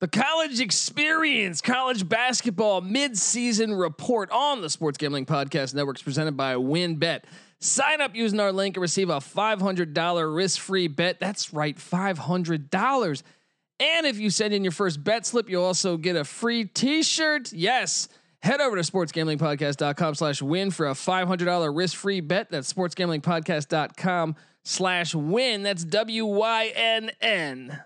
The college experience, college basketball mid-season report on the Sports Gambling Podcast Network is presented by WynnBET. Sign up using our link and receive a $500 risk-free bet. That's right, $500. And if you send in your first bet slip, you'll also get a free t-shirt. Yes. Head over to sportsgamblingpodcast.com slash win for a $500 risk-free bet. That's sportsgamblingpodcast.com slash win. That's W-Y-N-N.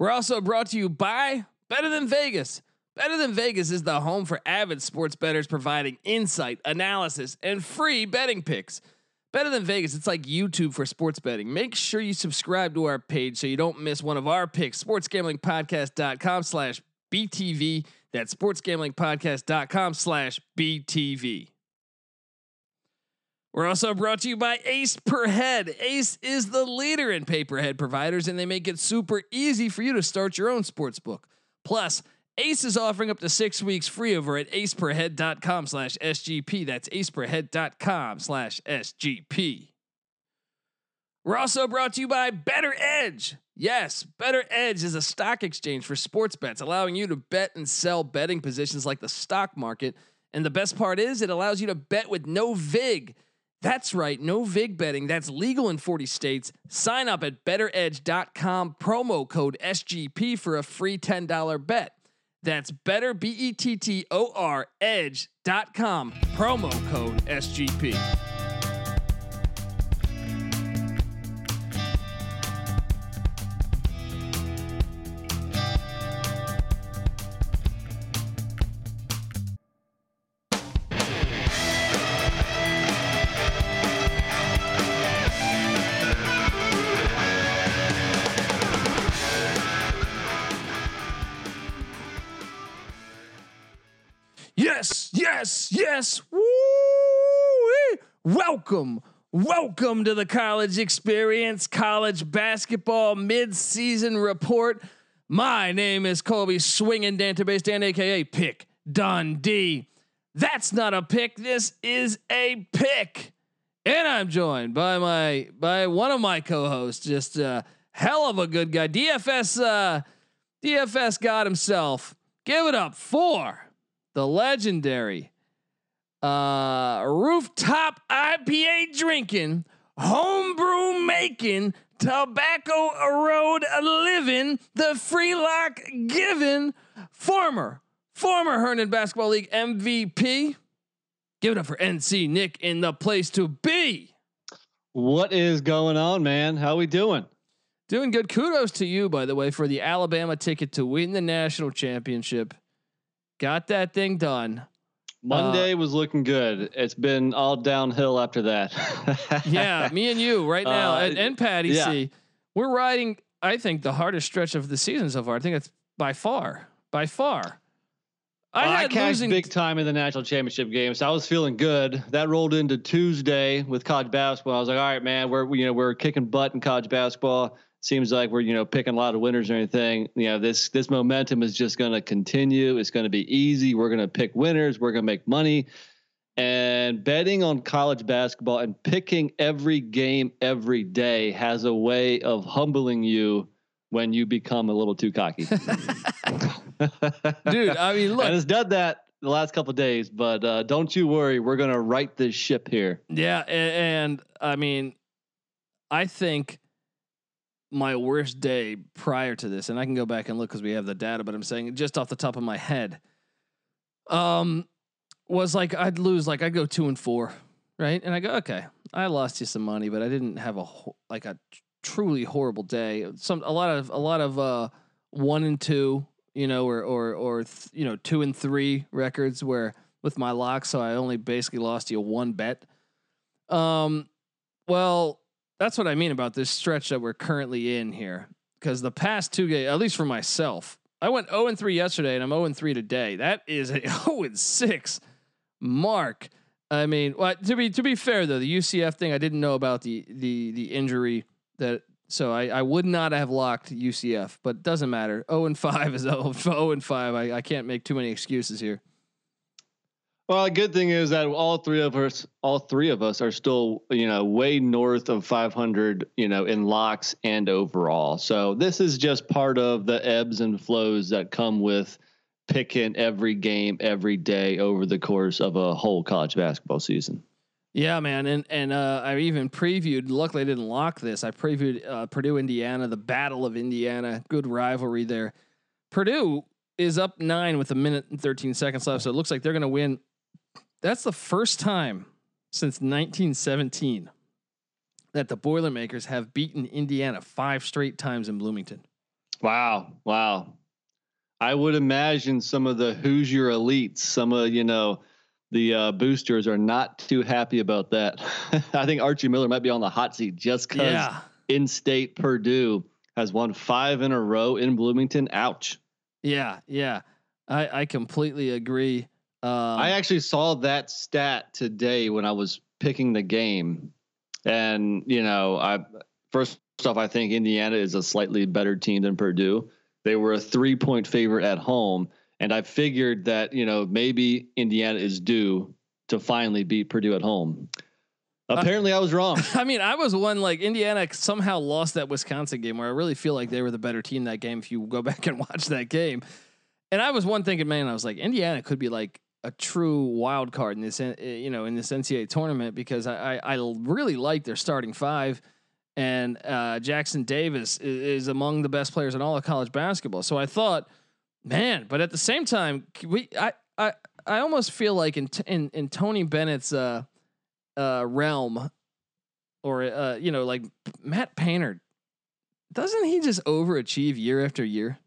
We're also brought to you by Better Than Vegas. Better Than Vegas is the home for avid sports bettors providing insight, analysis, and free betting picks. Better Than Vegas, it's like YouTube for sports betting. Make sure you subscribe to our page so you don't miss one of our picks. SportsGamblingPodcast.com slash BTV. That's SportsGamblingPodcast.com slash BTV. We're also brought to you by Ace Per Head. Ace is the leader in pay-per-head providers, and they make it super easy for you to start your own sports book. Plus, Ace is offering up to six weeks free over at aceperhead.com slash SGP. That's aceperhead.com slash SGP. We're also brought to you by Bettor Edge. Yes, Bettor Edge is a stock exchange for sports bets, allowing you to bet and sell betting positions like the stock market. And the best part is, it allows you to bet with no VIG. That's right, no VIG betting. That's legal in 40 states. Sign up at bettoredge.com, promo code SGP for a free $10 bet. That's better, B E T T O R, edge.com, promo code SGP. Yes, yes. Woo! Welcome, welcome to the college experience, college basketball mid-season report. My name is Colby Swinging Dantabase Dan, aka Pick Dundee. That's not a pick. This is a pick, and I'm joined by my by one of my co-hosts. Just a hell of a good guy, DFS. Uh, DFS God himself. Give it up for the legendary uh, rooftop IPA drinking, homebrew making, tobacco road living, the free lock giving, former, former Herndon Basketball League MVP. Give it up for NC Nick in the place to be. What is going on, man? How we doing? Doing good. Kudos to you, by the way, for the Alabama ticket to win the national championship. Got that thing done. Monday uh, was looking good. It's been all downhill after that. yeah, me and you right now, uh, and, and Patty yeah. C. We're riding. I think the hardest stretch of the season so far. I think it's by far, by far. I, well, I cashed big time in the national championship game, so I was feeling good. That rolled into Tuesday with college basketball. I was like, all right, man, we're you know we're kicking butt in college basketball seems like we're you know picking a lot of winners or anything. You know this this momentum is just going to continue. It's going to be easy. We're going to pick winners. We're going to make money. And betting on college basketball and picking every game every day has a way of humbling you when you become a little too cocky. Dude, I mean, look, and it's done that the last couple days, but uh, don't you worry, we're gonna right this ship here. Yeah, and, and I mean, I think my worst day prior to this, and I can go back and look because we have the data, but I'm saying just off the top of my head, um, was like I'd lose like I'd go two and four, right? And I go, okay, I lost you some money, but I didn't have a like a truly horrible day. Some a lot of a lot of uh one and two, you know, or or or th- you know two and three records where with my lock, so I only basically lost you one bet. Um, well, that's what I mean about this stretch that we're currently in here. Because the past two games, at least for myself, I went 0 and 3 yesterday and I'm 0 and 3 today. That is a 0 and 6 mark. I mean, well, to be to be fair though, the UCF thing I didn't know about the the the injury that so I, I would not have locked UCF, but doesn't matter. 0 and 5 is 0, 0 and 5. I, I can't make too many excuses here. Well, a good thing is that all three of us, all three of us, are still, you know, way north of 500, you know, in locks and overall. So this is just part of the ebbs and flows that come with picking every game every day over the course of a whole college basketball season. Yeah, man, and and uh, I even previewed. Luckily, I didn't lock this. I previewed uh, Purdue, Indiana, the Battle of Indiana. Good rivalry there. Purdue is up nine with a minute and 13 seconds left, so it looks like they're going to win that's the first time since 1917 that the Boilermakers have beaten Indiana five straight times in Bloomington. Wow. Wow. I would imagine some of the Hoosier elites, some of, you know, the uh, boosters are not too happy about that. I think Archie Miller might be on the hot seat just because yeah. in state Purdue has won five in a row in Bloomington. Ouch. Yeah. Yeah. I, I completely agree. Um, I actually saw that stat today when I was picking the game, and you know, I first off, I think Indiana is a slightly better team than Purdue. They were a three point favorite at home, and I figured that you know maybe Indiana is due to finally beat Purdue at home. Uh, Apparently, I was wrong. I mean, I was one like Indiana somehow lost that Wisconsin game where I really feel like they were the better team that game. If you go back and watch that game, and I was one thinking, man, I was like, Indiana could be like a true wild card in this, you know, in this NCAA tournament because I, I, I really like their starting five, and uh, Jackson Davis is, is, among the best players in all of college basketball. So I thought, man, but at the same time, we I I, I almost feel like in in in Tony Bennett's uh, uh, realm, or uh, you know, like Matt Painter, doesn't he just overachieve year after year?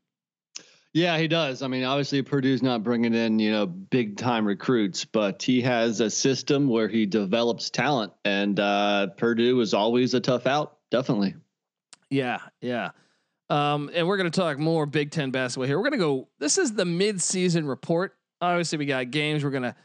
Yeah, he does. I mean, obviously Purdue's not bringing in, you know, big time recruits, but he has a system where he develops talent and uh, Purdue is always a tough out. Definitely. Yeah. Yeah. Um, and we're going to talk more Big Ten basketball here. We're going to go, this is the mid season report. Obviously we got games. We're going to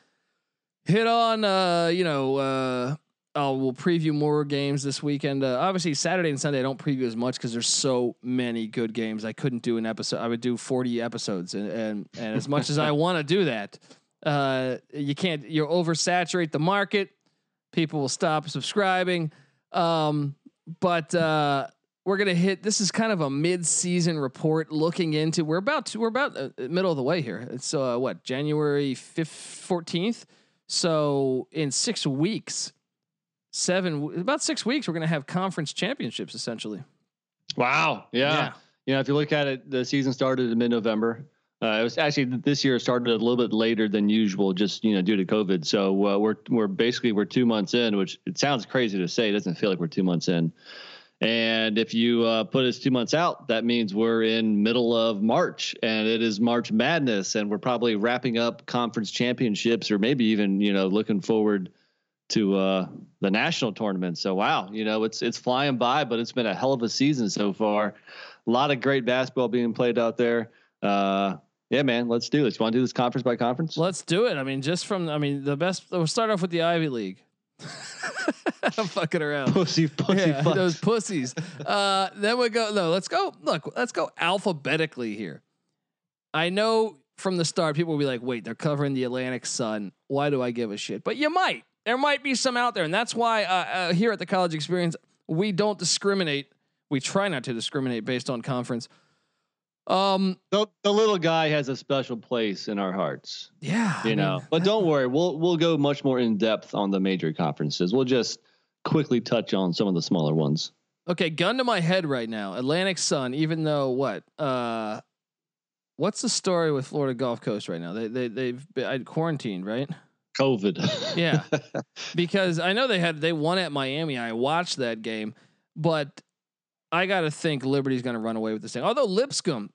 hit on, uh, you know, uh, uh, we'll preview more games this weekend. Uh, obviously, Saturday and Sunday I don't preview as much because there's so many good games. I couldn't do an episode. I would do 40 episodes, and and, and as much as I want to do that, uh, you can't. You oversaturate the market. People will stop subscribing. Um, but uh, we're gonna hit. This is kind of a mid-season report, looking into. We're about to, we're about uh, middle of the way here. It's uh, what January fifth, fourteenth. So in six weeks seven, about six weeks, we're going to have conference championships essentially. Wow. Yeah. yeah. You know, if you look at it, the season started in mid November. Uh, it was actually this year started a little bit later than usual, just you know due to COVID. So uh, we're we're basically we're two months in, which it sounds crazy to say. It doesn't feel like we're two months in. And if you uh, put us two months out, that means we're in middle of March, and it is March Madness, and we're probably wrapping up conference championships, or maybe even you know looking forward to uh, the national tournament. So wow, you know it's it's flying by, but it's been a hell of a season so far. A lot of great basketball being played out there. Uh, yeah, man, let's do this. You want to do this conference by conference? Let's do it. I mean, just from I mean the best. We'll start off with the Ivy League. I'm fucking around. Pussy, pussy, yeah, those pussies. Uh, then we go. No, let's go. Look, let's go alphabetically here. I know from the start people will be like, "Wait, they're covering the Atlantic Sun. Why do I give a shit?" But you might there might be some out there, and that's why uh, uh, here at the College Experience we don't discriminate. We try not to discriminate based on conference. Um, the, the little guy has a special place in our hearts. Yeah, you I know. Mean, but don't worry, we'll we'll go much more in depth on the major conferences. We'll just quickly touch on some of the smaller ones. Okay, gun to my head right now. Atlantic Sun, even though what? Uh, what's the story with Florida Gulf Coast right now? They they they've been quarantined, right? COVID. yeah, because I know they had they won at Miami. I watched that game, but I got to think Liberty's going to run away with this thing. Although Lipscomb,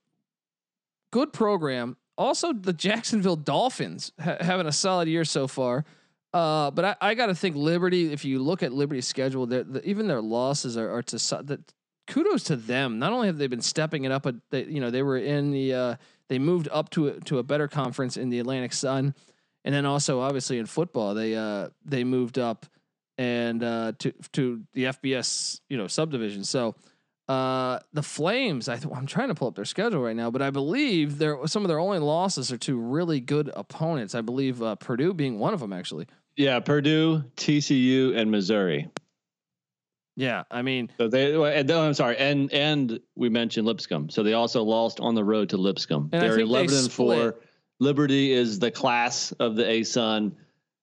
good program. Also, the Jacksonville Dolphins ha- having a solid year so far. Uh, but I, I got to think Liberty. If you look at Liberty's schedule, the, even their losses are, are to that. Kudos to them. Not only have they been stepping it up, but they, you know they were in the uh, they moved up to a, to a better conference in the Atlantic Sun. And then also obviously in football, they uh they moved up and uh to to the FBS, you know, subdivision. So Uh, the Flames. I th- I'm trying to pull up their schedule right now, but I believe there some of their only losses are to really good opponents. I believe uh, Purdue being one of them, actually. Yeah, Purdue, TCU, and Missouri. Yeah, I mean, so they. And, I'm sorry, and and we mentioned Lipscomb, so they also lost on the road to Lipscomb. They're 11 they and four. Liberty is the class of the ASUN.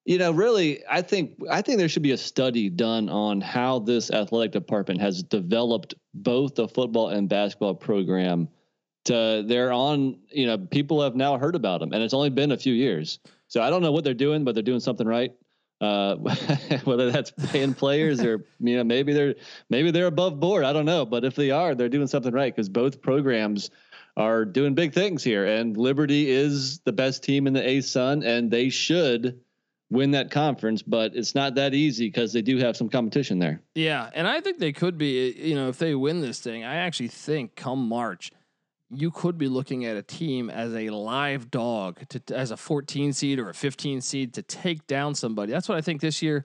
You know, really, I think I think there should be a study done on how this athletic department has developed both the football and basketball program. To they're on, you know, people have now heard about them, and it's only been a few years. So I don't know what they're doing, but they're doing something right. Uh, whether that's paying players or you know maybe they're maybe they're above board. I don't know, but if they are, they're doing something right because both programs are doing big things here. And Liberty is the best team in the A Sun, and they should win that conference. But it's not that easy because they do have some competition there. Yeah, and I think they could be. You know, if they win this thing, I actually think come March you could be looking at a team as a live dog to as a 14 seed or a 15 seed to take down somebody. That's what I think this year.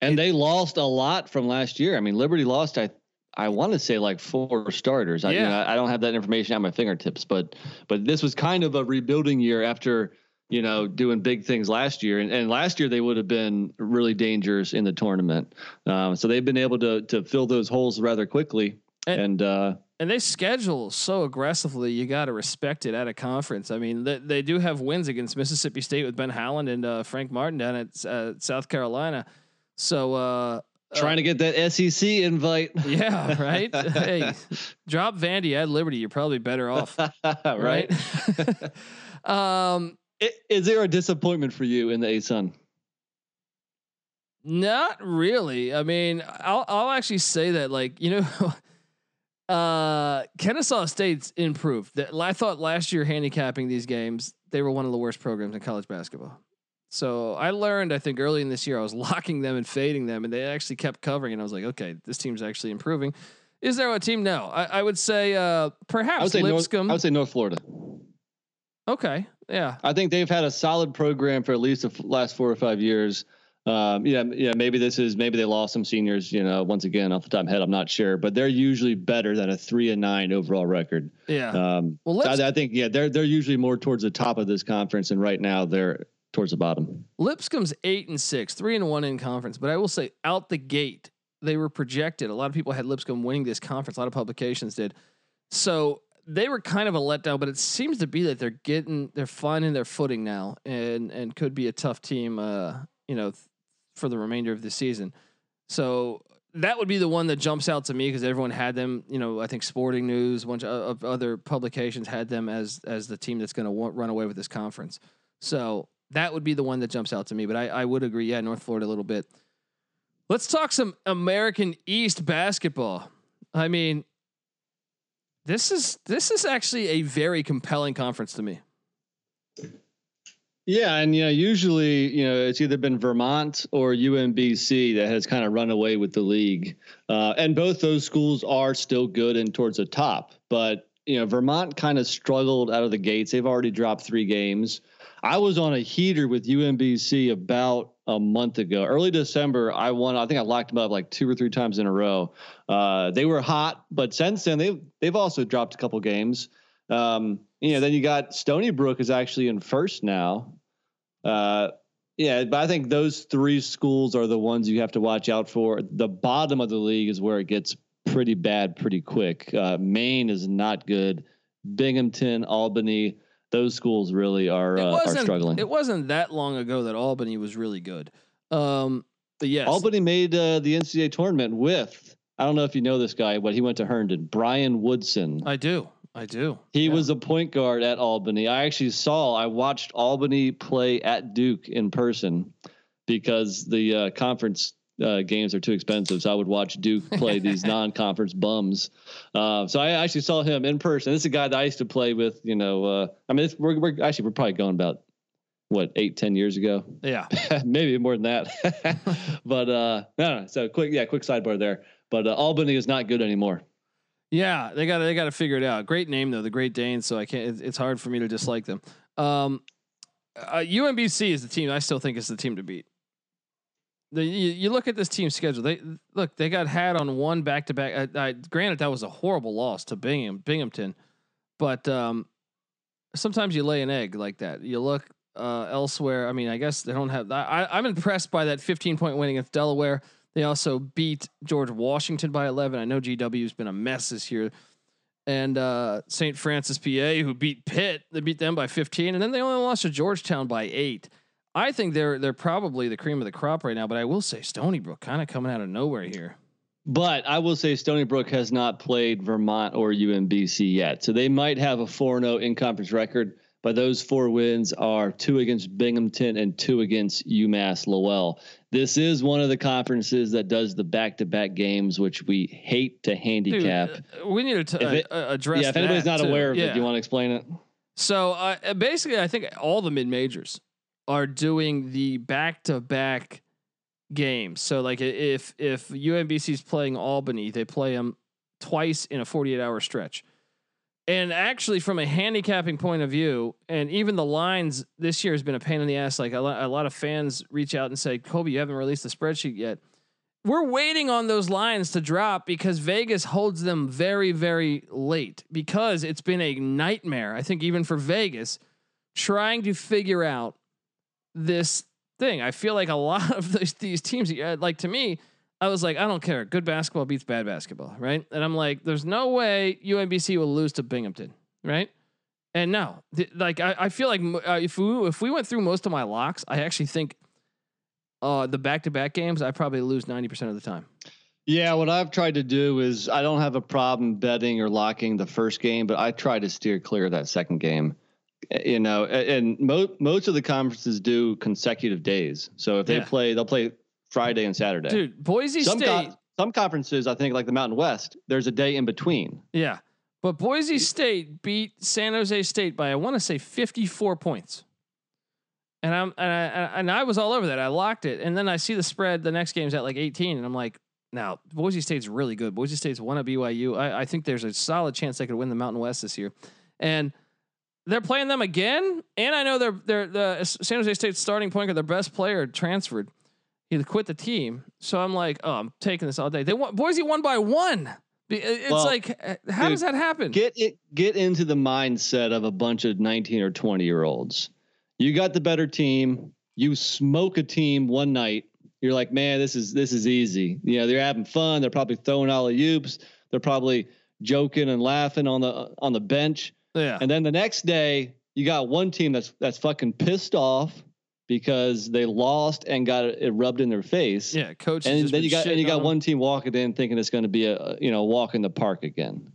And it, they lost a lot from last year. I mean, Liberty lost I I want to say like four starters. I, yeah. You know, I don't have that information at my fingertips, but but this was kind of a rebuilding year after you know doing big things last year, and, and last year they would have been really dangerous in the tournament. Um, so they've been able to to fill those holes rather quickly, and, and uh, and they schedule so aggressively. You got to respect it at a conference. I mean, they, they do have wins against Mississippi State with Ben Howland and uh, Frank Martin down at uh, South Carolina. So uh, trying to get that SEC invite. Yeah, right. hey, drop Vandy at Liberty. You're probably better off, right? um, is there a disappointment for you in the ASUN? Not really. I mean, I'll I'll actually say that like you know. Uh, Kennesaw State's improved. I thought last year handicapping these games, they were one of the worst programs in college basketball. So I learned, I think, early in this year, I was locking them and fading them, and they actually kept covering. And I was like, okay, this team's actually improving. Is there a team? No, I, I would say uh, perhaps I would say Lipscomb. North, I would say North Florida. Okay, yeah. I think they've had a solid program for at least the last four or five years. Um, yeah, yeah. Maybe this is maybe they lost some seniors. You know, once again off the top of my head, I'm not sure, but they're usually better than a three and nine overall record. Yeah. Um, well, I, I, think yeah, they're they're usually more towards the top of this conference, and right now they're towards the bottom. Lipscomb's eight and six, three and one in conference, but I will say out the gate they were projected. A lot of people had Lipscomb winning this conference. A lot of publications did. So they were kind of a letdown, but it seems to be that they're getting they're finding their footing now, and and could be a tough team. Uh, you know, for the remainder of the season. So that would be the one that jumps out to me because everyone had them. You know, I think Sporting News, a bunch of other publications had them as as the team that's going to run away with this conference. So that would be the one that jumps out to me. But I, I would agree, yeah, North Florida a little bit. Let's talk some American East basketball. I mean, this is this is actually a very compelling conference to me. Yeah, and you know, usually, you know, it's either been Vermont or UMBC that has kind of run away with the league, uh, and both those schools are still good and towards the top. But you know, Vermont kind of struggled out of the gates. They've already dropped three games. I was on a heater with UMBC about a month ago, early December. I won. I think I locked them up like two or three times in a row. Uh, they were hot, but since then they've they've also dropped a couple games. Um, you know, then you got Stony Brook is actually in first now. Uh, yeah, but I think those three schools are the ones you have to watch out for. The bottom of the league is where it gets pretty bad pretty quick. Uh, Maine is not good. Binghamton, Albany, those schools really are uh, are struggling. It wasn't that long ago that Albany was really good. Um, but yes, Albany made uh, the NCAA tournament with. I don't know if you know this guy, but he went to Herndon. Brian Woodson. I do. I do. He yeah. was a point guard at Albany. I actually saw, I watched Albany play at Duke in person because the uh, conference uh, games are too expensive. So I would watch Duke play these non-conference bums. Uh, so I actually saw him in person. This is a guy that I used to play with. You know, uh, I mean, we're, we're actually we're probably going about what eight ten years ago. Yeah, maybe more than that. but uh, no. So quick, yeah, quick sidebar there. But uh, Albany is not good anymore. Yeah, they got they got to figure it out. Great name though, the Great Danes. So I can't. It's hard for me to dislike them. Um, uh, UMBC is the team I still think is the team to beat. The, you, you, look at this team's schedule. They look. They got had on one back to back. Granted, that was a horrible loss to Bingham, Binghamton, but um, sometimes you lay an egg like that. You look uh, elsewhere. I mean, I guess they don't have. I, I'm impressed by that 15 point win against Delaware. They also beat George Washington by 11. I know GW's been a mess this year. And uh, St. Francis, PA, who beat Pitt, they beat them by 15, and then they only lost to Georgetown by eight. I think they're they're probably the cream of the crop right now, but I will say Stony Brook kind of coming out of nowhere here. But I will say Stony Brook has not played Vermont or UMBC yet, so they might have a 4-0 in conference record. But those four wins are two against Binghamton and two against UMass Lowell. This is one of the conferences that does the back-to-back games, which we hate to handicap. Dude, uh, we need to t- it, uh, address. Yeah, if anybody's not too. aware of yeah. it, do you want to explain it? So uh, basically, I think all the mid majors are doing the back-to-back games. So like if if UMBC is playing Albany, they play them twice in a 48 hour stretch. And actually, from a handicapping point of view, and even the lines this year has been a pain in the ass. Like a lot, a lot of fans reach out and say, "Kobe, you haven't released the spreadsheet yet." We're waiting on those lines to drop because Vegas holds them very, very late because it's been a nightmare. I think even for Vegas, trying to figure out this thing. I feel like a lot of these, these teams, like to me, I was like, I don't care. Good basketball beats bad basketball, right? And I'm like, there's no way UMBC will lose to Binghamton, right? And no, th- like I, I feel like uh, if we if we went through most of my locks, I actually think uh, the back to back games I probably lose ninety percent of the time. Yeah, what I've tried to do is I don't have a problem betting or locking the first game, but I try to steer clear of that second game. Eh, you know, and mo- most of the conferences do consecutive days. So if they yeah. play, they'll play Friday and Saturday. Dude, Boise some State. Co- some conferences, I think, like the Mountain West, there's a day in between. Yeah. But Boise State beat San Jose State by I want to say 54 points. And I'm and I and I was all over that. I locked it, and then I see the spread. The next game's at like 18, and I'm like, now Boise State's really good. Boise State's won at BYU. I, I think there's a solid chance they could win the Mountain West this year, and they're playing them again. And I know they're they're the San Jose State starting point guard, their best player transferred. He quit the team. So I'm like, oh, I'm taking this all day. They won. Boise won by one. It's well, like, how dude, does that happen? Get it. Get into the mindset of a bunch of 19 or 20 year olds. You got the better team. You smoke a team one night. You're like, man, this is this is easy. You know, they're having fun. They're probably throwing all the oops. They're probably joking and laughing on the on the bench. Yeah. And then the next day, you got one team that's that's fucking pissed off because they lost and got it rubbed in their face. Yeah, coach. And then you got and you got one team walking in thinking it's going to be a you know walk in the park again.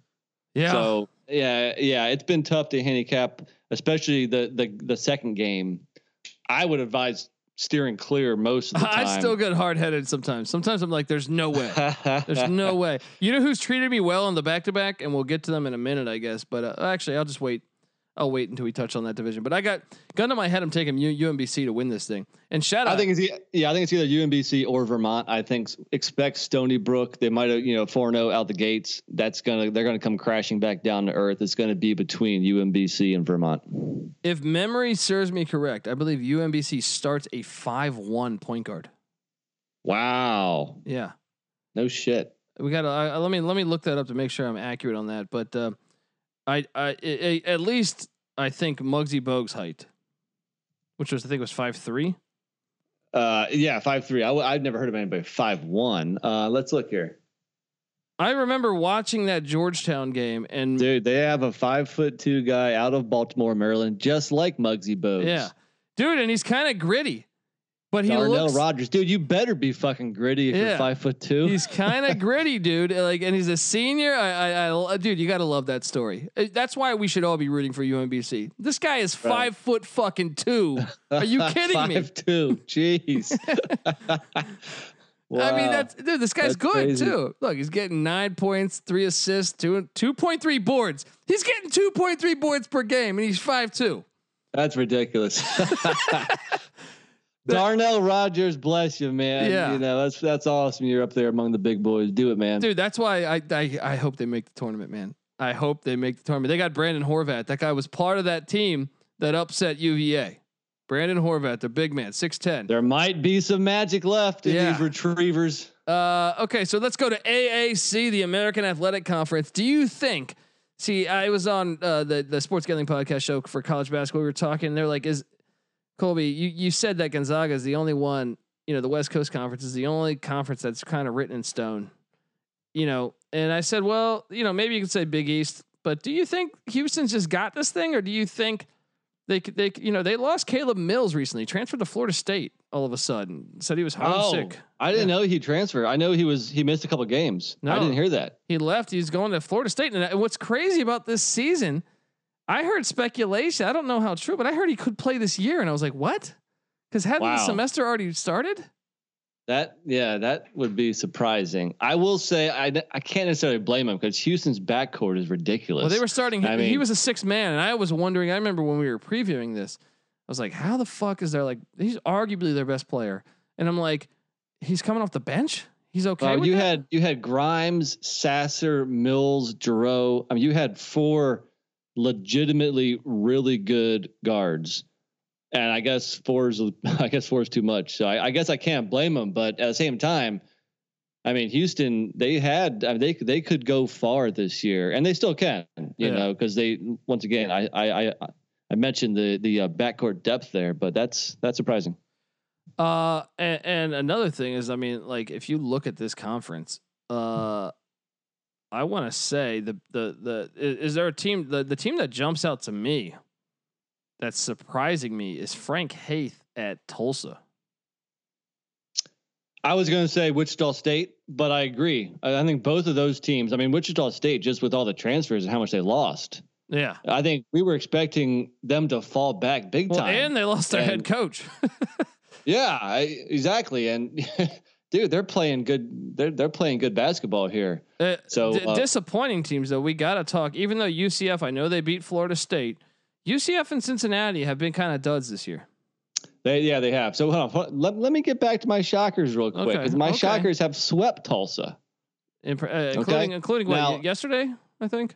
Yeah. So yeah, yeah, it's been tough to handicap, especially the the the second game. I would advise steering clear most of the time. I still get hard headed sometimes. Sometimes I'm like, there's no way. there's no way. You know who's treated me well on the back to back, and we'll get to them in a minute, I guess. But uh, actually, I'll just wait I'll wait until we touch on that division. But I got gun to my head. I'm taking UMBC to win this thing. And shout out. I think it's yeah. I think it's either UMBC or Vermont. I think expect Stony Brook. They might have you know four zero oh out the gates. That's gonna they're gonna come crashing back down to earth. It's gonna be between UMBC and Vermont. If memory serves me correct, I believe UMBC starts a five one point guard. Wow. Yeah. No shit. We got to uh, let me let me look that up to make sure I'm accurate on that. But uh, I, I, I at least I think Muggsy Bogues' height, which was I think was five three. Uh, yeah, five three. I, I've never heard of anybody five one. Uh, let's look here. I remember watching that Georgetown game, and dude, they have a five foot two guy out of Baltimore, Maryland, just like Muggsy Bogues. Yeah, dude, and he's kind of gritty. But he Darnell looks, Rogers, dude, you better be fucking gritty if yeah, you're five foot two. He's kind of gritty, dude. Like, and he's a senior. I, I, I, dude, you got to love that story. Uh, that's why we should all be rooting for UMBC. This guy is five right. foot fucking two. Are you kidding five me? Five two. Jeez. Wow. I mean, that's dude. This guy's that's good crazy. too. Look, he's getting nine points, three assists, two two point three boards. He's getting two point three boards per game, and he's five two. That's ridiculous. Darnell Rogers, bless you, man. Yeah, you know that's that's awesome. You're up there among the big boys. Do it, man. Dude, that's why I I, I hope they make the tournament, man. I hope they make the tournament. They got Brandon Horvath. That guy was part of that team that upset UVA. Brandon Horvath, the big man, six ten. There might be some magic left in yeah. these retrievers. Uh, okay, so let's go to AAC, the American Athletic Conference. Do you think? See, I was on uh, the the Sports Gambling Podcast show for college basketball. We were talking. They're like, "Is Colby? You you said that Gonzaga is the only one. You know, the West Coast Conference is the only conference that's kind of written in stone. You know, and I said, well, you know, maybe you could say Big East, but do you think Houston's just got this thing, or do you think they they you know they lost Caleb Mills recently, transferred to Florida State all of a sudden, said he was homesick. Oh, I didn't yeah. know he transferred. I know he was he missed a couple games. No, I didn't hear that. He left. He's going to Florida State, and uh, what's crazy about this season, I heard speculation. I don't know how true, but I heard he could play this year, and I was like, what? Because hadn't wow. the semester already started? That yeah, that would be surprising. I will say I I can't necessarily blame him because Houston's backcourt is ridiculous. Well, they were starting. I mean, he was a six man, and I was wondering. I remember when we were previewing this, I was like, "How the fuck is there like he's arguably their best player?" And I'm like, "He's coming off the bench. He's okay." you that? had you had Grimes, Sasser, Mills, Jarreau. I mean, you had four legitimately really good guards and I guess four is I guess four is too much. So I, I, guess I can't blame them. But at the same time, I mean, Houston they had I mean, they they could go far this year, and they still can. You yeah. know, because they once again I I I, I mentioned the the uh, backcourt depth there, but that's that's surprising. Uh, and, and another thing is, I mean, like if you look at this conference, uh. I want to say the the the is there a team the the team that jumps out to me that's surprising me is Frank Haith at Tulsa. I was going to say Wichita State, but I agree. I think both of those teams. I mean, Wichita State, just with all the transfers and how much they lost. Yeah, I think we were expecting them to fall back big well, time, and they lost their and, head coach. yeah, I, exactly. And dude, they're playing good. They're they're playing good basketball here. Uh, so d- uh, disappointing teams though. We got to talk. Even though UCF, I know they beat Florida State. UCF and Cincinnati have been kind of duds this year. They, yeah, they have. So hold on, let, let me get back to my Shockers real quick because okay, my okay. Shockers have swept Tulsa, In, uh, including okay. including now, what yesterday, I think.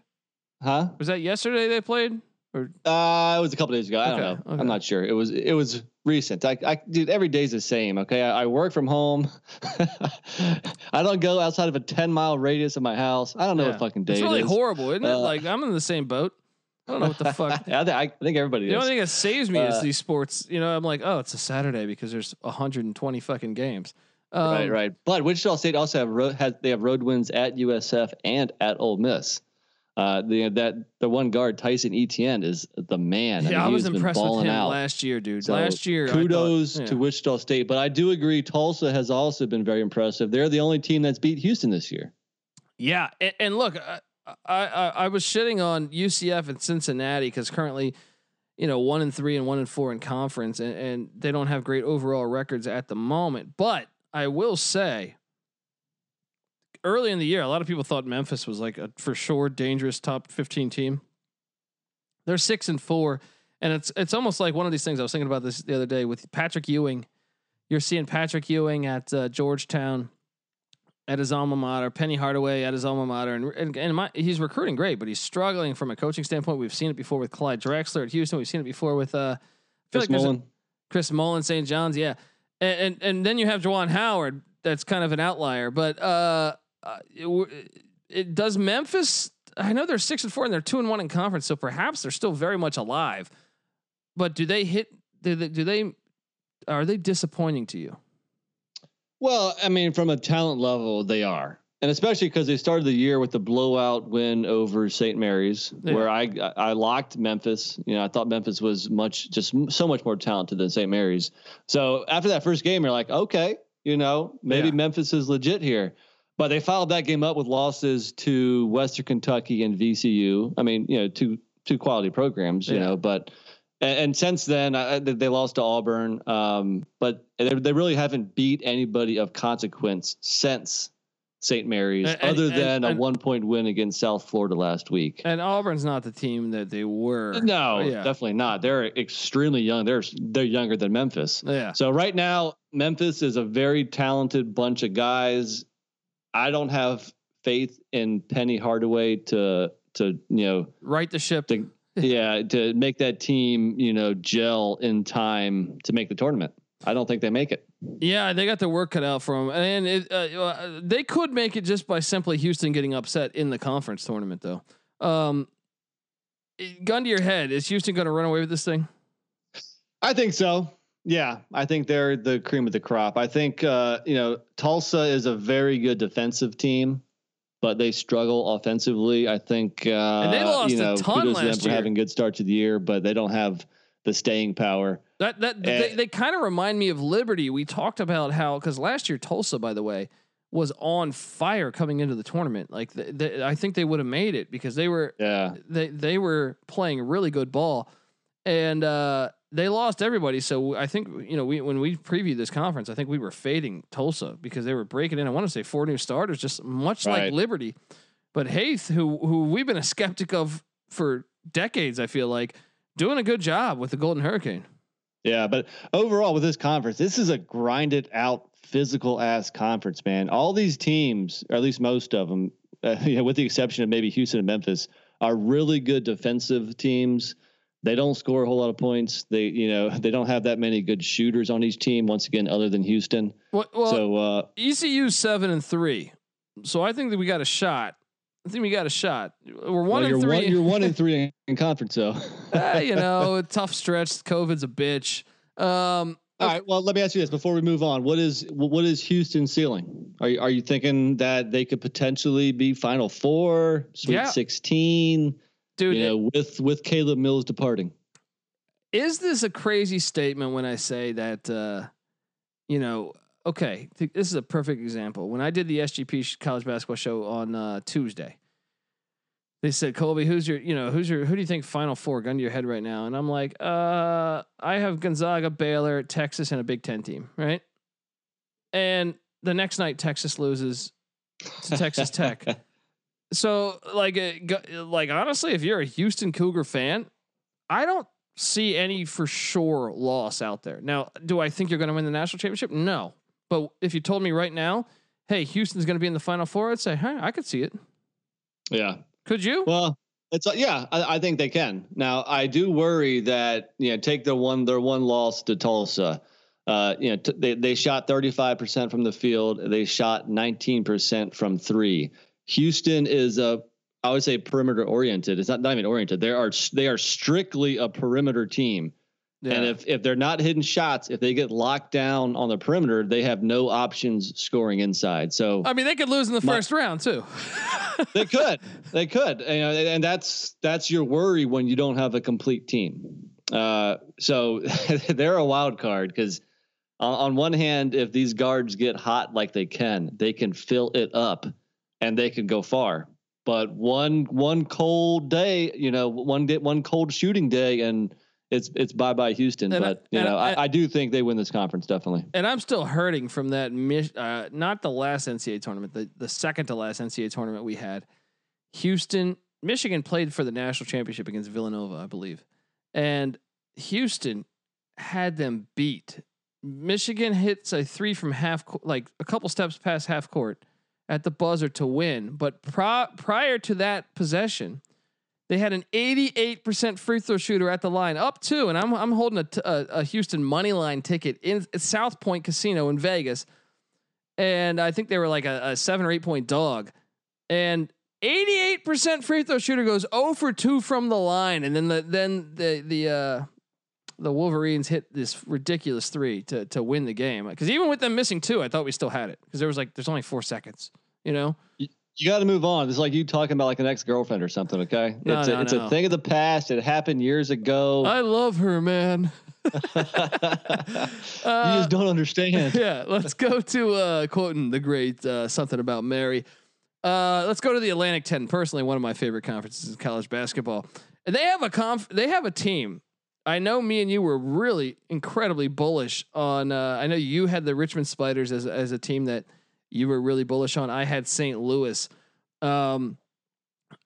Huh? Was that yesterday they played? Or uh, it was a couple days ago. I don't know. I'm not sure. It was it was recent. I, I dude, every day's the same. Okay, I, I work from home. I don't go outside of a 10 mile radius of my house. I don't know yeah. what fucking day. It's really it horrible, isn't uh, it? Like I'm in the same boat. I don't know what the fuck. I, think, I think everybody. The is. only thing that saves me uh, is these sports. You know, I'm like, oh, it's a Saturday because there's 120 fucking games. Um, right, right. But Wichita State also have road has they have road wins at USF and at Ole Miss. Uh, the that the one guard Tyson Etienne is the man. Yeah, I, mean, I was impressed with him out. last year, dude. So last year, kudos thought, yeah. to Wichita State, but I do agree Tulsa has also been very impressive. They're the only team that's beat Houston this year. Yeah, and, and look, uh, I, I, I was shitting on UCF and Cincinnati because currently, you know, one and three and one and four in conference, and, and they don't have great overall records at the moment. But I will say, early in the year, a lot of people thought Memphis was like a for sure dangerous top fifteen team. They're six and four, and it's it's almost like one of these things. I was thinking about this the other day with Patrick Ewing. You're seeing Patrick Ewing at uh, Georgetown at his alma mater, Penny Hardaway at his alma mater, and and, and my, he's recruiting great, but he's struggling from a coaching standpoint. We've seen it before with Clyde Drexler at Houston. We've seen it before with uh, Chris like Mullin. Chris Mullin, St. John's, yeah, and, and, and then you have Juwan Howard. That's kind of an outlier, but uh, uh it, it does Memphis. I know they're six and four and they're two and one in conference, so perhaps they're still very much alive. But do they hit? Do they? Do they are they disappointing to you? Well, I mean, from a talent level, they are, and especially because they started the year with the blowout win over St. Mary's, yeah. where I I locked Memphis. You know, I thought Memphis was much just so much more talented than St. Mary's. So after that first game, you're like, okay, you know, maybe yeah. Memphis is legit here. But they followed that game up with losses to Western Kentucky and VCU. I mean, you know, two two quality programs, you yeah. know, but and, and since then, uh, they lost to Auburn, um, but they, they really haven't beat anybody of consequence since St. Mary's, and, other and, than and, a one point win against South Florida last week. And Auburn's not the team that they were. No, yeah. definitely not. They're extremely young. They're they're younger than Memphis. Yeah. So right now, Memphis is a very talented bunch of guys. I don't have faith in Penny Hardaway to to you know right the ship. To, yeah, to make that team, you know, gel in time to make the tournament. I don't think they make it. Yeah, they got their work cut out for them, and it, uh, uh, they could make it just by simply Houston getting upset in the conference tournament, though. Um, gun to your head, is Houston going to run away with this thing? I think so. Yeah, I think they're the cream of the crop. I think uh, you know Tulsa is a very good defensive team, but they struggle offensively. I think uh, and they lost you know, a ton last them year. having good start to the year, but they don't have the staying power. That that and, they, they kind of remind me of Liberty. We talked about how because last year Tulsa, by the way, was on fire coming into the tournament. Like the, the, I think they would have made it because they were yeah they they were playing really good ball, and uh, they lost everybody. So I think you know we when we previewed this conference, I think we were fading Tulsa because they were breaking in. I want to say four new starters, just much right. like Liberty. But Haith, who who we've been a skeptic of for decades, I feel like doing a good job with the Golden Hurricane. Yeah, but overall with this conference, this is a grinded out physical ass conference, man. All these teams, or at least most of them, uh, you know, with the exception of maybe Houston and Memphis, are really good defensive teams they don't score a whole lot of points. They, you know, they don't have that many good shooters on each team. Once again, other than Houston. Well, well so uh, ECU seven and three. So I think that we got a shot. I think we got a shot. We're one well, and three. One, you're one and three in conference, though. uh, you know, tough stretch. COVID's a bitch. Um, all right. Well, let me ask you this before we move on. What is what is Houston ceiling? Are you, are you thinking that they could potentially be Final Four, Sweet yeah. Sixteen? Dude. You know, with with Caleb Mills departing. Is this a crazy statement when I say that? Uh, you know, okay, this is a perfect example. When I did the SGP college basketball show on uh, Tuesday, they said, "Colby, who's your, you know, who's your, who do you think Final Four? Gun to your head right now." And I'm like, uh, I have Gonzaga, Baylor, Texas, and a Big Ten team, right? And the next night, Texas loses to Texas Tech. So like uh, like honestly, if you're a Houston Cougar fan, I don't see any for sure loss out there. Now, do I think you're going to win the national championship? No. But if you told me right now, hey, Houston's going to be in the final four, I'd say, hey, I could see it. Yeah. Could you? Well, it's uh, yeah, I, I, think they can. Now, I do worry that you know take their one their one loss to Tulsa. Uh, you know, t- they they shot 35% from the field. They shot 19% from three. Houston is a I would say perimeter oriented. It's not, not even oriented. They are they are strictly a perimeter team. Yeah. And if if they're not hitting shots, if they get locked down on the perimeter, they have no options scoring inside. So I mean, they could lose in the my, first round too. they could, they could, and, and that's that's your worry when you don't have a complete team. Uh, so they're a wild card because on, on one hand, if these guards get hot like they can, they can fill it up and they can go far. But one one cold day, you know, one day, one cold shooting day, and it's it's bye bye Houston. And but I, you know, I, I, I, do think they win this conference definitely. And I'm still hurting from that. Uh, not the last NCAA tournament, the the second to last NCAA tournament we had. Houston, Michigan played for the national championship against Villanova, I believe, and Houston had them beat. Michigan hits a three from half, like a couple steps past half court at the buzzer to win. But pro- prior to that possession, they had an 88% free throw shooter at the line, up two. And I'm, I'm holding a, t- a, a Houston money line ticket in South Point Casino in Vegas. And I think they were like a, a seven or eight point dog. And 88% free throw shooter goes 0 for 2 from the line. And then the, then the, the, uh, the Wolverines hit this ridiculous three to to win the game. Because even with them missing two, I thought we still had it because there was like there's only four seconds. You know, you, you got to move on. It's like you talking about like an ex girlfriend or something. Okay, no, it's no, a, it's no. a thing of the past. It happened years ago. I love her, man. you just don't understand. Yeah, let's go to uh, quoting the great uh, something about Mary. Uh, let's go to the Atlantic 10. Personally, one of my favorite conferences in college basketball. And they have a conf- they have a team I know me and you were really incredibly bullish on. Uh, I know you had the Richmond Spiders as as a team that you were really bullish on. I had St. Louis, um,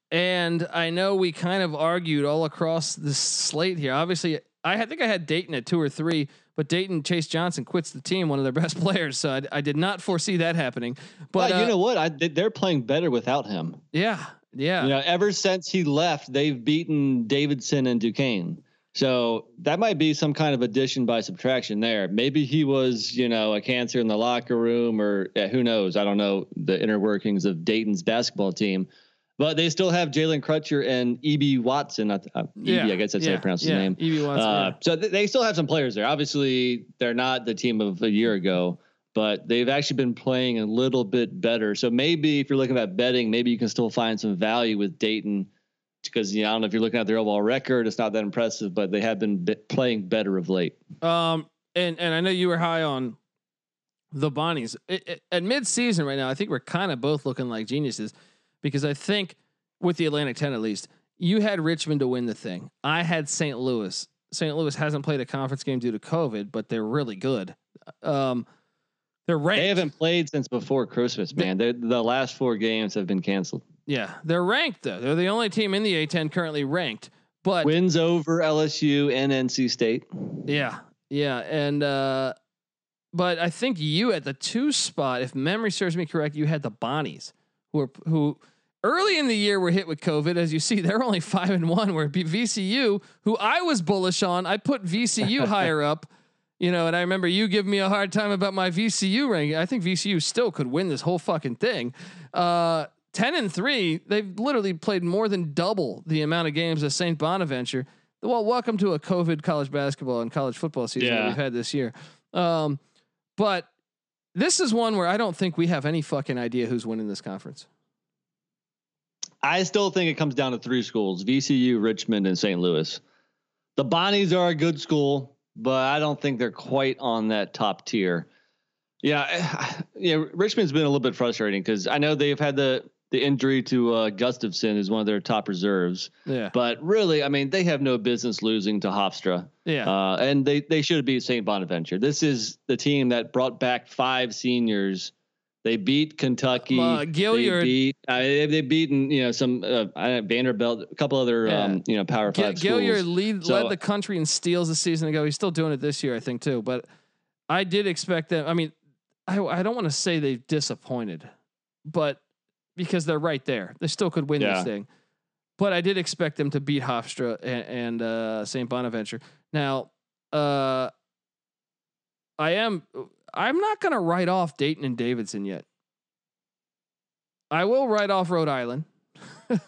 and I know we kind of argued all across the slate here. Obviously, I think I had Dayton at two or three, but Dayton Chase Johnson quits the team, one of their best players. So I, I did not foresee that happening. But well, you uh, know what? I, they're playing better without him. Yeah, Yeah. You know, ever since he left, they've beaten Davidson and Duquesne. So that might be some kind of addition by subtraction there. Maybe he was, you know, a cancer in the locker room, or yeah, who knows? I don't know the inner workings of Dayton's basketball team, but they still have Jalen Crutcher and Ibi Watson. Uh, yeah, I guess that's yeah, how you pronounce yeah, his name. Ibi Watson. Uh, yeah. So th- they still have some players there. Obviously, they're not the team of a year ago, but they've actually been playing a little bit better. So maybe if you're looking at betting, maybe you can still find some value with Dayton because you know, I don't know if you're looking at their overall record, it's not that impressive, but they have been playing better of late. Um, and and I know you were high on the Bonnies it, it, at mid-season right now. I think we're kind of both looking like geniuses because I think with the Atlantic Ten at least, you had Richmond to win the thing. I had St. Louis. St. Louis hasn't played a conference game due to COVID, but they're really good. Um, they're ranked. They haven't played since before Christmas, man. They, the last four games have been canceled. Yeah, they're ranked though. They're the only team in the A10 currently ranked. But wins over LSU and NC State. Yeah, yeah, and uh, but I think you at the two spot, if memory serves me correct, you had the Bonnies, who are who early in the year were hit with COVID. As you see, they're only five and one. Where VCU, who I was bullish on, I put VCU higher up. You know, and I remember you giving me a hard time about my VCU ranking. I think VCU still could win this whole fucking thing. Uh, 10 and 3, they've literally played more than double the amount of games as St. Bonaventure. Well, welcome to a COVID college basketball and college football season yeah. that we've had this year. Um, but this is one where I don't think we have any fucking idea who's winning this conference. I still think it comes down to three schools VCU, Richmond, and St. Louis. The Bonnies are a good school, but I don't think they're quite on that top tier. Yeah, yeah. Richmond's been a little bit frustrating because I know they've had the the injury to uh, Gustafson is one of their top reserves. Yeah. But really, I mean, they have no business losing to Hofstra. Yeah. Uh, and they they should have beat St. Bonaventure. This is the team that brought back five seniors. They beat Kentucky. Uh, Gilyard. They beat. Uh, they, they've beaten you know some uh, Vanderbilt, a couple other yeah. um, you know Power Five G- Gilyard lead, so, led the country in steals a season ago. He's still doing it this year, I think too. But I did expect them. I mean, I I don't want to say they've disappointed, but because they're right there. They still could win yeah. this thing. But I did expect them to beat Hofstra and, and uh, St. Bonaventure. Now, uh, I am. I'm not going to write off Dayton and Davidson yet. I will write off Rhode Island.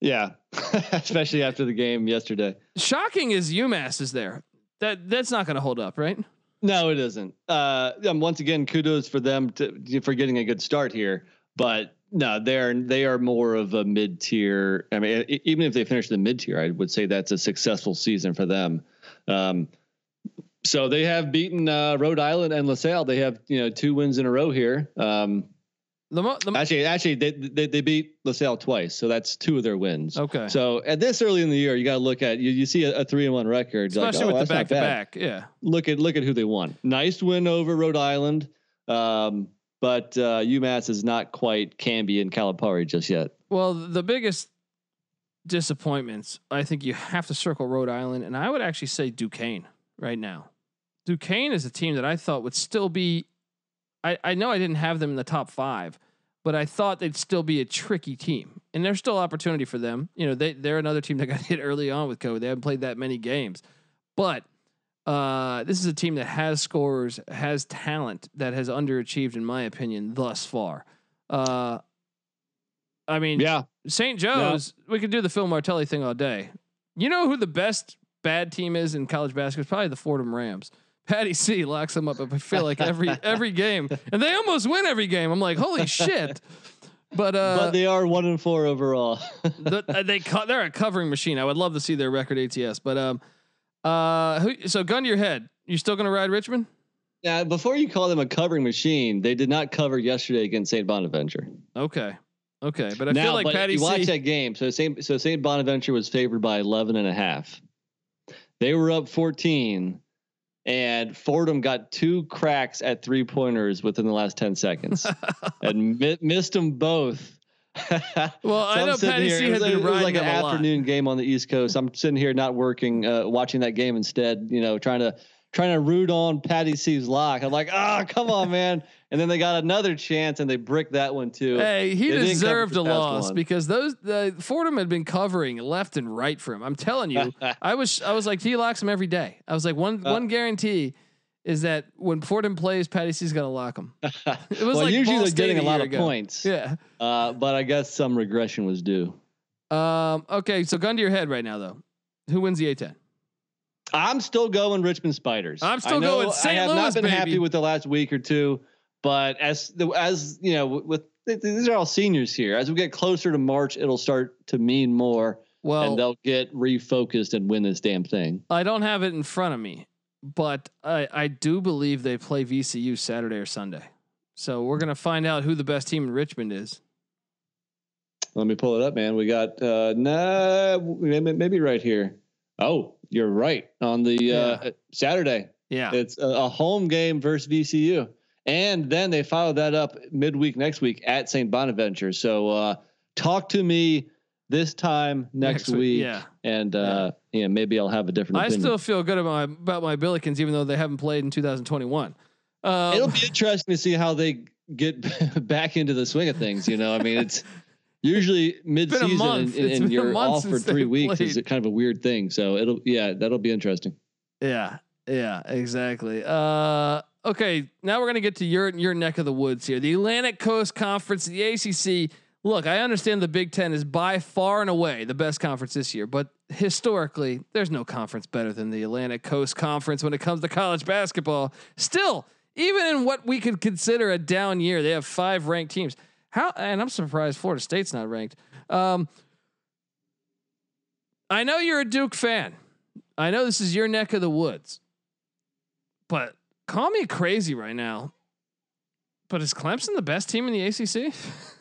yeah, especially after the game yesterday. Shocking is UMass is there. That that's not going to hold up, right? No, it isn't. Uh, once again, kudos for them to, for getting a good start here but no, they're they are more of a mid tier. I mean, even if they finish the mid tier, I would say that's a successful season for them. Um, so they have beaten uh, Rhode Island and LaSalle. They have you know two wins in a row here. Um, the mo- the mo- actually, actually, they, they they beat LaSalle twice, so that's two of their wins. Okay. So at this early in the year, you got to look at you. You see a, a three and one record, especially like, oh, with the back to back. Yeah. Look at look at who they won. Nice win over Rhode Island. Um, but uh, UMass is not quite Camby and Calipari just yet. Well, the biggest disappointments, I think you have to circle Rhode Island, and I would actually say Duquesne right now. Duquesne is a team that I thought would still be. I, I know I didn't have them in the top five, but I thought they'd still be a tricky team, and there's still opportunity for them. You know, they they're another team that got hit early on with COVID. They haven't played that many games, but uh, this is a team that has scores, has talent that has underachieved, in my opinion, thus far. Uh, I mean, yeah, St. Joe's. Yeah. We could do the Phil Martelli thing all day. You know who the best bad team is in college basketball? It's probably the Fordham Rams. Patty C locks them up. I feel like every every game, and they almost win every game. I'm like, holy shit! But uh, but they are one and four overall. the, uh, they co- they're a covering machine. I would love to see their record ATS, but um, uh, who, so gun to your head. You still going to ride Richmond? Yeah. Before you call them a covering machine, they did not cover yesterday against St. Bonaventure. Okay. Okay. But I now, feel like Patty you C- watch that game. So St. So St. Bonaventure was favored by 11 and a half. They were up 14 and Fordham got two cracks at three pointers within the last 10 seconds and mi- missed them both well, so I know Patty here, C had been riding It was like an afternoon lot. game on the East Coast. I'm sitting here not working, uh, watching that game instead. You know, trying to trying to root on Patty C's lock. I'm like, ah, oh, come on, man. And then they got another chance and they bricked that one too. Hey, he they deserved a loss one. because those the Fordham had been covering left and right for him. I'm telling you, I was I was like he locks him every day. I was like one uh, one guarantee is that when Fordham plays, Patty C's gonna lock him. It was well, like usually they're getting a, a lot of ago. points. Yeah, uh, but I guess some regression was due. Um. Okay, so gun to your head right now though. Who wins the A10? I'm still going Richmond Spiders. I'm still going St. I have Louis, not been baby. happy with the last week or two, but as the as you know, with these are all seniors here. As we get closer to March, it'll start to mean more. Well, and they'll get refocused and win this damn thing. I don't have it in front of me, but I I do believe they play VCU Saturday or Sunday. So we're gonna find out who the best team in Richmond is. Let me pull it up, man. We got uh nah maybe right here. Oh, you're right. On the yeah. uh, Saturday. Yeah. It's a, a, home game versus VCU. And then they follow that up midweek next week at St. Bonaventure. So uh, talk to me this time next, next week, week. Yeah. And uh, yeah. yeah. maybe I'll have a different I opinion. still feel good about my about my Billikens, even though they haven't played in 2021. Um, It'll be interesting to see how they get back into the swing of things. You know, I mean, it's usually mid-season and, and you're off for three weeks is kind of a weird thing. So it'll yeah, that'll be interesting. Yeah, yeah, exactly. Uh, okay, now we're gonna get to your your neck of the woods here, the Atlantic Coast Conference, the ACC. Look, I understand the Big Ten is by far and away the best conference this year, but historically, there's no conference better than the Atlantic Coast Conference when it comes to college basketball. Still, even in what we could consider a down year, they have five ranked teams. How and I'm surprised Florida State's not ranked. Um, I know you're a Duke fan. I know this is your neck of the woods. But call me crazy right now. But is Clemson the best team in the ACC?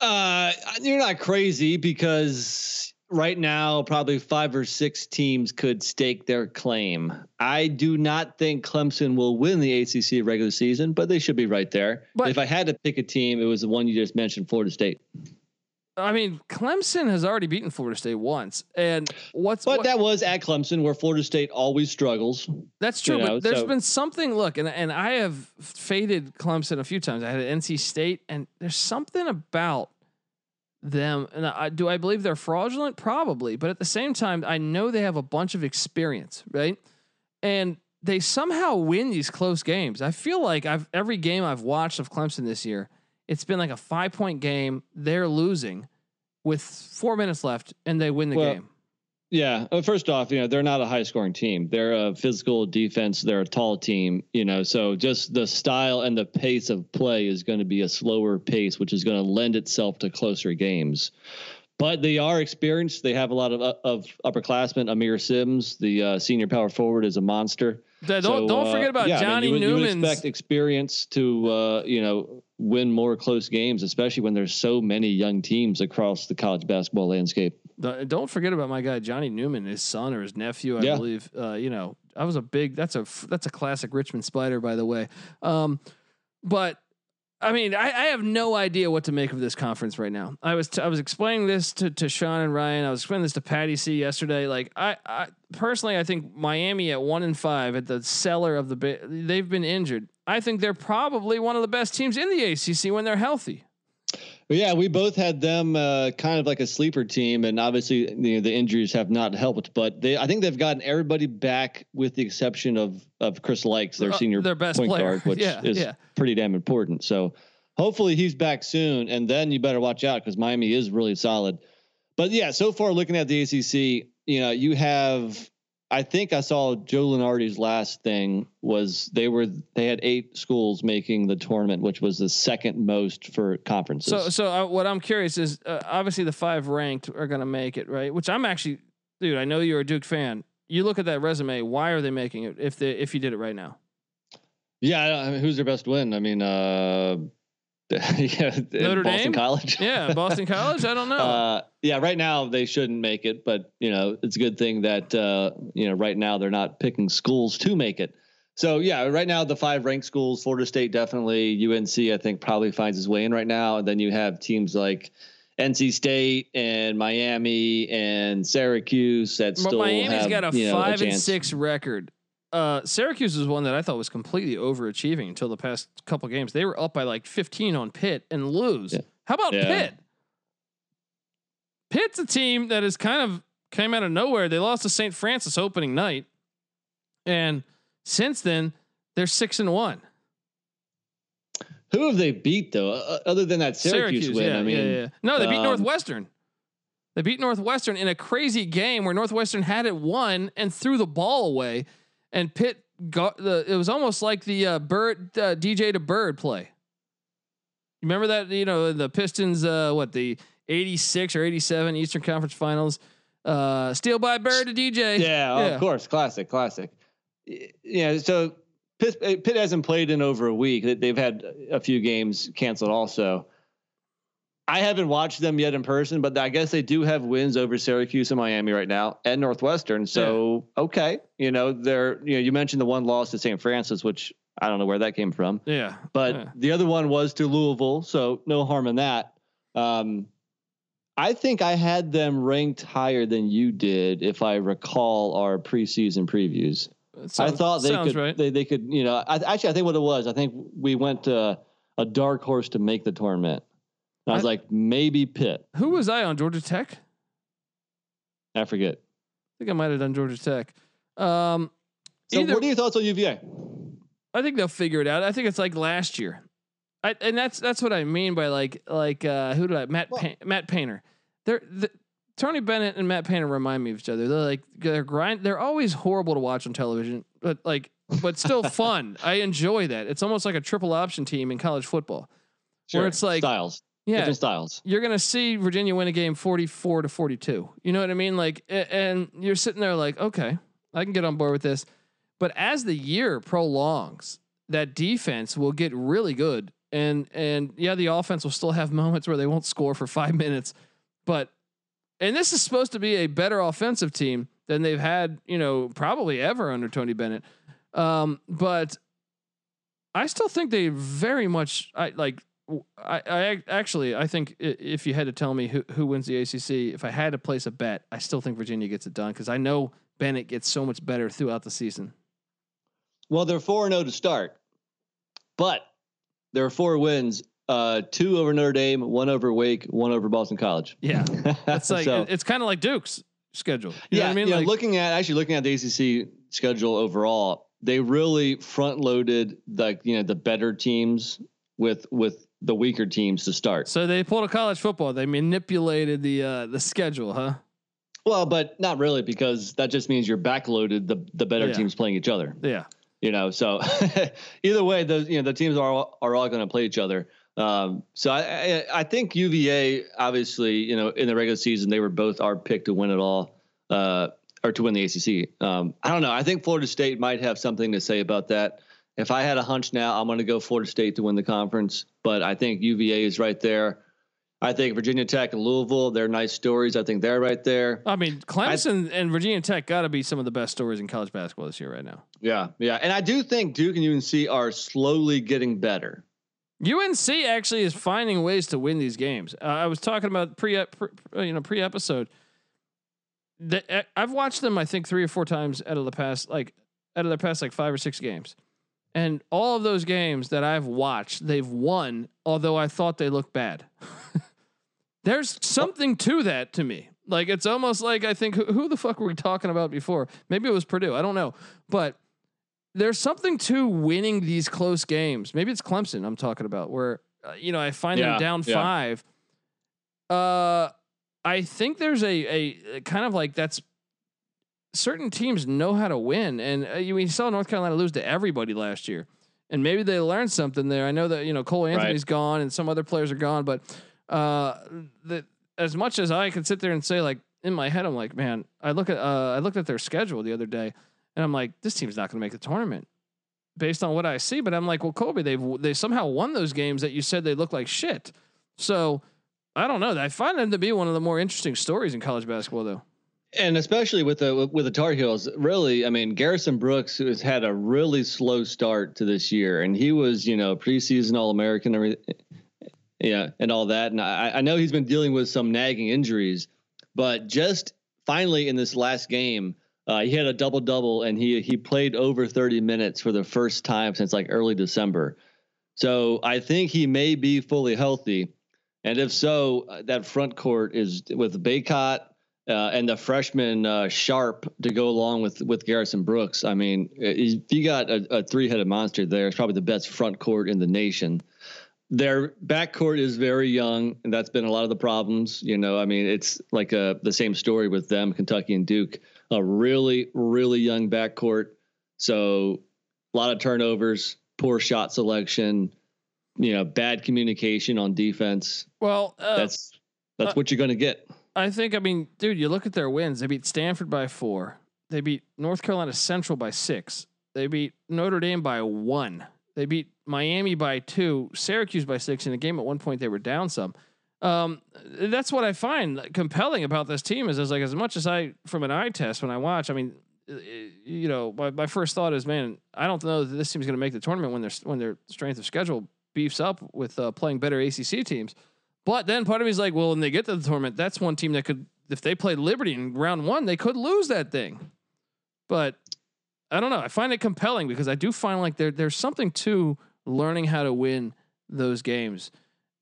uh, you're not crazy because right now, probably five or six teams could stake their claim. I do not think Clemson will win the ACC regular season, but they should be right there. But if I had to pick a team, it was the one you just mentioned, Florida State. I mean, Clemson has already beaten Florida State once, and what's but what, that was at Clemson, where Florida State always struggles. That's true, you know, but there's so. been something. Look, and and I have faded Clemson a few times. I had NC State, and there's something about them. And I, do I believe they're fraudulent? Probably. But at the same time, I know they have a bunch of experience, right? And they somehow win these close games. I feel like I've every game I've watched of Clemson this year, it's been like a five point game. They're losing with four minutes left, and they win the well, game. Yeah. Uh, first off, you know, they're not a high scoring team. They're a physical defense. They're a tall team, you know, so just the style and the pace of play is going to be a slower pace, which is going to lend itself to closer games. But they are experienced. They have a lot of, uh, of upperclassmen. Aamir Simms, the uh, senior power forward, is a monster. Don't so, don't forget about uh, yeah, Johnny I mean, you would, you would expect experience to uh, you know win more close games, especially when there's so many young teams across the college basketball landscape. Don't forget about my guy Johnny Newman, his son or his nephew, I yeah. believe. Uh, you know, I was a big. That's a that's a classic Richmond Spider, by the way. Um, but I mean, I, I, have no idea what to make of this conference right now. I was t- I was explaining this to, to Sean and Ryan. I was explaining this to Patty C yesterday. Like I, I personally, I think Miami at one and five at the cellar of the they've been injured. I think they're probably one of the best teams in the ACC when they're healthy. Yeah, we both had them uh, kind of like a sleeper team, and obviously you know, the injuries have not helped. But they, I think they've gotten everybody back, with the exception of of Chris Lykes, their uh, senior their best point player. guard, which yeah, is yeah. pretty damn important. So hopefully he's back soon, and then you better watch out because Miami is really solid. But yeah, so far looking at the ACC, you know, you have I think I saw Joe Lunardi's last thing was they were they had eight schools making the tournament, which was the second most for conferences. So, so uh, what I'm curious is uh, obviously the five ranked are going to make it, right? Which I'm actually, dude. I know you're a Duke fan. You look at that resume. Why are they making it? If they if you did it right now. Yeah, I mean, who's their best win? I mean, uh, yeah, Notre Boston Dame? College. yeah, Boston College. I don't know. Uh, yeah, right now they shouldn't make it, but you know it's a good thing that uh, you know right now they're not picking schools to make it. So yeah, right now the five ranked schools, Florida State definitely, UNC I think probably finds his way in right now, and then you have teams like NC State and Miami and Syracuse that but still Miami's have, got a you know, five a and six record uh, Syracuse is one that I thought was completely overachieving until the past couple games. They were up by like 15 on Pitt and lose. Yeah. How about yeah. Pitt? Pitt's a team that is kind of came out of nowhere. They lost to St. Francis opening night, and since then they're six and one. Who have they beat though, uh, other than that Syracuse, Syracuse win? Yeah, I mean, yeah, yeah. no, they beat um, Northwestern. They beat Northwestern in a crazy game where Northwestern had it won and threw the ball away, and Pitt got the. It was almost like the uh, Bird uh, DJ to Bird play. You remember that? You know the Pistons. Uh, what the eighty six or eighty seven Eastern Conference Finals. Uh, steal by Bird to DJ. Yeah, yeah. of course, classic, classic. Yeah, so Pitt, Pitt hasn't played in over a week. They've had a few games canceled also. I haven't watched them yet in person, but I guess they do have wins over Syracuse and Miami right now and Northwestern. So yeah. okay, you know they're you know you mentioned the one loss to St. Francis, which I don't know where that came from. Yeah, but yeah. the other one was to Louisville, so no harm in that. Um, I think I had them ranked higher than you did, if I recall our preseason previews. Sounds, I thought they could. Right. They, they could. You know, I, actually, I think what it was. I think we went to a dark horse to make the tournament. I was I, like, maybe Pitt. Who was I on Georgia Tech? I forget. I think I might have done Georgia Tech. Um, so, either, what are your thoughts on UVA? I think they'll figure it out. I think it's like last year. I, and that's that's what I mean by like like uh, who did I Matt well, Matt Painter. They're the, Tony Bennett and Matt Painter remind me of each other. They're like they're grind. They're always horrible to watch on television, but like but still fun. I enjoy that. It's almost like a triple option team in college football, sure. where it's like styles. Yeah, different styles. You're gonna see Virginia win a game 44 to 42. You know what I mean? Like, and you're sitting there like, okay, I can get on board with this. But as the year prolongs, that defense will get really good, and and yeah, the offense will still have moments where they won't score for five minutes, but and this is supposed to be a better offensive team than they've had, you know, probably ever under Tony Bennett. Um, but I still think they very much I like I, I actually I think if you had to tell me who, who wins the ACC, if I had to place a bet, I still think Virginia gets it done because I know Bennett gets so much better throughout the season. Well, they're four four zero oh to start, but there are four wins uh, two over Notre Dame, one over Wake, one over Boston College. Yeah, that's like so, it's kind of like Duke's schedule. You yeah, I mean, like, looking at actually looking at the ACC schedule overall, they really front loaded the you know the better teams with with the weaker teams to start. So they pulled a college football. They manipulated the uh, the schedule, huh? Well, but not really because that just means you're backloaded the the better yeah. teams playing each other. Yeah. You know, so either way, those you know the teams are all, are all going to play each other. Um, so I, I, I think UVA obviously you know in the regular season they were both our pick to win it all uh, or to win the ACC. Um, I don't know. I think Florida State might have something to say about that. If I had a hunch now, I'm going to go Florida State to win the conference, but I think UVA is right there. I think Virginia Tech and Louisville, they're nice stories. I think they're right there. I mean, Clemson I, and Virginia Tech got to be some of the best stories in college basketball this year right now. Yeah, yeah, and I do think Duke and UNC are slowly getting better. UNC actually is finding ways to win these games. Uh, I was talking about pre, pre you know pre episode. Uh, I've watched them I think three or four times out of the past like out of the past like five or six games, and all of those games that I've watched, they've won. Although I thought they looked bad. There's something to that to me. Like it's almost like I think who, who the fuck were we talking about before? Maybe it was Purdue. I don't know, but there's something to winning these close games. Maybe it's Clemson I'm talking about, where uh, you know I find yeah, them down yeah. five. Uh, I think there's a a kind of like that's certain teams know how to win, and uh, you, we saw North Carolina lose to everybody last year, and maybe they learned something there. I know that you know Cole Anthony's right. gone and some other players are gone, but uh, that as much as I could sit there and say like in my head, I'm like, man, I look at uh, I looked at their schedule the other day and I'm like, this team's not going to make the tournament based on what I see. But I'm like, well, Kobe, they've they somehow won those games that you said they look like shit. So I don't know. I find them to be one of the more interesting stories in college basketball, though. And especially with the with the Tar Heels, really, I mean, Garrison Brooks has had a really slow start to this year, and he was, you know, preseason All American, and yeah, and all that. And I, I know he's been dealing with some nagging injuries, but just finally in this last game, Uh, he had a double double, and he he played over 30 minutes for the first time since like early December. So I think he may be fully healthy, and if so, uh, that front court is with Bacot uh, and the freshman uh, Sharpe to go along with with Garrison Brooks. I mean, if you got a, a three headed monster there, it's probably the best front court in the nation. Their backcourt is very young, and that's been a lot of the problems. You know, I mean, it's like a, uh, the same story with them, Kentucky and Duke. A really, really young backcourt, so a lot of turnovers, poor shot selection, you know, bad communication on defense. Well, uh, that's that's uh, what you're going to get. I think, I mean, dude, you look at their wins. They beat Stanford by four. They beat North Carolina Central by six. They beat Notre Dame by one. They beat Miami by two, Syracuse by six. In a game at one point, they were down some. Um, that's what I find compelling about this team is, is like as much as I from an eye test when I watch. I mean, you know, my, my first thought is, man, I don't know that this team's going to make the tournament when their when their strength of schedule beefs up with uh, playing better ACC teams. But then part of me is like, well, when they get to the tournament, that's one team that could, if they played Liberty in round one, they could lose that thing. But I don't know. I find it compelling because I do find like there there's something to learning how to win those games,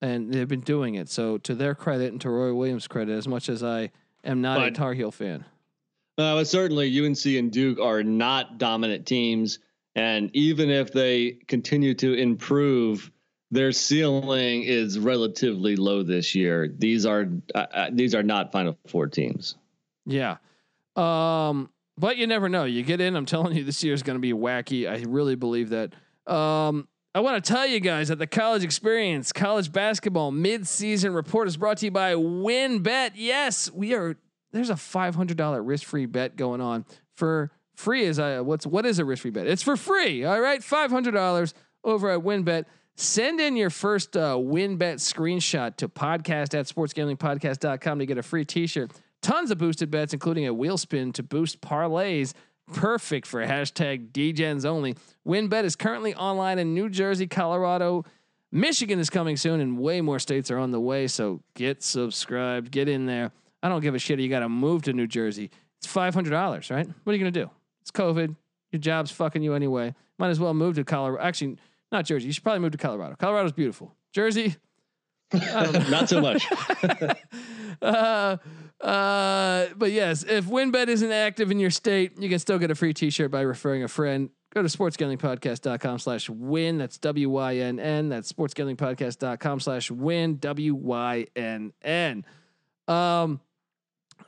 and they've been doing it. So to their credit and to Roy Williams' credit, as much as I am not but, a Tar Heel fan. Uh, but certainly UNC and Duke are not dominant teams, and even if they continue to improve their ceiling is relatively low this year. These are uh, uh, these are not Final Four teams. Yeah, um, but you never know. You get in. I'm telling you, this year is going to be wacky. I really believe that. Um, I want to tell you guys that the college experience, college basketball mid-season report is brought to you by WynnBET. Yes, we are. There's a $500 risk-free bet going on for free. Is I what's what is a risk-free bet? It's for free. All right, $500 over at WynnBET. Send in your first uh, WynnBET screenshot to podcast at sportsgamblingpodcast.com to get a free t shirt. Tons of boosted bets, including a wheel spin to boost parlays. Perfect for hashtag DGens only. WynnBET is currently online in New Jersey, Colorado. Michigan is coming soon, and way more states are on the way. So get subscribed, get in there. I don't give a shit. You got to move to New Jersey. It's five hundred dollars, right? What are you gonna do? It's COVID. Your job's fucking you anyway. Might as well move to Colorado. Actually, not Jersey. You should probably move to Colorado. Colorado's beautiful. Jersey, not so much. uh, uh, but yes, if WynnBET isn't active in your state, you can still get a free T-shirt by referring a friend. Go to sportsgamblingpodcast.com slash win. That's W-Y-N-N. That's sportsgamblingpodcast.com slash win. W-Y-N-N. Um,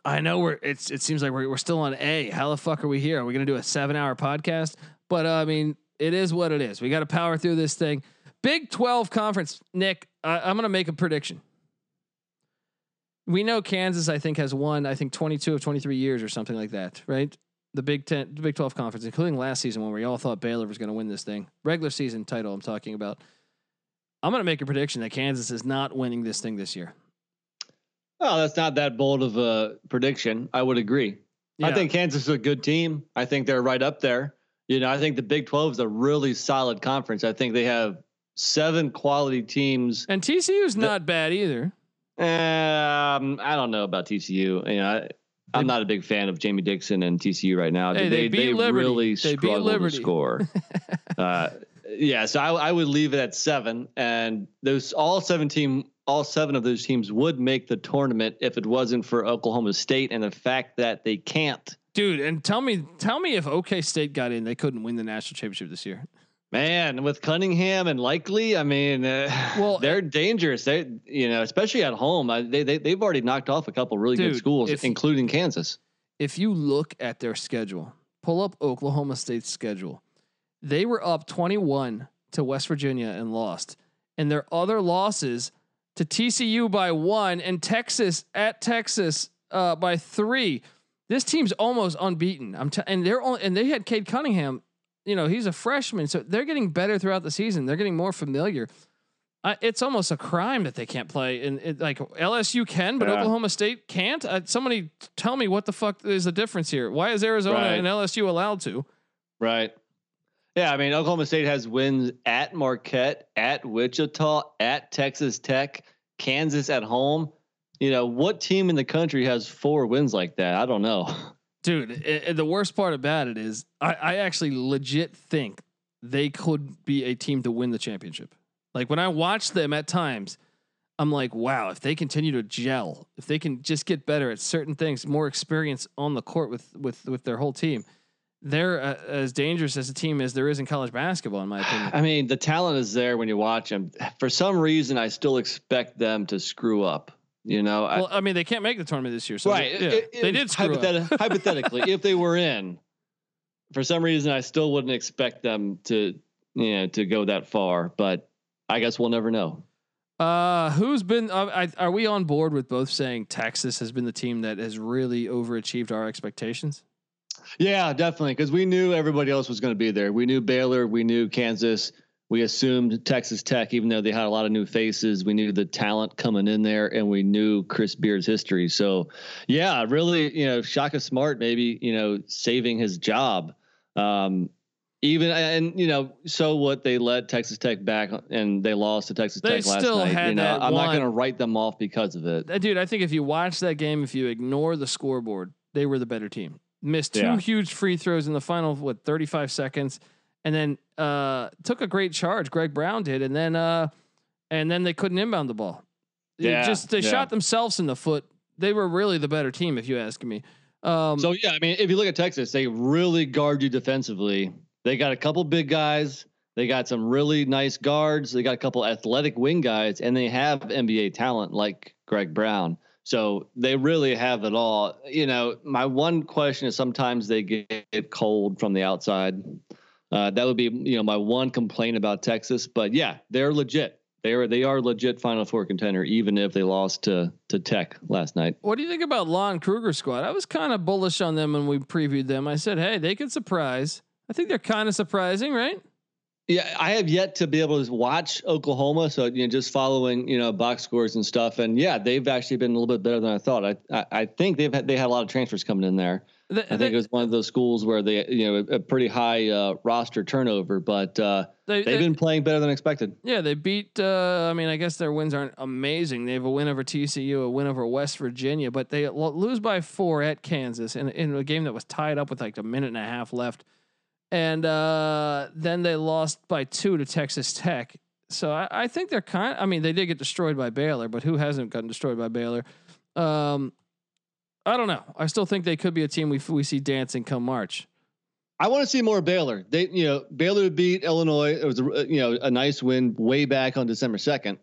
I know we're, it's, it seems like we're, we're still on A. How the fuck are we here? Are we going to do a seven hour podcast? But uh, I mean, it is what it is. We got to power through this thing. Big 12 conference, Nick, I, I'm going to make a prediction. We know Kansas, I think, has won, I think, 22 of 23 years or something like that, right? The Big 10, the Big 12 conference, including last season when we all thought Baylor was going to win this thing. Regular season title, I'm talking about. I'm going to make a prediction that Kansas is not winning this thing this year. Oh, that's not that bold of a prediction. I would agree. Yeah. I think Kansas is a good team. I think they're right up there. You know, I think the Big 12 is a really solid conference. I think they have seven quality teams. And TCU is not bad either. Um, I don't know about TCU. You know, I, am not a big fan of Jamie Dixon and TCU right now. Hey, they, they, they really they struggle to score. uh, yeah, so I, I would leave it at seven, and those all seven team, all seven of those teams would make the tournament if it wasn't for Oklahoma State and the fact that they can't dude. And tell me, tell me if OK State got in, they couldn't win the national championship this year. Man, with Cunningham and Likely, I mean, uh, well, they're dangerous. They, you know, especially at home. I, they, they they've already knocked off a couple really dude, good schools, if, including Kansas. If you look at their schedule, pull up Oklahoma State's schedule. They were up twenty-one to West Virginia and lost, and their other losses to TCU by one and Texas at Texas uh, by three. This team's almost unbeaten. I'm t- and they're only, and they had Cade Cunningham. You know, he's a freshman, so they're getting better throughout the season. They're getting more familiar. I, it's almost a crime that they can't play. And it, like LSU can, but yeah. Oklahoma State can't. Uh, somebody tell me what the fuck is the difference here? Why is Arizona right. and LSU allowed to? Right. Yeah, I mean Oklahoma State has wins at Marquette, at Wichita, at Texas Tech, Kansas at home you know, what team in the country has four wins like that? I don't know. dude. It, it, the worst part about it is, I, I actually legit think they could be a team to win the championship. Like when I watch them at times, I'm like, wow, if they continue to gel, if they can just get better at certain things, more experience on the court with with with their whole team, they're uh, as dangerous as a team as there is in college basketball, in my opinion. I mean, the talent is there when you watch them. For some reason, I still expect them to screw up. You know, well, I, I mean, they can't make the tournament this year, so right? They, yeah, it, it, they did screw hypothet- hypothetically, if they were in, for some reason, I still wouldn't expect them to, you know, to go that far. But I guess we'll never know. Uh, who's been? Uh, are we on board with both saying Texas has been the team that has really overachieved our expectations? Yeah, definitely. Because we knew everybody else was going to be there. We knew Baylor. We knew Kansas. We assumed Texas Tech, even though they had a lot of new faces. We knew the talent coming in there, and we knew Chris Beard's history. So, yeah, really, you know, Shaka Smart maybe you know saving his job. Um, even and you know, so what? They let Texas Tech back, and they lost to Texas they Tech last night. you know, I'm one. not going to write them off because of it, dude. I think if you watch that game, if you ignore the scoreboard, they were the better team missed two yeah. huge free throws in the final what 35 seconds and then uh, took a great charge Greg Brown did and then uh, and then they couldn't inbound the ball. Yeah, just they yeah. shot themselves in the foot. They were really the better team if you ask me. Um, so yeah, I mean if you look at Texas, they really guard you defensively. They got a couple big guys. They got some really nice guards. They got a couple athletic wing guys, and they have NBA talent like Greg Brown. So they really have it all. You know, my one question is sometimes they get cold from the outside. Uh, that would be, you know, my one complaint about Texas. But yeah, they're legit. They are they are legit Final Four contender, even if they lost to to Tech last night. What do you think about Lon Kruger squad? I was kind of bullish on them when we previewed them. I said, hey, they could surprise. I think they're kind of surprising, right? Yeah, I have yet to be able to watch Oklahoma, so you know, just following you know box scores and stuff. And yeah, they've actually been a little bit better than I thought. I I, I think they've had, they had a lot of transfers coming in there. The, I think it was one of those schools where they you know a pretty high uh, roster turnover, but uh, they, have been playing better than expected. Yeah, they beat. Uh, I mean, I guess their wins aren't amazing. They have a win over TCU, a win over West Virginia, but they lose by four at Kansas in in a game that was tied up with like a minute and a half left and uh, then they lost by two to Texas Tech. So I, I, think they're kind. I mean, they did get destroyed by Baylor, but who hasn't gotten destroyed by Baylor? Um, I don't know. I still think they could be a team we we see dancing come March. I want to see more Baylor. They, you know, Baylor beat Illinois. It was, a, you know, a nice win way back on December second,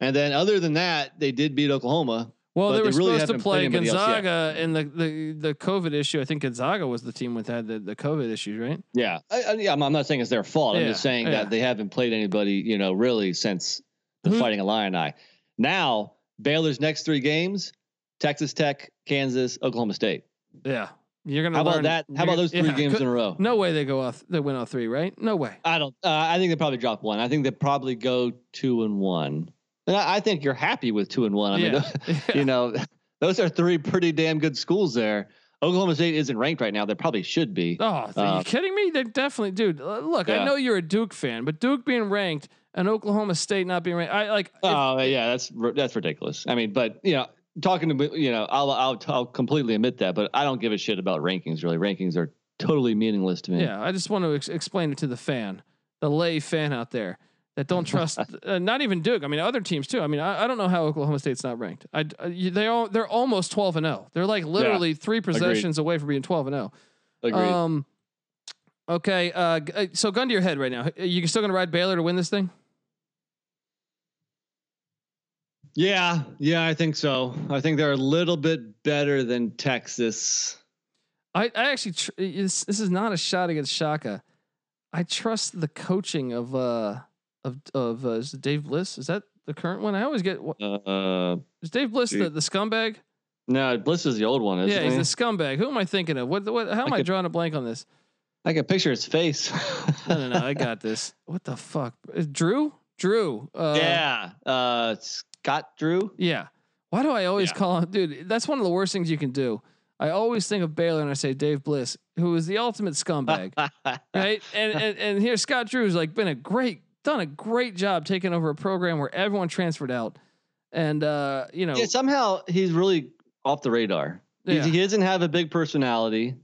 and then other than that, they did beat Oklahoma. Well, they were really supposed to play Gonzaga and the, the the COVID issue. I think Gonzaga was the team with had the, the COVID issues, right? Yeah, I, I, yeah. I'm, I'm, not saying it's their fault. Yeah, I'm just saying yeah. that they haven't played anybody, you know, really since the Who, Fighting Illini. Now Baylor's next three games: Texas Tech, Kansas, Oklahoma State. Yeah, you're gonna. How about that? How about those three yeah, games could, in a row? No way they go off. They win all three, right? No way. I don't. Uh, I think they probably drop one. I think they probably go two and one. And I, I think you're happy with two and one. I yeah. mean, you know, those are three pretty damn good schools there. Oklahoma State isn't ranked right now. They probably should be. Oh, are uh, you kidding me? They definitely, dude. Look, yeah. I know you're a Duke fan, but Duke being ranked and Oklahoma State not being ranked, I like. Oh if, yeah, that's that's ridiculous. I mean, but you know, talking to me you know, I'll, I'll I'll completely admit that, but I don't give a shit about rankings. Really, rankings are totally meaningless to me. Yeah, I just want to ex- explain it to the fan, the lay fan out there that don't trust uh, not even Duke. I mean, other teams too. I mean, I, I don't know how Oklahoma State's not ranked. I, uh, they all they're almost twelve and zero. Oh. They're like literally yeah. three possessions Agreed. away from being twelve and zero. Oh. Agreed. Um, okay. Uh, uh, so gun to your head right now. You still gonna ride Baylor to win this thing? Yeah, yeah, I think so. I think they're a little bit better than Texas. I, I actually tr- this, this is not a shot against Shaka. I trust the coaching of uh of of uh, is Dave Bliss? Is that the current one? I always get. Uh, is Dave Bliss the, the scumbag? No, Bliss is the old one. Is yeah, he's he? the scumbag. Who am I thinking of? What? What? How am I, I drawing a blank on this? I can picture his face. no, no, no. I got this. What the fuck? Is Drew? Drew. Uh, yeah. Uh, Scott Drew. Yeah. Why do I always yeah. call him, dude? That's one of the worst things you can do. I always think of Baylor and I say Dave Bliss, who is the ultimate scumbag, right? And, and and here Scott Drew's like been a great done a great job taking over a program where everyone transferred out, and uh, you know, yeah, somehow he's really off the radar. Yeah. He doesn't have a big personality.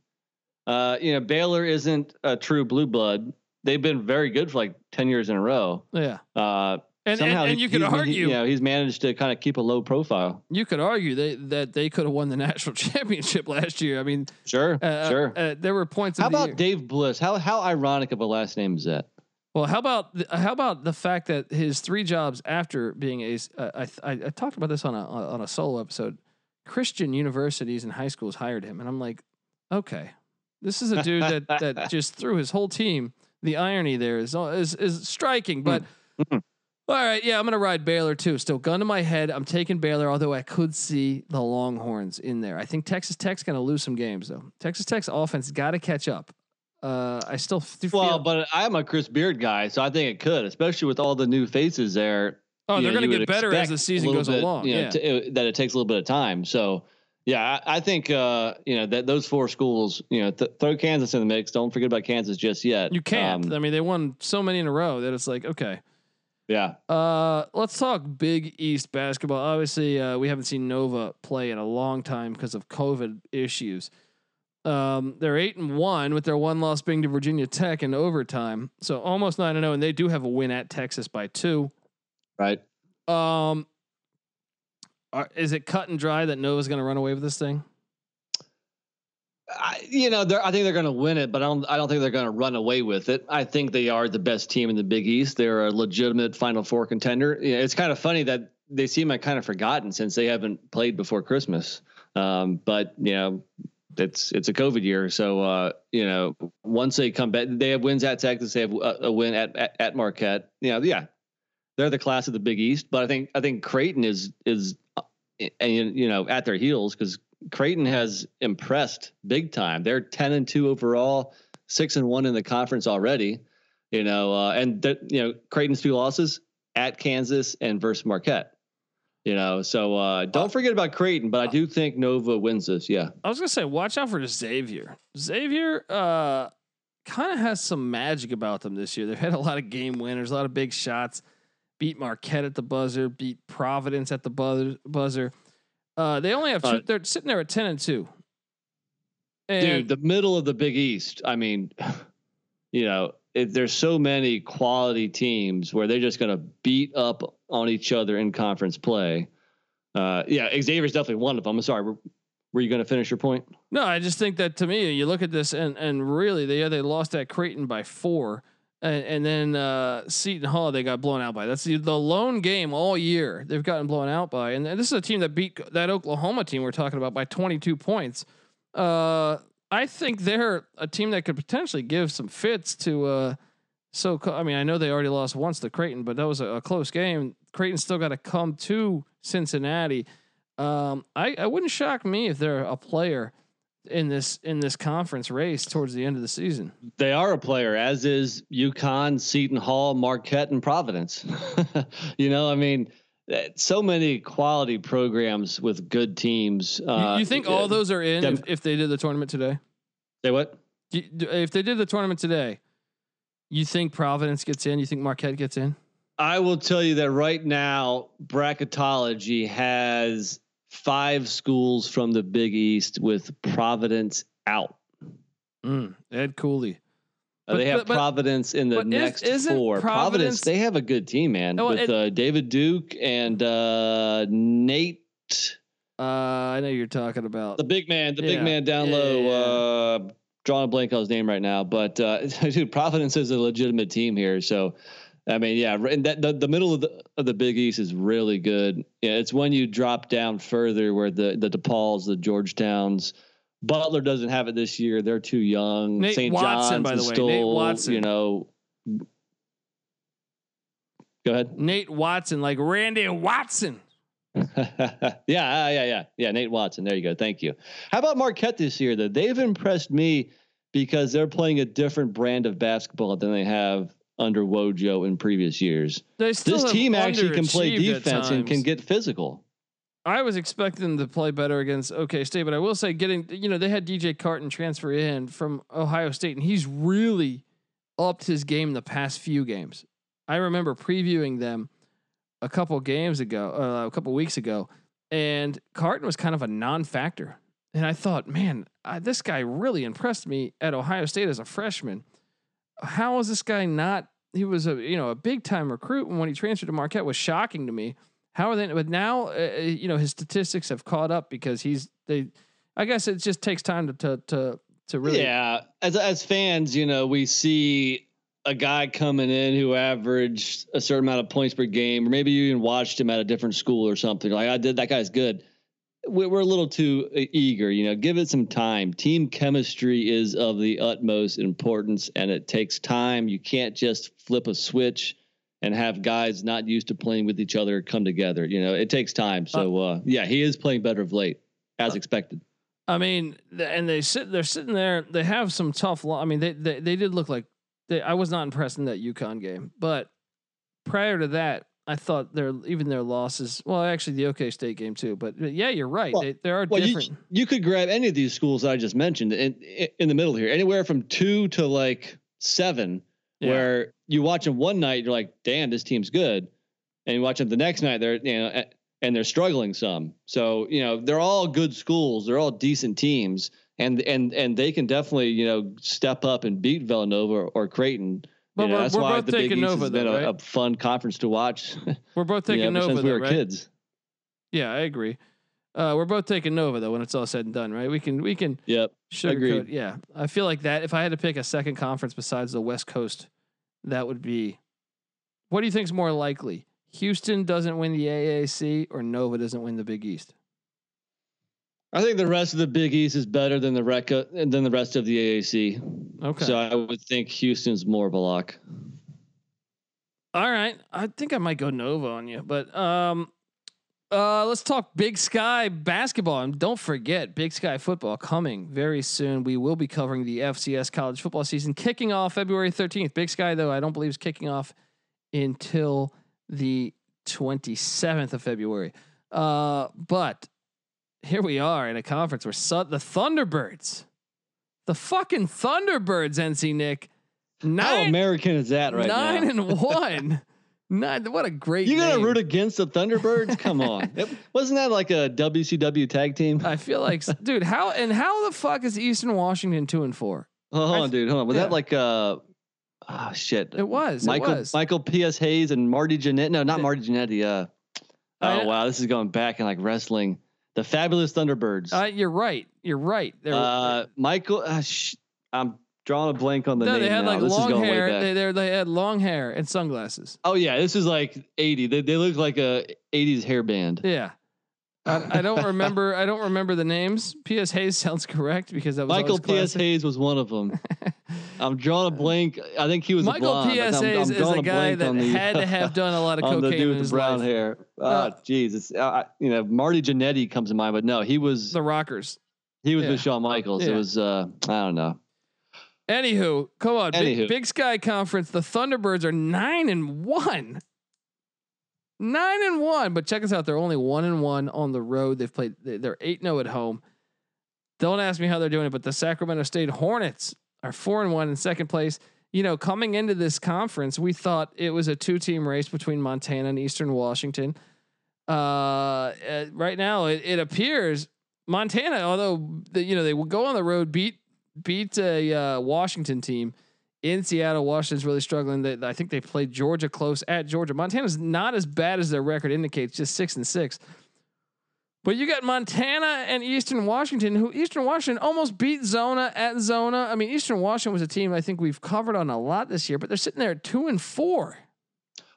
Uh, you know, Baylor isn't a true blue blood. They've been very good for like ten years in a row. Yeah. Uh, and, somehow and, and you could argue, he, you know, he's managed to kind of keep a low profile. You could argue they, that they could have won the national championship last year. I mean, sure, uh, uh sure. Uh, there were points. How about Dave Bliss? How how ironic of a last name is that? Well, how about how about the fact that his three jobs after being a uh, I, I, I talked about this on a on a solo episode. Christian universities and high schools hired him, and I'm like, okay, this is a dude that that just threw his whole team. The irony there is is is striking, but. Mm-hmm. All right, yeah, I'm gonna ride Baylor too. Still, gun to my head, I'm taking Baylor. Although I could see the Longhorns in there. I think Texas Tech's gonna lose some games though. Texas Tech's offense got to catch up. Uh, I still feel well, but I'm a Chris Beard guy, so I think it could, especially with all the new faces there. Oh, they're going to get better as the season goes bit, along. You know, yeah, t- that it takes a little bit of time. So, yeah, I, I think uh, you know that those four schools, you know, th- throw Kansas in the mix. Don't forget about Kansas just yet. You can't. Um, I mean, they won so many in a row that it's like okay. Yeah. Uh, let's talk Big East basketball. Obviously, uh, we haven't seen Nova play in a long time because of COVID issues. Um, they're eight and one with their one loss being to Virginia Tech in overtime, so almost nine and zero, oh, and they do have a win at Texas by two. Right. Um, are, is it cut and dry that Nova's going to run away with this thing? I, you know, I think they're going to win it, but I don't. I don't think they're going to run away with it. I think they are the best team in the Big East. They're a legitimate Final Four contender. You know, it's kind of funny that they seem like kind of forgotten since they haven't played before Christmas. Um, but you know, it's it's a COVID year, so uh, you know, once they come back, they have wins at Texas. They have a, a win at, at, at Marquette. You know, yeah, they're the class of the Big East. But I think I think Creighton is is and you know at their heels because Creighton has impressed big time. They're ten and two overall, six and one in the conference already. You know, uh, and that you know Creighton's two losses at Kansas and versus Marquette. You know, so uh, don't forget about Creighton, but I do think Nova wins this. Yeah, I was gonna say, watch out for Xavier. Xavier uh, kind of has some magic about them this year. They've had a lot of game winners, a lot of big shots. Beat Marquette at the buzzer. Beat Providence at the buzzer. Buzzer. Uh, they only have two. Uh, they're sitting there at ten and two. And dude, the middle of the Big East. I mean, you know, it, there's so many quality teams where they're just going to beat up on each other in conference play. Uh, yeah, Xavier's definitely one of them. I'm sorry. Were, were you going to finish your point? No, I just think that to me, you look at this and and really they they lost at Creighton by four. And, and then uh, Seton Hall, they got blown out by. That's the, the lone game all year they've gotten blown out by. And, and this is a team that beat that Oklahoma team we're talking about by 22 points. Uh, I think they're a team that could potentially give some fits to. So I mean, I know they already lost once to Creighton, but that was a, a close game. Creighton still got to come to Cincinnati. Um, I, I wouldn't shock me if they're a player in this in this conference race towards the end of the season. They are a player, as is UConn, Seton Hall, Marquette, and Providence. you know, I mean, so many quality programs with good teams. Uh, you, you, think all uh, those are in if, if, they did the tournament today? Say what? If they did the tournament today, you think Providence gets in? You think Marquette gets in? I will tell you that right now, bracketology has five schools from the Big East with Providence out. Mm, Ed Cooley. Uh, they have but, Providence in the next is, four. Providence, Providence, they have a good team, man, oh, with it, uh, David Duke and uh, Nate. Uh, I know you're talking about the big man, the yeah. big man down yeah, low. Drawing a blank on his name right now, but uh, dude, Providence is a legitimate team here. So I mean, yeah, and that the, the middle of the of the Big East is really good. Yeah, it's when you drop down further where the the DePauls, the Georgetowns, Butler doesn't have it this year. They're too young. St. John's, by the way, Nate Watson. You know, go ahead. Nate Watson, like Randy Watson. yeah, ah, yeah, yeah, yeah. Nate Watson. There you go. Thank you. How about Marquette this year? Though they've impressed me because they're playing a different brand of basketball than they have under Wojo in previous years. This team actually can play defense and can get physical. I was expecting them to play better against OK State, but I will say, getting you know they had DJ Carton transfer in from Ohio State, and he's really upped his game the past few games. I remember previewing them a couple games ago, uh, a couple weeks ago, and Carton was kind of a non-factor and I thought, man, I, this guy really impressed me at Ohio State as a freshman. How is this guy not? He was a you know a big time recruit, and when he transferred to Marquette, was shocking to me. How are they? But now, uh, uh, you know, his statistics have caught up because he's they. I guess it just takes time to to to, to really. Yeah, as as fans, you know, we see a guy coming in who averaged a certain amount of points per game, or maybe you even watched him at a different school or something. Like I did, that guy's good. We're a little too uh, eager, you know. Give it some time. Team chemistry is of the utmost importance, and it takes time. You can't just flip a switch and have guys not used to playing with each other come together. You know, it takes time. So uh, uh yeah, he is playing better of late, as uh, expected. I mean, and they sit, they're sitting there. They have some tough. I mean, they, they they did look like they, I was not impressed in that UConn game, but prior to that, I thought their even their losses. Well, actually, the OK State game too. But, uh, yeah, you're right. Well, they, there are well, different. You, you, could grab any of these schools that I just mentioned in in the middle here, anywhere from two to like seven, yeah. where you watch them one night, you're like, damn, this team's good, and you watch them the next night, they're you know, and they're struggling some. So you know, they're all good schools. They're all decent teams and and and they can definitely you know step up and beat Villanova or, Creighton. But you know, that's why the Big East Nova, has been though, a, right? a, fun conference to watch. We're both taking you know, Nova since we were right? kids. Yeah, I agree. Uh, we're both taking Nova though when it's all said and done, right? We can we can yep sugarcoat. Yeah, I feel like that. If I had to pick a second conference besides the West Coast, that would be. What do you think is more likely? Houston doesn't win the AAC or Nova doesn't win the Big East? I think the rest of the Big East is better than the rec- than the rest of the AAC. Okay. So I would think Houston's more of a lock. All right, I think I might go Nova on you, but um, uh, let's talk Big Sky basketball, and don't forget Big Sky football coming very soon. We will be covering the FCS college football season, kicking off February thirteenth. Big Sky, though, I don't believe is kicking off until the twenty seventh of February. Uh, but here we are in a conference where su- the Thunderbirds, the fucking Thunderbirds, NC Nick. Nine, How American is that right nine now? and one. Nine, what a great. You gonna root against the Thunderbirds? Come on, it, wasn't that like a WCW tag team? I feel like, dude. How and how the fuck is Eastern Washington two and four? Oh, hold on, dude. Hold on. Was yeah. that like uh? Oh shit! It was Michael it was. Michael P.S. Hayes and Marty Jannetty. No, not Marty Jannetty. Uh, oh wow, this is going back in like wrestling. The fabulous Thunderbirds. Uh, you're right. You're right. They're, uh, Michael, uh, sh- I'm drawing a blank on the no, name. they had now. like this long hair. They, they, they had long hair and sunglasses. Oh yeah, this is like 80. They, they look like a 80s hair band. Yeah. I, I, don't remember. I don't remember the names. P.S. Hayes sounds correct because that was Michael P.S. Hayes was one of them. I'm drawing a blank. I think he was Michael P.S. Hayes is a guy that the, had to have done a lot of cocaine. the dude with the brown life. hair. Oh, uh, jeez, uh, you know Marty Jannetty comes to mind, but no, he was the Rockers. He was yeah. with Shawn Michaels. Yeah. It was uh, I don't know. Anywho, come on, Anywho. Big, Big Sky Conference. The Thunderbirds are nine and one. Nine and one, but check us out. They're only one and one on the road. They've played. They're eight zero oh at home. Don't ask me how they're doing it, but the Sacramento State Hornets are four and one in second place. You know, coming into this conference, we thought it was a two team race between Montana and Eastern Washington. Uh, right now, it, it appears Montana, although the, you know they will go on the road, beat beat a uh, Washington team in Seattle. Washington's really struggling. They, I think they played Georgia close at Georgia. Montana's not as bad as their record indicates, just six and six. But you got Montana and Eastern Washington, who Eastern Washington almost beat Zona at Zona. I mean, Eastern Washington was a team I think we've covered on a lot this year, but they're sitting there at two and four.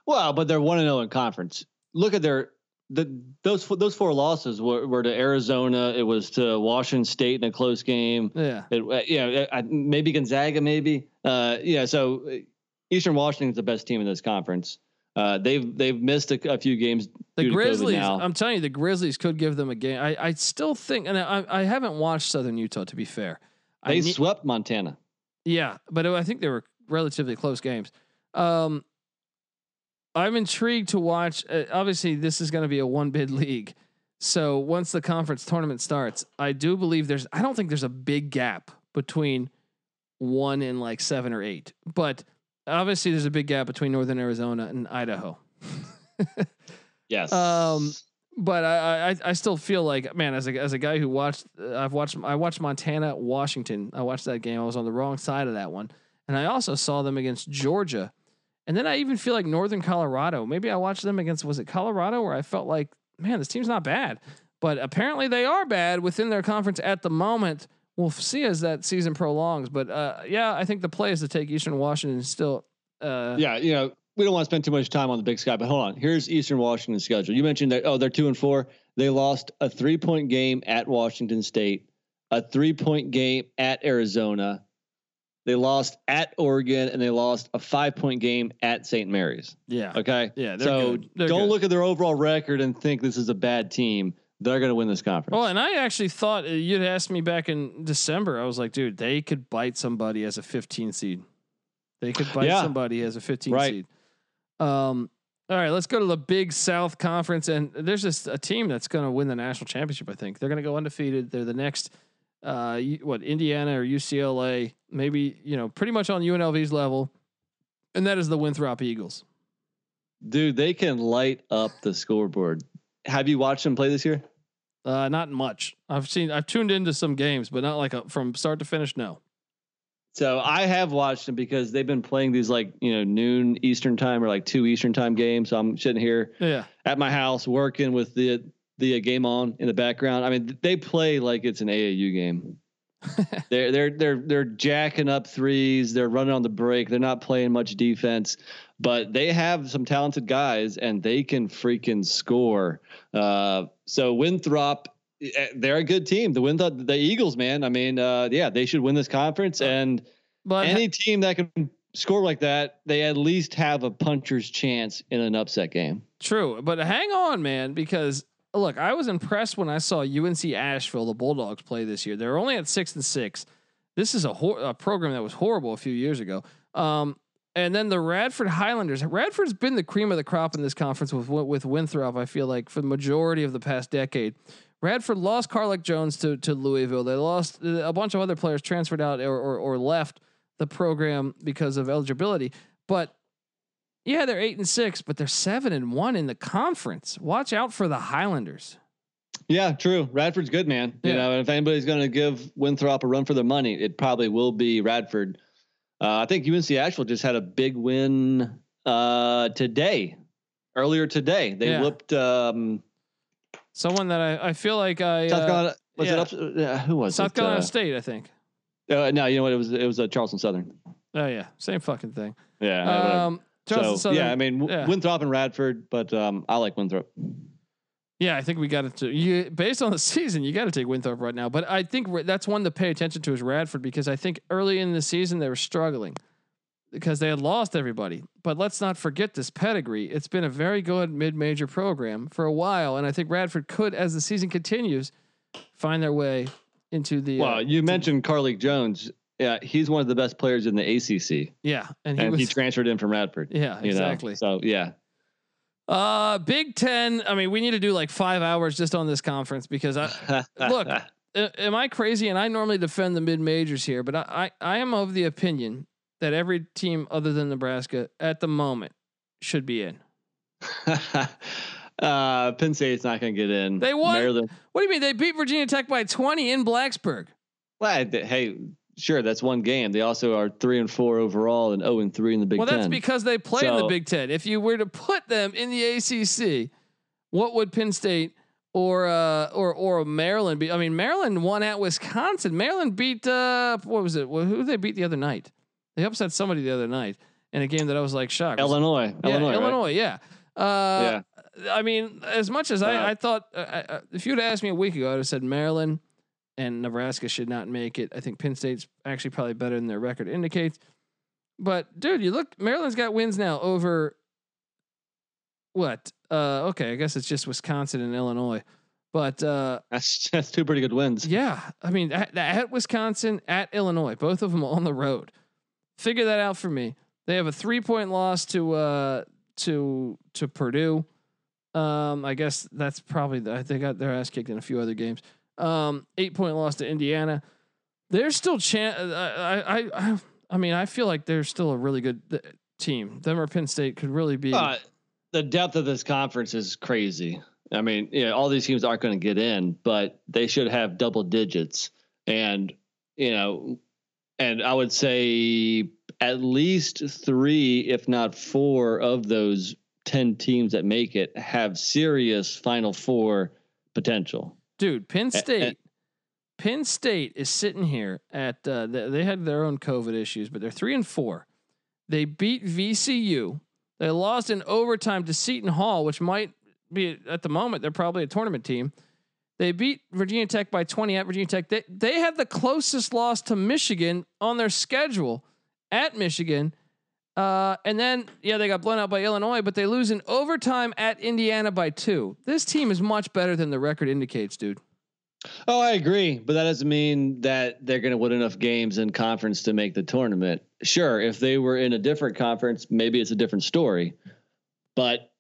Well, but they're one and zero oh in conference. Look at their the those those four losses were, were to Arizona. It was to Washington State in a close game. Yeah, it, uh, yeah, uh, maybe Gonzaga, maybe. Uh, yeah, so uh, Eastern Washington's the best team in this conference. Uh, they've they've missed a, a few games. The Grizzlies, I'm telling you, the Grizzlies could give them a game. I, I still think, and I, I haven't watched Southern Utah to be fair. They ne- swept Montana. Yeah, but I think they were relatively close games. Um, I'm intrigued to watch. Uh, obviously, this is going to be a one bid league. So once the conference tournament starts, I do believe there's. I don't think there's a big gap between one and like seven or eight, but obviously there's a big gap between Northern Arizona and Idaho. yes. Um, but I, I I still feel like man as a as a guy who watched uh, I've watched I watched Montana Washington I watched that game I was on the wrong side of that one and I also saw them against Georgia and then I even feel like Northern Colorado maybe I watched them against was it Colorado where I felt like man this team's not bad but apparently they are bad within their conference at the moment we'll see as that season prolongs but uh, yeah I think the play is to take Eastern Washington still uh, yeah you know we don't want to spend too much time on the Big Sky, but hold on. Here's Eastern Washington's schedule. You mentioned that oh they're two and four. They lost a three point game at Washington State, a three point game at Arizona. They lost at Oregon and they lost a five point game at St. Mary's. Yeah. Okay. Yeah. so don't good. look at their overall record and think this is a bad team. They're going to win this conference. Well, and I actually thought uh, you'd asked me back in December. I was like, dude, they could bite somebody as a 15 seed. They could bite yeah. somebody as a 15 right. seed. Um, all right, let's go to the Big South Conference, and there's just a team that's going to win the national championship. I think they're going to go undefeated. They're the next, uh, what Indiana or UCLA, maybe you know, pretty much on UNLV's level, and that is the Winthrop Eagles. Dude, they can light up the scoreboard. Have you watched them play this year? Uh, not much. I've seen, I've tuned into some games, but not like a, from start to finish. No. So I have watched them because they've been playing these like you know noon Eastern time or like two Eastern time games. So I'm sitting here yeah. at my house working with the the game on in the background. I mean, they play like it's an AAU game. they're they're they're they're jacking up threes. They're running on the break. They're not playing much defense, but they have some talented guys and they can freaking score. Uh, so Winthrop Eh, they're a good team. The win the, Eagles, man. I mean, uh, yeah, they should win this conference. And but any team that can score like that, they at least have a puncher's chance in an upset game. True, but hang on, man, because look, I was impressed when I saw UNC Asheville, the Bulldogs, play this year. They're only at six and six. This is a, hor- a program that was horrible a few years ago. Um, and then the Radford Highlanders. Radford's been the cream of the crop in this conference with with Winthrop. I feel like for the majority of the past decade. Radford lost Carlik Jones to to Louisville. They lost a bunch of other players transferred out or, or, or left the program because of eligibility. But yeah, they're eight and six, but they're seven and one in the conference. Watch out for the Highlanders. Yeah, true. Radford's good, man. Yeah. You know, if anybody's going to give Winthrop a run for their money, it probably will be Radford. Uh, I think UNC Asheville just had a big win uh, today. Earlier today, they yeah. whooped um, Someone that I, I feel like I South uh, Carolina was yeah. it up? Uh, who was it? South it? Carolina uh, State, I think. Uh, no, you know what? It was it was uh, Charleston Southern. Oh yeah, same fucking thing. Yeah. Um, Charleston so, Southern. Yeah, I mean yeah. Winthrop and Radford, but um, I like Winthrop. Yeah, I think we got it to. You based on the season, you got to take Winthrop right now. But I think that's one to pay attention to is Radford because I think early in the season they were struggling because they had lost everybody. But let's not forget this pedigree. It's been a very good mid-major program for a while, and I think Radford could, as the season continues, find their way into the. Well, uh, you mentioned Carlik Jones. Yeah, he's one of the best players in the ACC. Yeah, and he, and was, he transferred in from Radford. Yeah, exactly. Know? So yeah. Uh, Big Ten. I mean, we need to do like five hours just on this conference because I look. am I crazy? And I normally defend the mid majors here, but I, I I am of the opinion that every team other than Nebraska at the moment should be in? uh, Penn State's not going to get in. They won. Maryland. What do you mean? They beat Virginia Tech by 20 in Blacksburg. Well, hey, sure, that's one game. They also are three and four overall and zero oh and three in the Big Ten. Well, that's because they play so, in the Big Ten. If you were to put them in the ACC, what would Penn State or uh, or or Maryland be? I mean, Maryland won at Wisconsin. Maryland beat uh, what was it? who did they beat the other night? They upset somebody the other night in a game that I was like shocked. Illinois, yeah, Illinois, Illinois, right? yeah. Uh, yeah. I mean, as much as I, I thought, uh, uh, if you'd asked me a week ago, I'd have said Maryland and Nebraska should not make it. I think Penn State's actually probably better than their record indicates. But dude, you look, Maryland's got wins now over what? Uh, okay, I guess it's just Wisconsin and Illinois. But uh, that's that's two pretty good wins. Yeah, I mean, at, at Wisconsin, at Illinois, both of them on the road figure that out for me. They have a three point loss to uh to to Purdue. Um, I guess that's probably the, they got their ass kicked in a few other games. Um, eight point loss to Indiana. There's still chance. Uh, I, I I mean I feel like they're still a really good uh, team. Them or Penn State could really be. Uh, the depth of this conference is crazy. I mean, you know, all these teams aren't going to get in, but they should have double digits. And, you know, and I would say at least three, if not four, of those 10 teams that make it have serious Final Four potential. Dude, Penn State. Penn State is sitting here at uh, they had their own COVID issues, but they're three and four. They beat VCU. They lost in overtime to Seton Hall, which might be at the moment they're probably a tournament team. They beat Virginia Tech by 20 at Virginia Tech. They they have the closest loss to Michigan on their schedule at Michigan. Uh, and then yeah, they got blown out by Illinois, but they lose in overtime at Indiana by two. This team is much better than the record indicates, dude. Oh, I agree, but that doesn't mean that they're going to win enough games in conference to make the tournament. Sure, if they were in a different conference, maybe it's a different story. But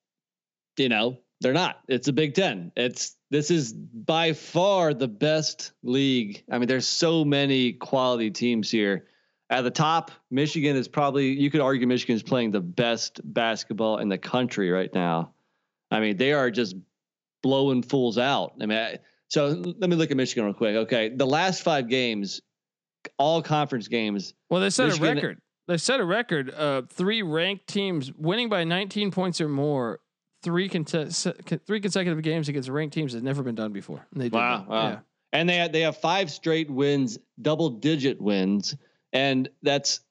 you know, they're not. It's a Big 10. It's this is by far the best league. I mean, there's so many quality teams here. At the top, Michigan is probably you could argue Michigan is playing the best basketball in the country right now. I mean, they are just blowing fools out. I mean, I, so let me look at Michigan real quick. Okay, the last five games, all conference games. Well, they set Michigan, a record. They set a record. Uh, three ranked teams winning by 19 points or more. Three contest, three consecutive games against ranked teams has never been done before. And they did wow, wow. Yeah. And they have, they have five straight wins, double digit wins, and that's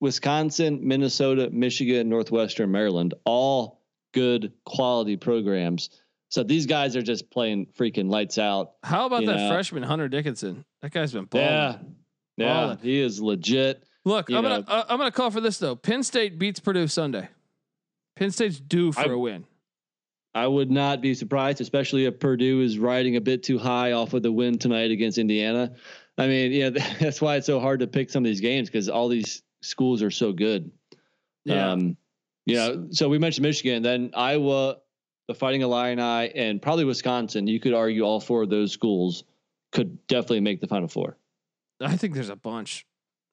Wisconsin, Minnesota, Michigan, Northwestern, Maryland, all good quality programs. So these guys are just playing freaking lights out. How about that know? freshman Hunter Dickinson? That guy's been balling. Yeah, yeah, he is legit. Look, I'm gonna uh, I'm gonna call for this though. Penn State beats Purdue Sunday. Penn State's due for I, a win. I would not be surprised, especially if Purdue is riding a bit too high off of the win tonight against Indiana. I mean, yeah, that's why it's so hard to pick some of these games because all these schools are so good. Yeah. Um, you know, so we mentioned Michigan, then Iowa the Fighting Illini, and probably Wisconsin. You could argue all four of those schools could definitely make the Final Four. I think there's a bunch.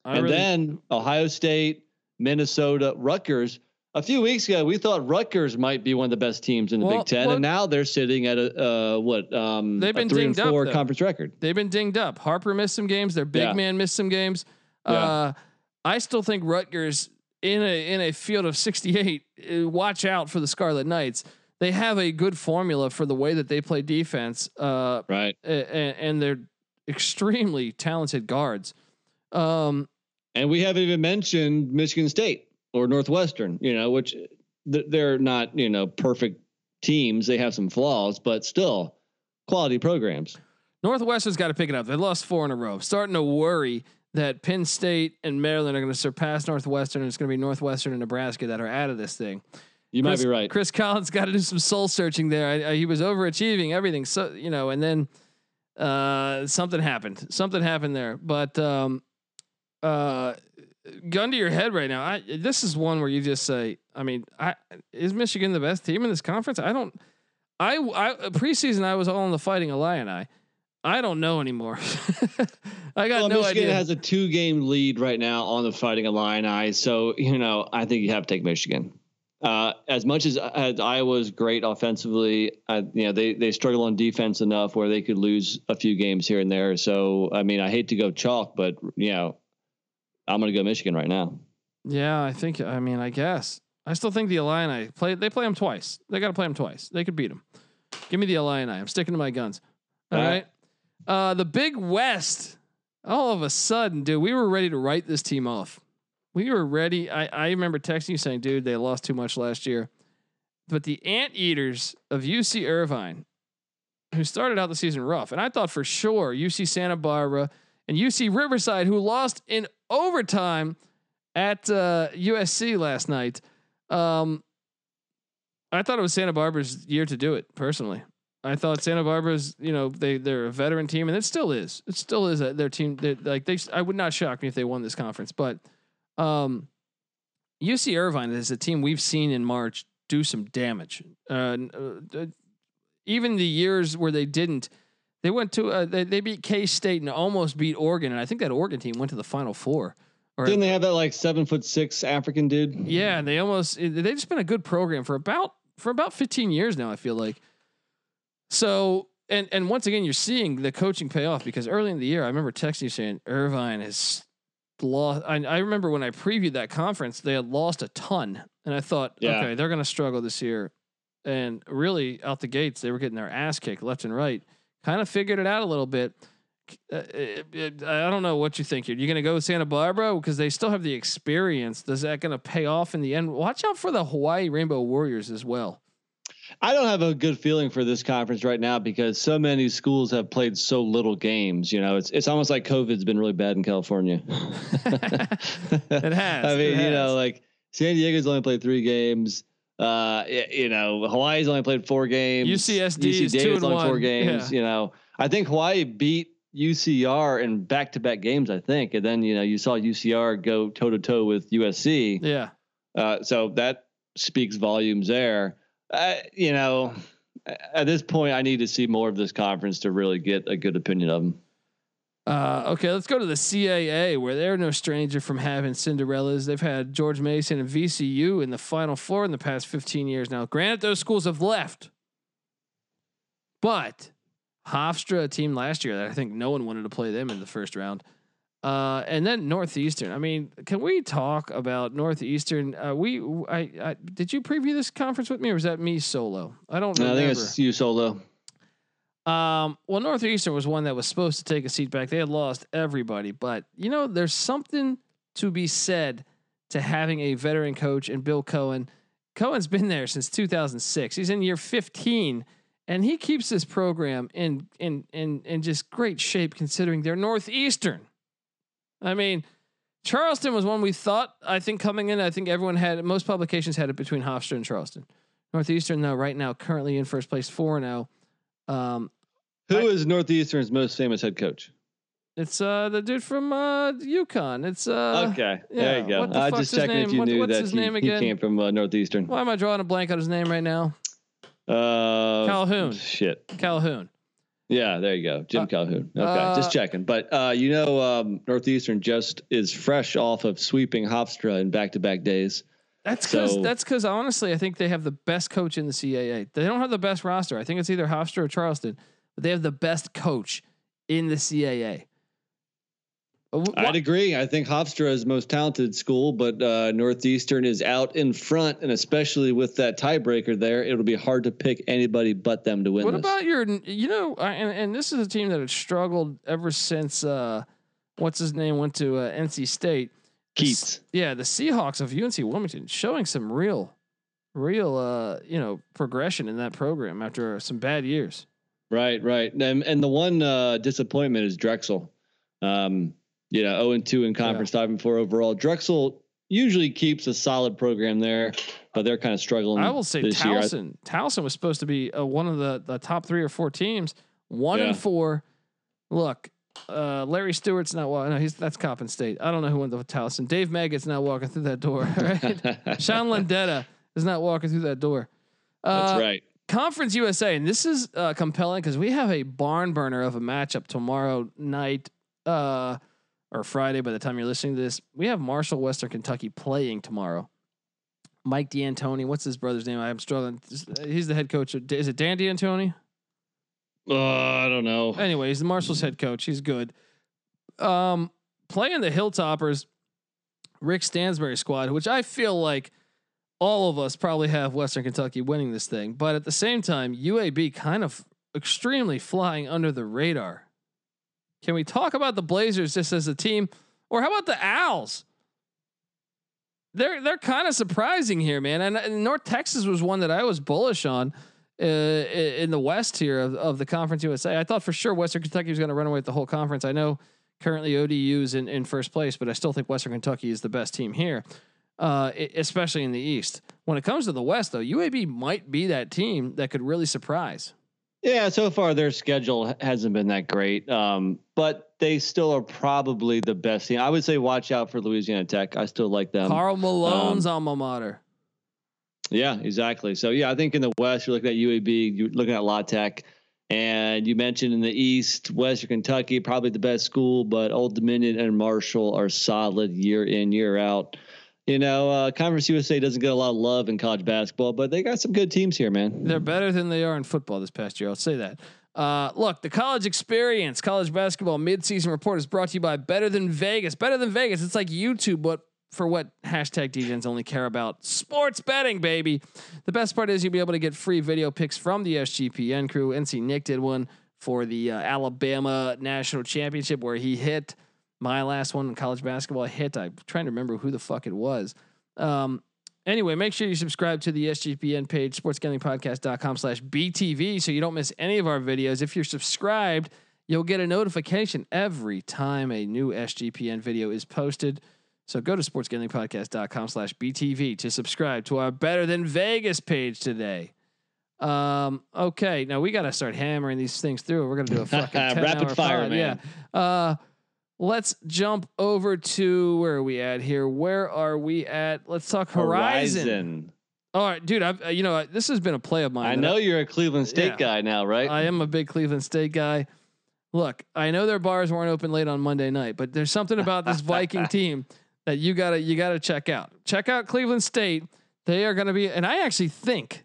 I and really... then Ohio State, Minnesota, Rutgers. A few weeks ago, we thought Rutgers might be one of the best teams in the well, Big Ten, well, and now they're sitting at a uh, what? Um, they've been three and four up, conference record. They've been dinged up. Harper missed some games. Their big yeah. man missed some games. Yeah. Uh, I still think Rutgers in a in a field of 68. Uh, watch out for the Scarlet Knights they have a good formula for the way that they play defense. Uh, right. And, and, they're extremely talented guards. Um, and we haven't even mentioned Michigan State or Northwestern, you know, which they're not, you know, perfect teams. They have some flaws, but still quality programs. Northwestern's got to pick it up. They lost four in a row. Starting to worry that Penn State and Maryland are going to surpass Northwestern. And it's going to be Northwestern and Nebraska that are out of this thing. You Chris, might be right. Chris Collins got to do some soul searching there. I, I, he was overachieving everything. So you know, and then uh, something happened. Something happened there. But um, uh, gun to your head right now. I, this is one where you just say, I mean, I, is Michigan the best team in this conference? I don't. I, I preseason I was all in the Fighting Illini. I don't know anymore. I got well, no Michigan idea. has a two game lead right now on the Fighting Illini, so you know I think you have to take Michigan. Uh, as much as, as Iowa's great offensively, uh, you know they they struggle on defense enough where they could lose a few games here and there. So I mean, I hate to go chalk, but you know, I'm going to go Michigan right now. Yeah, I think. I mean, I guess I still think the Illini play. They play them twice. They got to play them twice. They could beat them. Give me the Illini. I'm sticking to my guns. All, all right. right. Uh, the Big West. All of a sudden, dude, we were ready to write this team off we were ready. I, I remember texting you saying, dude, they lost too much last year. But the Anteaters of UC Irvine, who started out the season rough, and I thought for sure UC Santa Barbara and UC Riverside, who lost in overtime at uh, USC last night. Um, I thought it was Santa Barbara's year to do it personally. I thought Santa Barbara's, you know, they they're a veteran team, and it still is. It still is a, their team. Like they, I would not shock me if they won this conference, but um, UC Irvine is a team we've seen in March do some damage. Uh, uh, even the years where they didn't, they went to uh, they, they beat K State and almost beat Oregon, and I think that Oregon team went to the Final Four. Or, Didn't they have that like seven foot six African dude? Yeah, they almost they've just been a good program for about for about fifteen years now. I feel like. So and and once again, you're seeing the coaching pay off because early in the year, I remember texting you saying Irvine has lost. I, I remember when I previewed that conference, they had lost a ton, and I thought, yeah. okay, they're going to struggle this year. And really, out the gates, they were getting their ass kicked left and right. Kind of figured it out a little bit. Uh, it, it, I don't know what you think here. You're going to go with Santa Barbara because they still have the experience. Is that going to pay off in the end? Watch out for the Hawaii Rainbow Warriors as well. I don't have a good feeling for this conference right now because so many schools have played so little games. You know, it's it's almost like COVID's been really bad in California. it has. I mean, you know, like San Diego's only played three games. Uh, you know, Hawaii's only played four games. UCSD UC is two and only one. four games. Yeah. You know, I think Hawaii beat UCR in back-to-back games. I think, and then you know you saw UCR go toe to toe with USC. Yeah. Uh, so that speaks volumes there. Uh, you know, at this point, I need to see more of this conference to really get a good opinion of them. Uh, okay, let's go to the CAA, where they're no stranger from having Cinderellas. They've had George Mason and VCU in the Final Four in the past 15 years now. Granted, those schools have left, but Hofstra, a team last year that I think no one wanted to play them in the first round, uh, and then Northeastern. I mean, can we talk about Northeastern? Uh, we, I, I, did you preview this conference with me, or was that me solo? I don't know. I think it's you solo. Um, well, Northeastern was one that was supposed to take a seat back. They had lost everybody, but you know, there's something to be said to having a veteran coach and Bill Coen. Coen's been there since 2006. He's in year 15, and he keeps this program in in in in just great shape considering they're Northeastern. I mean, Charleston was one we thought. I think coming in, I think everyone had most publications had it between Hofstra and Charleston. Northeastern, though, right now currently in first place, four now. Um, Who I, is Northeastern's most famous head coach? It's uh the dude from uh UConn. It's uh okay. Yeah. There you go. I just checking if you what, knew that he, he, came from uh, Northeastern. Why am I drawing a blank on his name right now? Uh, Calhoun. Shit. Calhoun. Yeah, there you go, Jim uh, Calhoun. Okay, uh, just checking. But uh, you know, um, Northeastern just is fresh off of sweeping Hofstra in back-to-back days. That's because so, that's because honestly, I think they have the best coach in the CAA. They don't have the best roster. I think it's either Hofstra or Charleston, but they have the best coach in the CAA. I'd agree. I think Hofstra is most talented school, but uh, Northeastern is out in front, and especially with that tiebreaker there, it'll be hard to pick anybody but them to win. What this. about your? You know, and, and this is a team that has struggled ever since. Uh, what's his name went to uh, NC State. Keatts. The, yeah, the Seahawks of UNC Wilmington showing some real, real, uh, you know, progression in that program after some bad years. Right, right, and and the one uh, disappointment is Drexel. Um, you know, 0 and 2 in conference, yeah. 5 and 4 overall. Drexel usually keeps a solid program there, but they're kind of struggling. I will say Towson. Year. Towson was supposed to be uh, one of the, the top three or four teams. One yeah. and four. Look, uh, Larry Stewart's not walking. No, he's that's Coppin State. I don't know who went to Towson. Dave Meggett's not walking through that door. Right? Sean Landeta is not walking through that door. Uh, that's right. Conference USA, and this is uh, compelling because we have a barn burner of a matchup tomorrow night. Uh, or Friday by the time you're listening to this. We have Marshall, Western Kentucky playing tomorrow. Mike D'Antoni, what's his brother's name? I'm struggling. He's the head coach. Of, is it Dan D'Antoni? Uh, I don't know. Anyway, he's the Marshall's head coach. He's good. Um, playing the Hilltoppers, Rick Stansbury squad, which I feel like all of us probably have Western Kentucky winning this thing, but at the same time, UAB kind of extremely flying under the radar. Can we talk about the Blazers just as a team, or how about the Owls? They're they're kind of surprising here, man. And, and, North Texas was one that I was bullish on uh, in the West here of, of the Conference USA. I thought for sure Western Kentucky was going to run away with the whole conference. I know currently ODU is in, in first place, but I still think Western Kentucky is the best team here, uh, especially in the East. When it comes to the West, though, UAB might be that team that could really surprise. Yeah, so far their schedule hasn't been that great, um, but they still are probably the best team. I would say watch out for Louisiana Tech. I still like them. Karl Malone's um, alma mater. Yeah, exactly. So yeah, I think in the West you're looking at UAB, you're looking at La Tech, and you mentioned in the East, Western Kentucky probably the best school, but Old Dominion and Marshall are solid year in year out. you know, uh, Conference USA doesn't get a lot of love in college basketball, but they got some good teams here, man. They're better than they are in football this past year. I'll say that. Uh, look, the college experience, college basketball midseason report is brought to you by Better Than Vegas. Better Than Vegas. It's like YouTube, but for what hashtag DJs only care about sports betting, baby. The best part is you'll be able to get free video picks from the SGPN crew. NC Nick did one for the uh, Alabama national championship where he hit my last one in college basketball hit. I'm trying to remember who the fuck it was. Um, anyway, make sure you subscribe to the SGPN page, sportsgamblingpodcast.com slash BTV, so you don't miss any of our videos. If you're subscribed, you'll get a notification every time a new SGPN video is posted. So go to sportsgamblingpodcast.com slash BTV to subscribe to our Better Than Vegas page today. Um, okay, now we got to start hammering these things through. We're going to do a fucking rapid fire, pod. man. Yeah. Uh, Let's jump over to where are we at here? Where are we at? Let's talk Horizon. Horizon. All right, dude. I've uh, you know this has been a play of mine. I know I, you're a Cleveland State yeah, guy now, right? I am a big Cleveland State guy. Look, I know their bars weren't open late on Monday night, but there's something about this Viking team that you gotta you gotta check out. Check out Cleveland State. They are to be, and I actually think,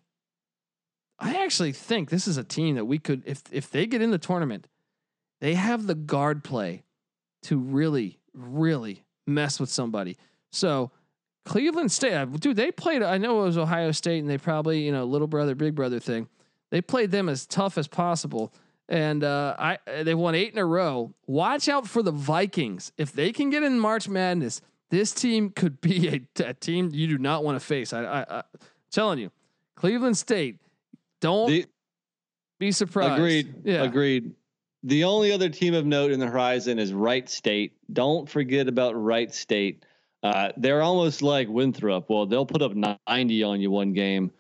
I actually think this is a team that we could, if if they get in the tournament, they have the guard play to really, really mess with somebody. So Cleveland State, dude, they played. I know it was Ohio State, and they probably, you know, little brother, big brother thing. They played them as tough as possible, and uh, I they won eight in a row. Watch out for the Vikings if they can get in March Madness. This team could be a, a team you do not want to face. I, I, I telling you, Cleveland State, don't the, be surprised. Agreed. Yeah. Agreed. The only other team of note in the horizon is Wright State. Don't forget about Wright State. Uh, they're almost like Winthrop. Well, they'll put up 90 on you one game.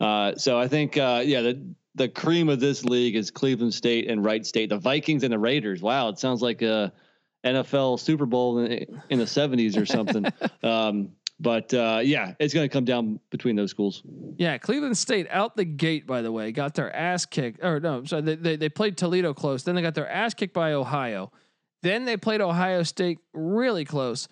Uh, so I think, uh, yeah, the the cream of this league is Cleveland State and Wright State. The Vikings and the Raiders. Wow, it sounds like a NFL Super Bowl in, in the 70s or something. um, but uh, yeah, it's going to come down between those schools. Yeah, Cleveland State out the gate, by the way, got their ass kicked. Or no, sorry, they, they, they played Toledo close. Then they got their ass kicked by Ohio. Then they played Ohio State really close.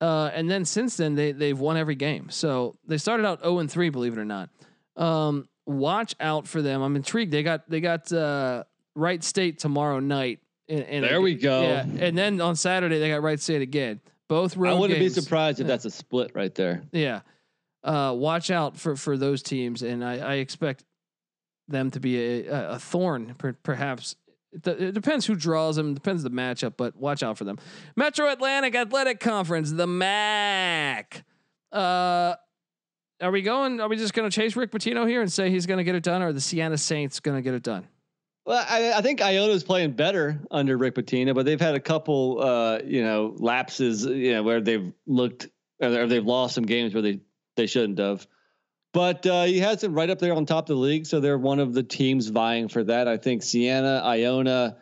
Uh, and then since then they they've won every game. So they started out 0 and 3, believe it or not. Um, watch out for them. I'm intrigued. They got they got uh, Wright State tomorrow night. In, in there we go. Yeah, and then on Saturday they got Wright State again. Both road. I wouldn't games. be surprised if that's a split right there. Yeah, uh, watch out for for those teams, and I, I expect them to be a, a thorn, per, perhaps. It depends who draws them. Depends the matchup, but watch out for them. Metro Atlantic Athletic Conference, the MAC. Uh, are we going? Are we just going to chase Rick Pitino here and say he's going to get it done, or the Siena Saints going to get it done? Well, I, I, think Iona's playing better under Rick Pitino, but they've had a couple, uh, you know, lapses, you know, where they've looked or they've lost some games where they they shouldn't have. But uh, he has them right up there on top of the league, so they're one of the teams vying for that. I think Siena, Iona,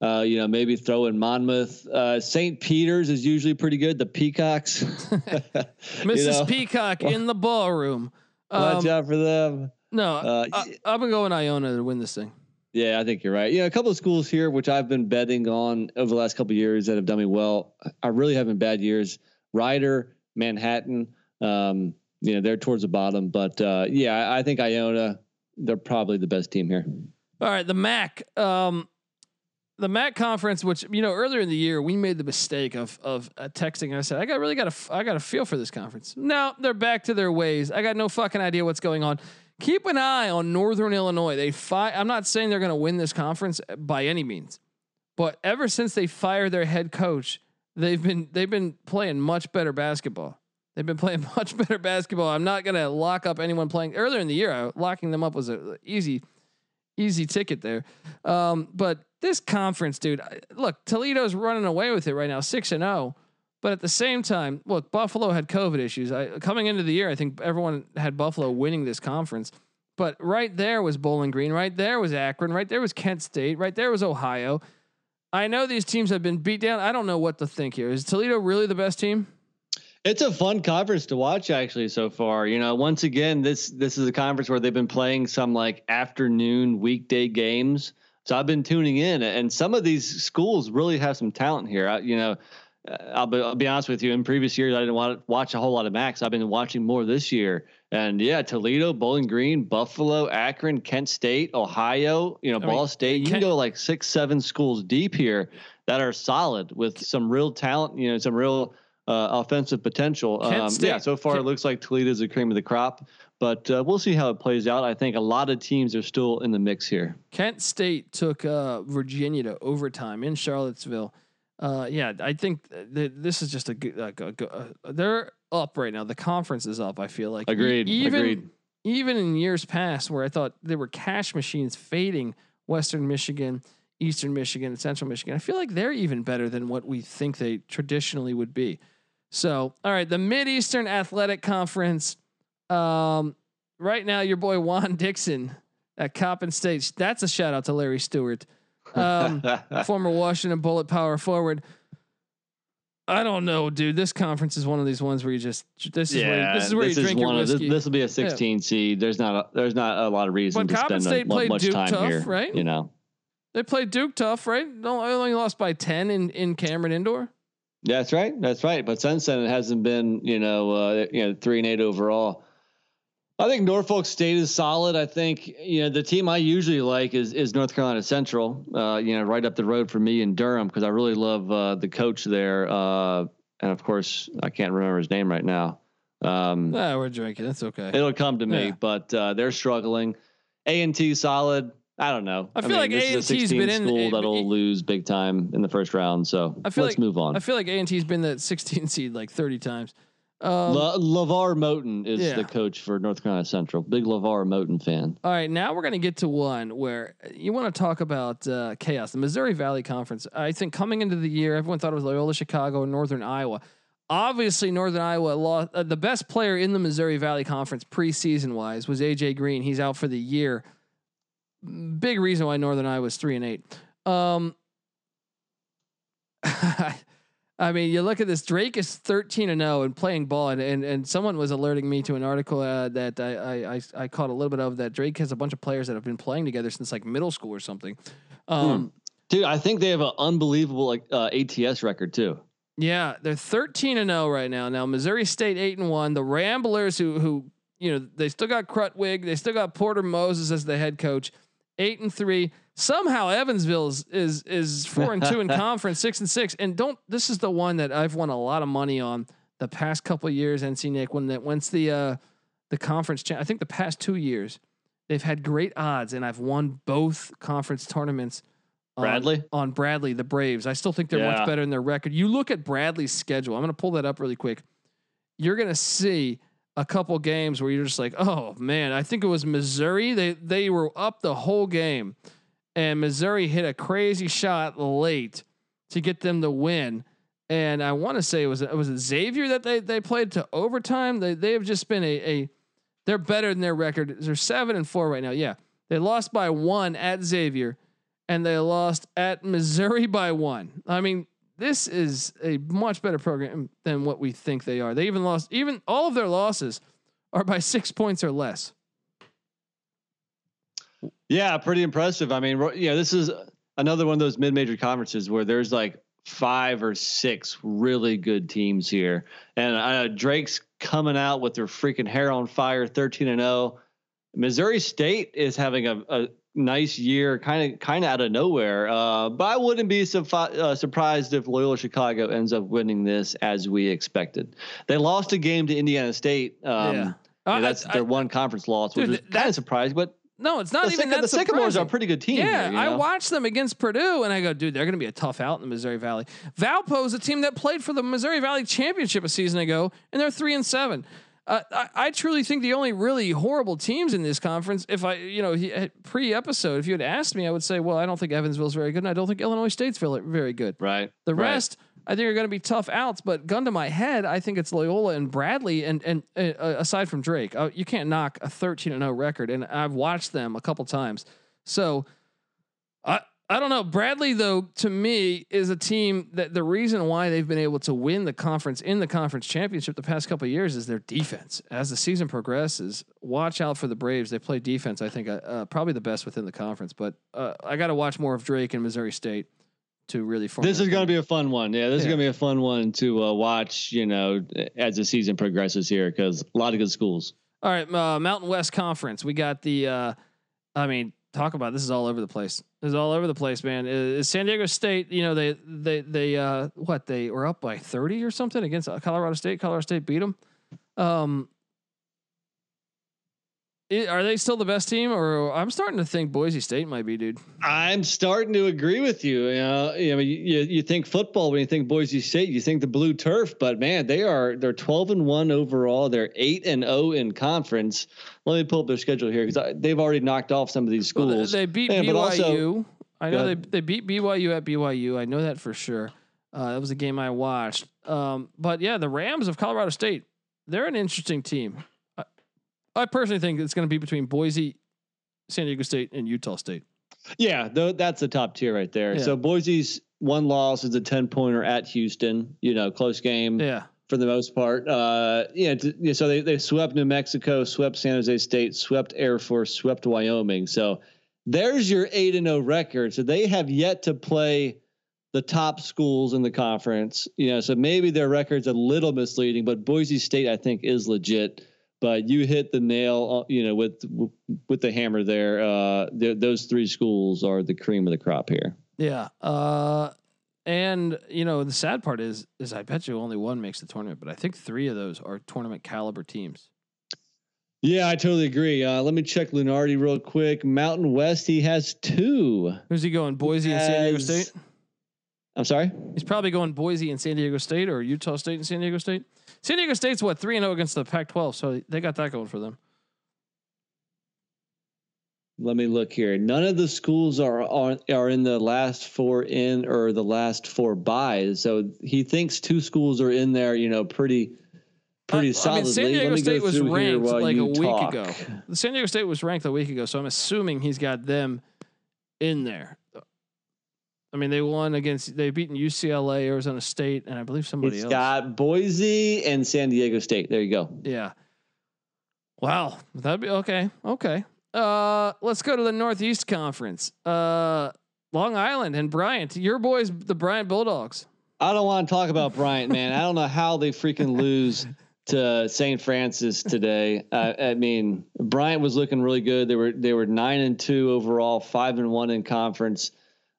uh, you know, maybe throw in Monmouth. Uh, St. Peter's is usually pretty good. The Peacocks, Mrs. You know? Peacock in the ballroom. Watch um, out for them. No, uh, I, I've been going Iona to win this thing. Yeah, I think you're right. Know, a couple of schools here which I've been betting on over the last couple years that have done me well. I really haven't bad years. Rider, Manhattan, um, you know, they're towards the bottom, but uh, yeah, I think Iona, they're probably the best team here. All right, the MAC, um, the MAC conference, which you know earlier in the year we made the mistake of of uh, texting. And I said I got really got a I got a feel for this conference. Now they're back to their ways. I got no fucking idea what's going on keep an eye on Northern Illinois. They fi- I'm not saying they're going to win this conference by any means, but ever since they fired their head coach, they've been they've been playing much better basketball. They've been playing much better basketball. I'm not going to lock up anyone playing earlier in the year. Locking them up was an easy easy ticket there. Um, but this conference, dude, look, Toledo's running away with it right now, six and zero. But at the same time, look, Buffalo had COVID issues. I, coming into the year, I think everyone had Buffalo winning this conference. But right there was Bowling Green. Right there was Akron. Right there was Kent State. Right there was Ohio. I know these teams have been beat down. I don't know what to think here. Is Toledo really the best team? It's a fun conference to watch actually so far. You know, once again, this this is a conference where they've been playing some like afternoon weekday games. So I've been tuning in, and some of these schools really have some talent here. I, you know, I'll be, I'll be honest with you. In previous years, I didn't want to watch a whole lot of Max. I've been watching more this year. And yeah, Toledo, Bowling Green, Buffalo, Akron, Kent State, Ohio, you know, I Ball mean, State. You Kent, can go like six, seven schools deep here that are solid with some real talent, you know, some real uh, offensive potential. Um, yeah, so far Kent, it looks like Toledo's the cream of the crop, but uh, we'll see how it plays out. I think a lot of teams are still in the mix here. Kent State took uh, Virginia to overtime in Charlottesville. Uh, yeah, I think th- this is just a good. Like a, a, they're up right now. The conference is up. I feel like agreed. even agreed. even in years past, where I thought there were cash machines fading Western Michigan, Eastern Michigan, and Central Michigan, I feel like they're even better than what we think they traditionally would be. So, all right, the Mid Eastern Athletic Conference. Um, right now, your boy Juan Dixon at Coppin State. That's a shout out to Larry Stewart um, former Washington Bullet power forward. I don't know, dude. This conference is one of these ones where you just this is yeah, where this is where you drink your whiskey. This, will be a 16 yeah. seed. There's not a, there's not a lot of reason but to Coppin spend State a, played much Duke time tough, here, right? You know, they played Duke tough, right? No, only lost by 10 in in Cameron Indoor. That's right. That's right. But since then, it hasn't been you know uh, you know three and eight overall. I think Norfolk State is solid. I think you know the team I usually like is is North Carolina Central. Uh, you know, right up the road for me in Durham because I really love uh, the coach there. Uh, and of course, I can't remember his name right now. Um, nah, we're drinking. That's okay. It'll come to me, yeah. but uh, they're struggling. A and T solid. I don't know. I feel I mean, like A and T's been in school that'll it, lose big time in the first round. So I feel let's like, move on. I feel like A and T's been the 16 seed like 30 times. Um, La- LeVelle Moton is yeah. the coach for North Carolina Central. Big LeVelle Moton fan. All right, now we're going to get to one where you want to talk about uh, chaos. The Missouri Valley Conference. I think coming into the year, everyone thought it was Loyola Chicago and Northern Iowa. Obviously, Northern Iowa lost. Uh, the best player in the Missouri Valley Conference preseason wise was AJ Green. He's out for the year. Big reason why Northern Iowa is three and eight. Um, I mean, you look at this. Drake is thirteen and zero and playing ball, and, and and someone was alerting me to an article uh, that I, I I caught a little bit of that Drake has a bunch of players that have been playing together since like middle school or something. Um, hmm. Dude, I think they have an unbelievable like uh, ATS record too. Yeah, they're thirteen and zero right now. Now Missouri State eight and one. The Ramblers, who who you know they still got Krutwig, they still got Porter Moser as the head coach, eight and three somehow Evansville is is, is four and two in conference, six and six. And don't this is the one that I've won a lot of money on the past couple years. NC Nick when that once the uh, the conference, cha- I think the past two years they've had great odds, and I've won both conference tournaments. On, Bradley on Bradley, the Braves. I still think they're yeah. much better in their record. You look at Bradley's schedule. I'm going to pull that up really quick. You're going to see a couple games where you're just like, oh man, I think it was Missouri. They they were up the whole game and Missouri hit a crazy shot late to get them to win. And I want to say it was it was Xavier that they they played to overtime. They they have just been a a they're better than their record. They're seven and four right now. Yeah, they lost by one at Xavier, and they lost at Missouri by one. I mean, this is a much better program than what we think they are. They even lost even all of their losses are by six points or less. Yeah, pretty impressive. I mean, yeah, this is another one of those mid-major conferences where there's like five or six really good teams here, and uh, Drake's coming out with their freaking hair on fire, thirteen and zero. Oh. Missouri State is having a, a nice year, kind of kind of out of nowhere. Uh, but I wouldn't be uh, surprised if Loyola Chicago ends up winning this as we expected. They lost a game to Indiana State. Um, yeah. Uh, that's I, their I, one conference loss, which is kind of surprised, but no, it's not the even that. The Sycamores are a pretty good team. Yeah, here, you know? I watched them against Purdue, and I go, dude, they're going to be a tough out in the Missouri Valley. Valpo is a team that played for the Missouri Valley Championship a season ago, and they're three and seven. Uh, I, I, truly think the only really horrible teams in this conference, if I, you know, pre episode, if you had asked me, I would say, well, I don't think Evansville's very good, and I don't think Illinois State's very good. Right. The right. rest I think are going to be tough outs. But gun to my head, I think it's Loyola and Bradley. And and uh, aside from Drake, uh, you can't knock a 13 and 0 record. And I've watched them a couple times. So I I don't know. Bradley though, to me, is a team that the reason why they've been able to win the conference in the conference championship the past couple years is their defense. As the season progresses, watch out for the Braves. They play defense. I think uh, uh probably the best within the conference. But uh, I got to watch more of Drake and Missouri State to really form. This is going to be a fun one. Yeah, this yeah. is going to be a fun one to uh, watch. You know, as the season progresses here, because a lot of good schools. All right, uh, Mountain West Conference. We got the. Uh, I mean, talk about this is all over the place. Is all over the place, man. Is San Diego State? You know, they they they uh, what they were up by thirty or something against Colorado State. Colorado State beat them. Um, are they still the best team, or I'm starting to think Boise State might be, dude? I'm starting to agree with you. You know, you, know, you, you think football when you think Boise State, you think the blue turf, but man, they are they're 12 and one overall. They're eight and zero in conference. Let me pull up their schedule here because they've already knocked off some of these schools. Well, they, beat BYU. Also, I know they they beat BYU at BYU. I know that for sure. Uh, that was a game I watched. Um, but yeah, the Rams of Colorado State, they're an interesting team. I personally think it's going to be between Boise, San Diego State, and Utah State. Yeah, th- that's the top tier right there. Yeah. So Boise's one loss is a ten pointer at Houston. You know, close game. Yeah. For the most part, uh, yeah. T- so they they swept New Mexico, swept San Jose State, swept Air Force, swept Wyoming. So there's your eight and zero oh record. So they have yet to play the top schools in the conference. You know, so maybe their record's a little misleading, but Boise State I think is legit but you hit the nail, uh, you know, with with the hammer there. Uh, those three schools are the cream of the crop here. Yeah, uh, and you know the sad part is is I bet you only one makes the tournament, but I think three of those are tournament caliber teams. Yeah, I totally agree. Uh, let me check Lunardi real quick. Mountain West, he has two. Who's he going? Boise he and San Diego State. I'm sorry. He's probably going Boise and San Diego State, or Utah State and San Diego State. San Diego State's what three and zero oh against the Pac-12, so they got that going for them. Let me look here. None of the schools are are, are in the last four in or the last four buys. So he thinks two schools are in there. You know, pretty pretty uh, solidly. I mean, San Diego State was ranked like a week talk. ago. San Diego State was ranked a week ago, so I'm assuming he's got them in there. I mean, they won against they've beaten UCLA, Arizona State, and I believe somebody it's else. got Boise and San Diego State. There you go. Yeah. Wow, that'd be okay. Okay. Uh, let's go to the Northeast Conference. Uh, Long Island and Bryant. Your boys, the Bryant Bulldogs. I don't want to talk about Bryant, man. I don't know how they freaking lose to St. Francis today. Uh, I mean, Bryant was looking really good. They were they were nine and two overall, five and one in conference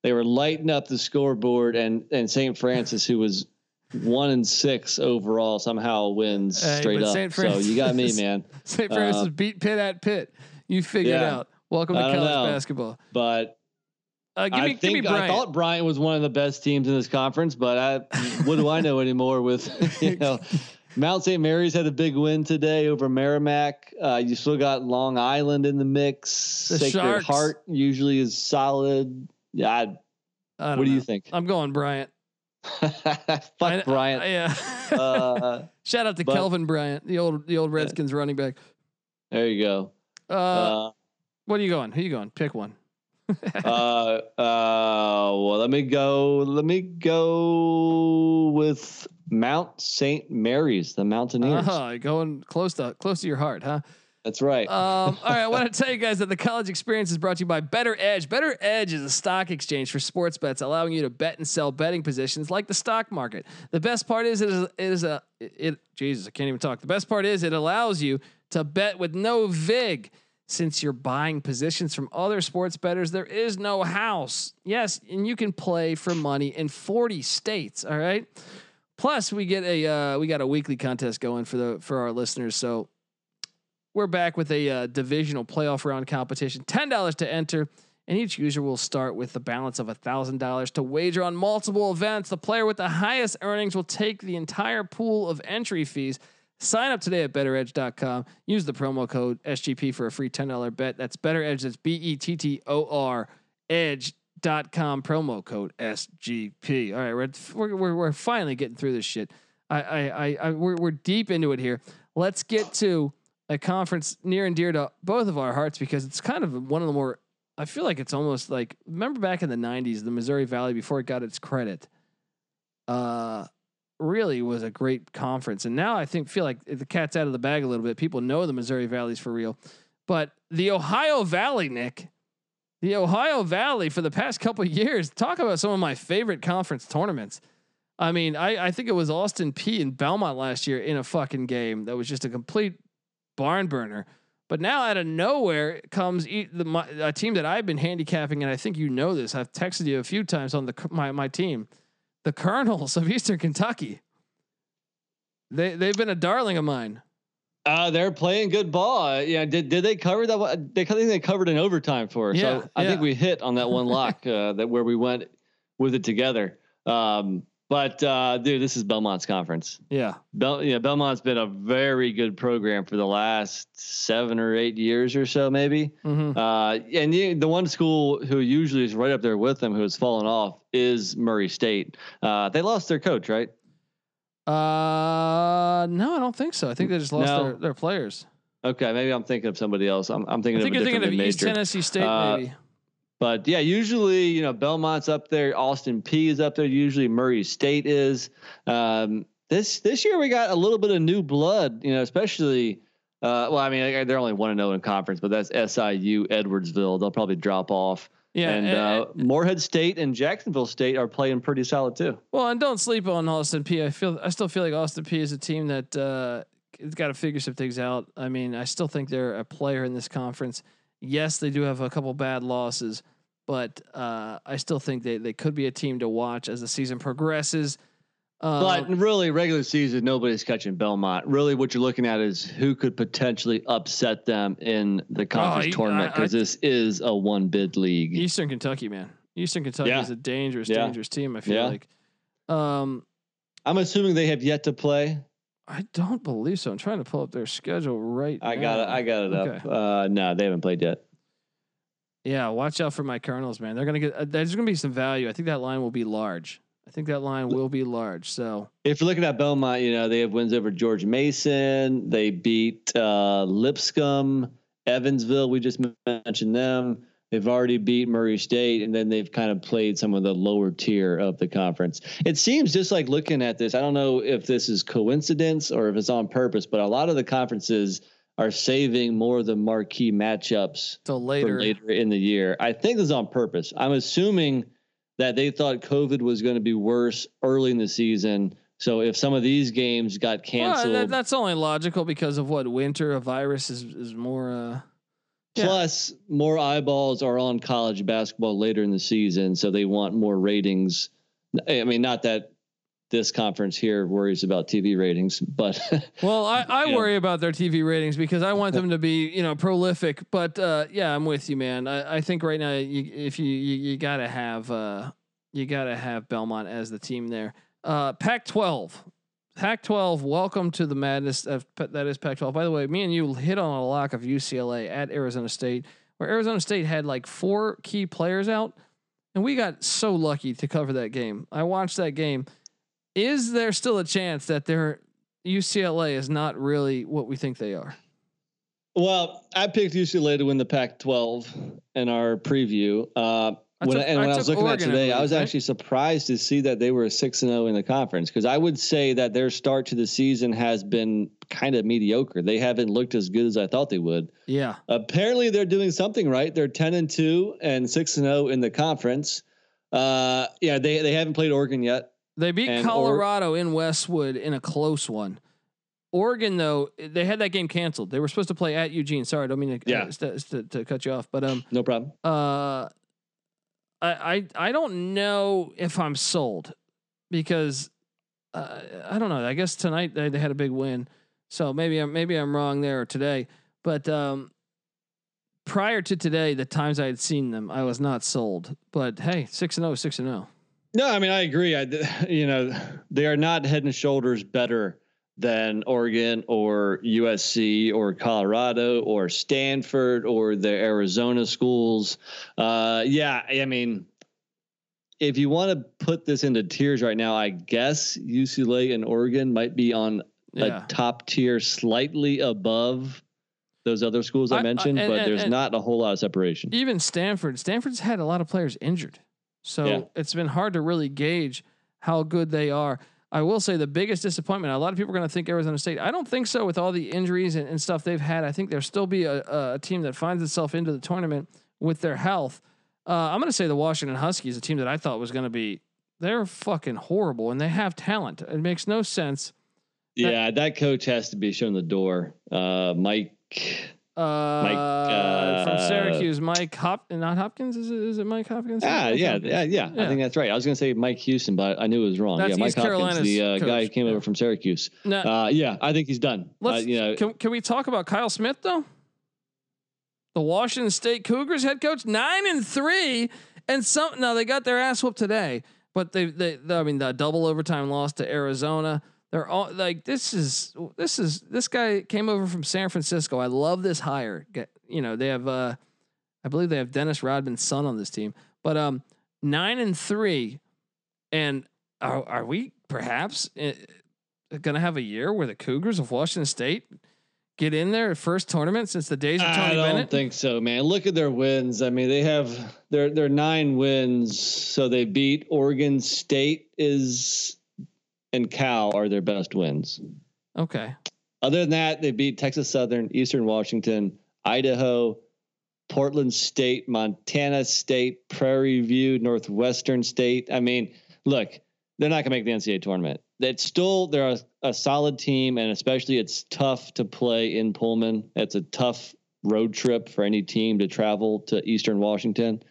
they were lighting up the scoreboard, and and St. Francis, who was one and six overall, somehow wins hey, straight up. Francis, so you got me, man. St. Francis uh, beat Pitt at Pitt. You figured yeah, out. Welcome to college know, basketball. But uh, give me, I think I thought Bryant was one of the best teams in this conference, but I, what do I know anymore? With you know, Mount St. Mary's had a big win today over Merrimack. Uh, you still got Long Island in the mix. The Sacred Sharks. Heart usually is solid. Yeah. I, I what know. do you think? I'm going Bryant. Fuck I, Bryant. yeah. uh, Shout out to but, Kelvin Bryant, the old the old Redskins running back. There you go. Uh, uh, what are you going? Who are you going? Pick one. uh, uh, well, let me go. Let me go with Mount St. Mary's, the Mountaineers. Uh, going close to close to your heart, huh? That's right. Um, all right, I want to tell you guys that the college experience is brought to you by Bettor Edge. Bettor Edge is a stock exchange for sports bets, allowing you to bet and sell betting positions like the stock market. The best part is it is, it is a it, it Jesus, I can't even talk. The best part is it allows you to bet with no vig. Since you're buying positions from other sports bettors, there is no house. Yes, and you can play for money in 40 states. All right. Plus, we get a uh, we got a weekly contest going for the for our listeners. So we're back with a uh, divisional playoff round competition. $10 to enter, and each user will start with the balance of $1,000 to wager on multiple events. The player with the highest earnings will take the entire pool of entry fees. Sign up today at bettoredge.com. Use the promo code SGP for a free $10 bet. That's bettoredge. That's B E T T O R edge.com promo code SGP. All right, we're, we're, we're finally getting through this shit. I, I, I, I we're, we're deep into it here. Let's get to a conference near and dear to both of our hearts because it's kind of one of the more I feel like it's almost like remember back in the 90s the Missouri Valley before it got its credit uh really was a great conference and now I think feel like the cat's out of the bag a little bit people know the Missouri Valley's for real but the Ohio Valley Nick The Ohio Valley for the past couple years. Talk about some of my favorite conference tournaments. I mean, I, I think it was Austin Peay and Belmont last year in a fucking game that was just a complete barn burner. But now out of nowhere comes the, my, a team that I've been handicapping, and I think you know this. I've texted you a few times on the my my team, the Colonels of Eastern Kentucky. They they've been a darling of mine. Uh, they're playing good ball. Yeah, did did they cover that? They I think they covered in overtime for us. Yeah, so I yeah. think we hit on that one lock uh, that where we went with it together. Um, but uh, dude, this is Belmont's conference. Yeah, Bel- yeah, Belmont's been a very good program for the last seven or eight years or so, maybe. Mm-hmm. Uh, and the, the one school who usually is right up there with them, who has fallen off, is Murray State. Uh, they lost their coach, right? Uh, no, I don't think so. I think they just lost no. their, their players. Okay, maybe I'm thinking of somebody else. I'm, I'm thinking I think of you're thinking of major. East Tennessee State, uh, maybe. But yeah, usually you know Belmont's up there, Austin Peay is up there. Usually Murray State is. Um, this this year we got a little bit of new blood, you know, especially. Uh, well, I mean, they're only one oh zero in conference, but that's SIU, Edwardsville. They'll probably drop off. Yeah, and, and, uh, and, Morehead State and Jacksonville State are playing pretty solid too. Well, and don't sleep on Austin Peay. I feel I still feel like Austin Peay. is a team that uh, has got to figure some things out. I mean, I still think they're a player in this conference. Yes, they do have a couple bad losses, but uh, I still think they they could be a team to watch as the season progresses. Um, but really, regular season, nobody's catching Belmont. Really, what you're looking at is who could potentially upset them in the conference oh, tournament because this is a one bid league. Eastern Kentucky, man. Eastern Kentucky yeah. is a dangerous, yeah. dangerous team. I feel yeah. like. Um, I'm assuming they have yet to play. I don't believe so. I'm trying to pull up their schedule right. I now. got it. I got it okay. up. Uh, no, they haven't played yet. Yeah, watch out for my Colonels, man. They're gonna get. Uh, there's gonna be some value. I think that line will be large. I think that line will be large. So if you're looking at Belmont, you know they have wins over George Mason. They beat uh, Lipscomb, Evansville. We just mentioned them. They've already beat Murray State, and then they've kind of played some of the lower tier of the conference. It seems just like looking at this. I don't know if this is coincidence or if it's on purpose, but a lot of the conferences are saving more of the marquee matchups till later later in the year. I think this is on purpose. I'm assuming that they thought COVID was going to be worse early in the season. So if some of these games got canceled, well, that, that's only logical because of what winter a virus is is more. Uh, yeah. Plus, more eyeballs are on college basketball later in the season, so they want more ratings. I mean, not that this conference here worries about TV ratings, but well, I, I worry know. about their TV ratings because I want them to be you know prolific. But uh, yeah, I'm with you, man. I, I think right now you, if you you, you gotta have uh, you gotta have Belmont as the team there. Uh, Pac-12, Pac-12. Welcome to the madness of that is Pac-12. By the way, me and you hit on a lock of UCLA at Arizona State, where Arizona State had like four key players out, and we got so lucky to cover that game. I watched that game is there still a chance that their UCLA is not really what we think they are? Well, I picked UCLA to win the Pac-12 in our preview. Uh, when, took, and when I, I was looking Oregon at today, I was right? actually surprised to see that they were six and zero oh in the conference because I would say that their start to the season has been kind of mediocre. They haven't looked as good as I thought they would. Yeah. Apparently, they're doing something right. They're ten and two and six and zero oh in the conference. Uh, yeah, they they haven't played Oregon yet. They beat Colorado or- in Westwood in a close one. Oregon though they had that game canceled. They were supposed to play at Eugene. Sorry, I don't mean to, yeah. uh, to, to, to, cut you off, but um, no problem. Uh, I I I don't know if I'm sold because uh, I don't know. I guess tonight they, they had a big win, so maybe I'm maybe I'm wrong there today. But um, prior to today, the times I had seen them, I was not sold. But hey, six and 0, 6 and zero. Oh. No, I mean I agree. I you know they are not head and shoulders better than Oregon or USC or Colorado or Stanford or the Arizona schools. Uh, yeah, I mean, if you want to put this into tiers right now, I guess UCLA and Oregon might be on yeah. a top tier, slightly above those other schools I, I mentioned, I, and, but there's and, not a whole lot of separation. Even Stanford, Stanford's had a lot of players injured. So yeah. it's been hard to really gauge how good they are. I will say the biggest disappointment. A lot of people are going to think Arizona State. I don't think so. With all the injuries and, and stuff they've had, I think there'll still be a, a, team that finds itself into the tournament with their health. Uh, I'm going to say the Washington Huskies, a team that I thought was going to be, they're fucking horrible and they have talent. It makes no sense. That, yeah, that coach has to be shown the door. Uh, Mike. Uh, Mike uh, from Syracuse, Mike Hop, not Hopkins. Is it? Is it Mike Hopkins? Ah, yeah, yeah, yeah, yeah, I think that's right. I was going to say Mike Houston, but I knew it was wrong. That's yeah, Mike East Hopkins, Carolina's the uh, guy who came over from Syracuse. uh, yeah, I think he's done. Uh, let's, you know, can, can we talk about Kyle Smith though? The Washington State Cougars head coach, nine and three, and some. Now they got their ass whooped today, but they, they, they I mean, the double overtime loss to Arizona. They're all like this is this is this guy came over from San Francisco. I love this hire. Get, you know they have uh, I believe they have Dennis Rodman's son on this team, but um nine and three, and are are we perhaps uh, going to have a year where the Cougars of Washington State get in there first tournament since the days of Tony I don't Bennett? think so, man. Look at their wins. I mean, they have their their nine wins. So they beat Oregon State is and Cal are their best wins. Okay. Other than that, they beat Texas Southern, Eastern Washington, Idaho, Portland State, Montana State, Prairie View, Northwestern State. I mean, look, they're not going to make the NCAA tournament. It's still they're a, a, solid team, and especially it's tough to play in Pullman. It's a tough road trip for any team to travel to Eastern Washington.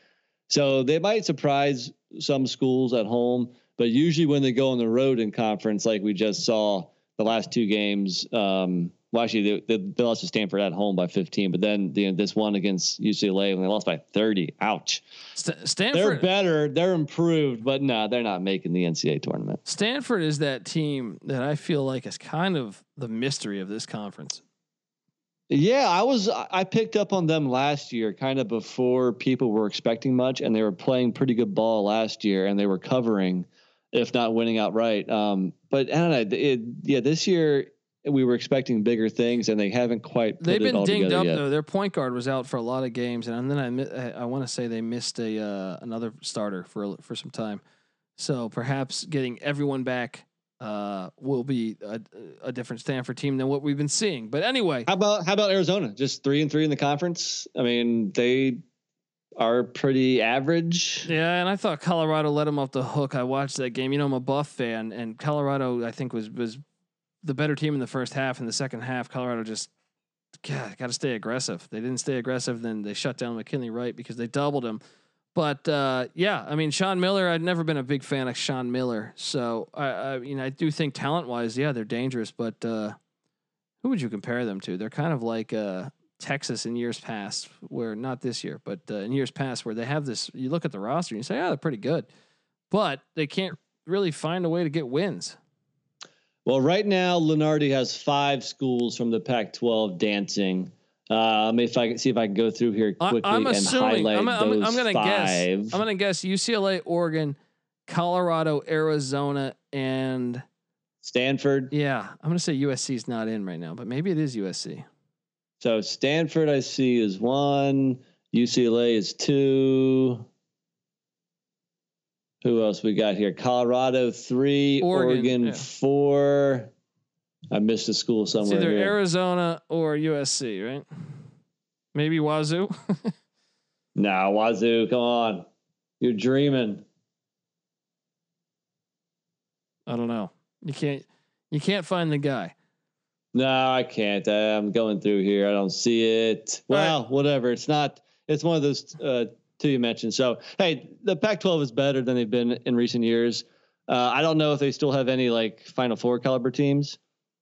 So they might surprise some schools at home. But usually when they go on the road in conference, like we just saw the last two games, um, well, actually they, they, lost to Stanford at home by 15, but then the, this one against UCLA when they lost by 30. Ouch. St- Stanford, they're better, they're improved, but no, they're not making the NCAA tournament. Stanford is that team that I feel like is kind of the mystery of this conference. Yeah, I was I picked up on them last year, kind of before people were expecting much, and they were playing pretty good ball last year, and they were covering if not winning outright. Um, but I don't know. It, yeah, this year we were expecting bigger things, and they haven't quite. They've been dinged up yet. though. Their point guard was out for a lot of games, and then I I want to say they missed a uh, another starter for for some time. So perhaps getting everyone back uh, will be a, a, different Stanford team than what we've been seeing. But anyway, how about how about Arizona? Just three and three in the conference. I mean, they are pretty average. Yeah, and I thought Colorado let them off the hook. I watched that game. You know, I'm a Buff fan, and Colorado I think was was the better team in the first half. In the second half, Colorado just God, got to stay aggressive. They didn't stay aggressive, then they shut down McKinley Wright because they doubled him. But uh, yeah, I mean Sean Miller. I'd never been a big fan of Sean Miller, so I, I know I do think talent wise, yeah, they're dangerous. But uh, who would you compare them to? They're kind of like uh, Texas in years past, where not this year, but uh, in years past, where they have this. You look at the roster and you say, "Oh, they're pretty good," but they can't really find a way to get wins. Well, right now, Lunardi has five schools from the Pac-12 dancing. Um, if I can see if I can go through here quickly I'm assuming, and highlight I'm, those I'm, I'm gonna five. guess. I'm gonna guess UCLA, Oregon, Colorado, Arizona, and Stanford. Yeah, I'm gonna say USC is not in right now, but maybe it is USC. So Stanford, I see, is one. UCLA is two. Who else we got here? Colorado three, Oregon, Oregon yeah. four. I missed a school somewhere. It's either here. Arizona or USC, right? Maybe Wazoo. nah, Wazoo, come on, you're dreaming. I don't know. You can't. You can't find the guy. No, I can't. I'm going through here. I don't see it. Well, right. whatever. It's not. It's one of those uh, two you mentioned. So, hey, the Pac-12 is better than they've been in recent years. Uh, I don't know if they still have any like Final Four caliber teams.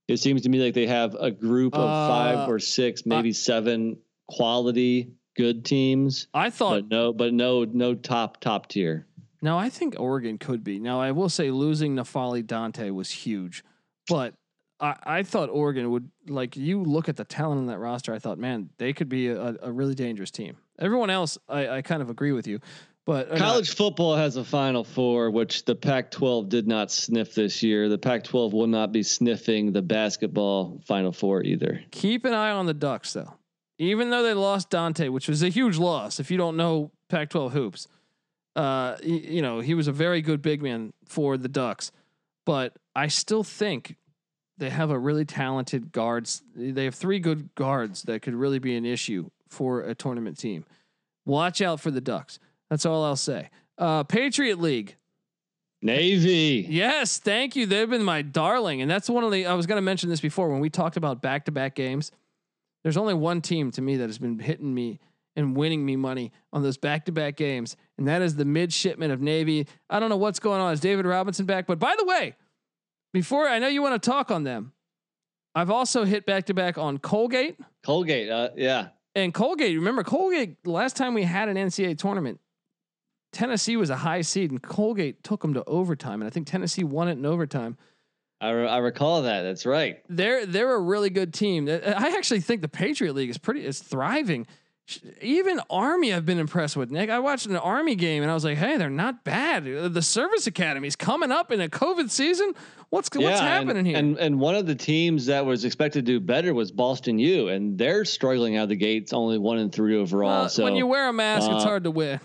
It seems to me like they have a group of uh, five or six, maybe seven quality good teams. I thought but no, but no, no top top tier. Now I think Oregon could be. Now I will say losing N'Faly Dante was huge, but I, I thought Oregon would like you look at the talent on that roster. I thought, man, they could be a, a really dangerous team. Everyone else, I, I kind of agree with you, but uh, college not. football has a Final Four, which the Pac-12 did not sniff this year. The Pac-12 will not be sniffing the basketball Final Four either. Keep an eye on the Ducks, though. Even though they lost Dante, which was a huge loss, if you don't know Pac-12 hoops, uh, you, you know he was a very good big man for the Ducks, but I still think they have a really talented guards. They have three good guards that could really be an issue for a tournament team. Watch out for the Ducks. That's all I'll say. Uh, Patriot League. Navy. Yes, thank you. They've been my darling, and that's one of the. I was going to mention this before when we talked about back-to-back games. There's only one team to me that has been hitting me and winning me money on those back-to-back games, and that is the midshipman of Navy. I don't know what's going on. Is David Robinson back? But by the way, before I know you want to talk on them, I've also hit back-to-back on Colgate. Colgate, uh, yeah. And Colgate, remember Colgate? Last time we had an NCAA tournament, Tennessee was a high seed, and Colgate took them to overtime, and I think Tennessee won it in overtime. I, re- I recall that. That's right. They're they're a really good team. I actually think the Patriot League is pretty is thriving. Even Army, I've been impressed with. Nick, I watched an Army game and I was like, "Hey, they're not bad." The service academies coming up in a COVID season. What's yeah, what's happening and, here? And and one of the teams that was expected to do better was Boston U, and they're struggling out of the gates, only one and three overall. Well, so when you wear a mask, uh, it's hard to win.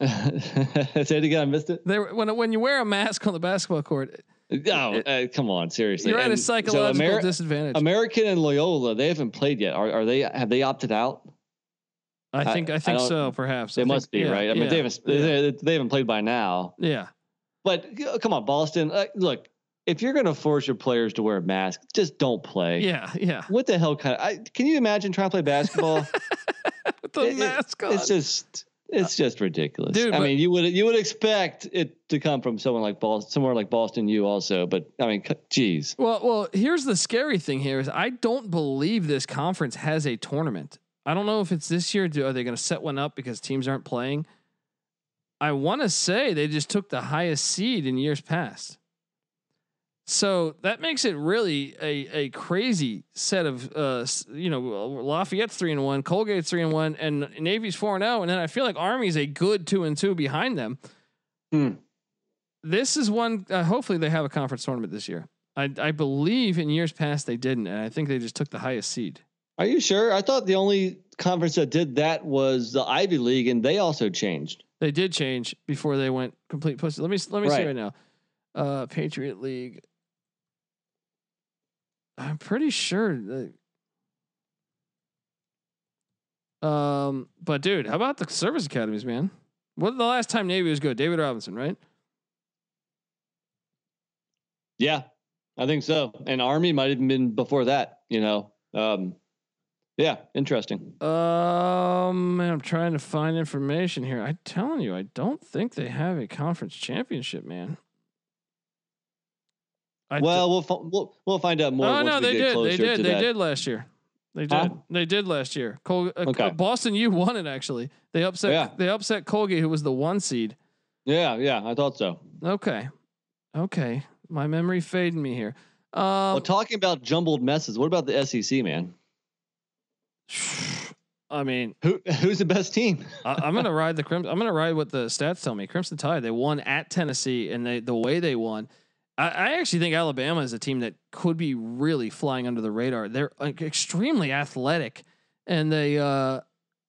Say it again. I missed it. They, when when you wear a mask on the basketball court. No, uh, come on, seriously. You're at and a psychological so Ameri- disadvantage. American and Loyola, they haven't played yet. Are, are they? Have they opted out? I think I, I think I so. Perhaps they I must think, be yeah, right. I mean, yeah, they haven't yeah. they, haven't played by now. Yeah, but come on, Boston. Uh, look, if you're going to force your players to wear a mask, just don't play. Yeah, yeah. What the hell kind of? I, can you imagine trying to play basketball with the it, mask on? It's just. It's just ridiculous. Dude, I mean, you would you would expect it to come from someone like Boston, somewhere like Boston U also, but I mean, geez. Well, well, here's the scary thing here is I don't believe this conference has a tournament. I don't know if it's this year. Do, are they going to set one up because teams aren't playing? I want to say they just took the highest seed in years past. So that makes it really a, a crazy set of uh you know Lafayette's three and one, Colgate's three and one, and Navy's four and zero, oh, and then I feel like Army's a good two and two behind them. Hmm. This is one. Uh, hopefully, they have a conference tournament this year. I I believe in years past they didn't, and I think they just took the highest seed. Are you sure? I thought the only conference that did that was the Ivy League, and they also changed. They did change before they went complete pussy. Let me let me right. see right now. Uh, Patriot League. I'm pretty sure that. Um, but dude, how about the service academies, man? What the last time Navy was good? David Robinson, right? Yeah, I think so. And Army might have been before that. You know, um, yeah, interesting. Um, I'm trying to find information here. I'm telling you, I don't think they have a conference championship, man. I well, d- we'll, we'll we'll find out more. Oh no, they did. They did. They that. did last year. They did. Huh? They did last year. Col- uh, okay. Boston U won it actually. They upset. Yeah. They upset Colgate, who was the one seed. Yeah, yeah, I thought so. Okay, okay. My memory fading me here. Um, well, talking about jumbled messes, what about the SEC, man? I mean, who who's the best team? I, am gonna ride the Crimson. I'm gonna ride what the stats tell me. Crimson Tide. They won at Tennessee, and they the way they won. I, I actually think Alabama is a team that could be really flying under the radar. They're like extremely athletic, and they uh,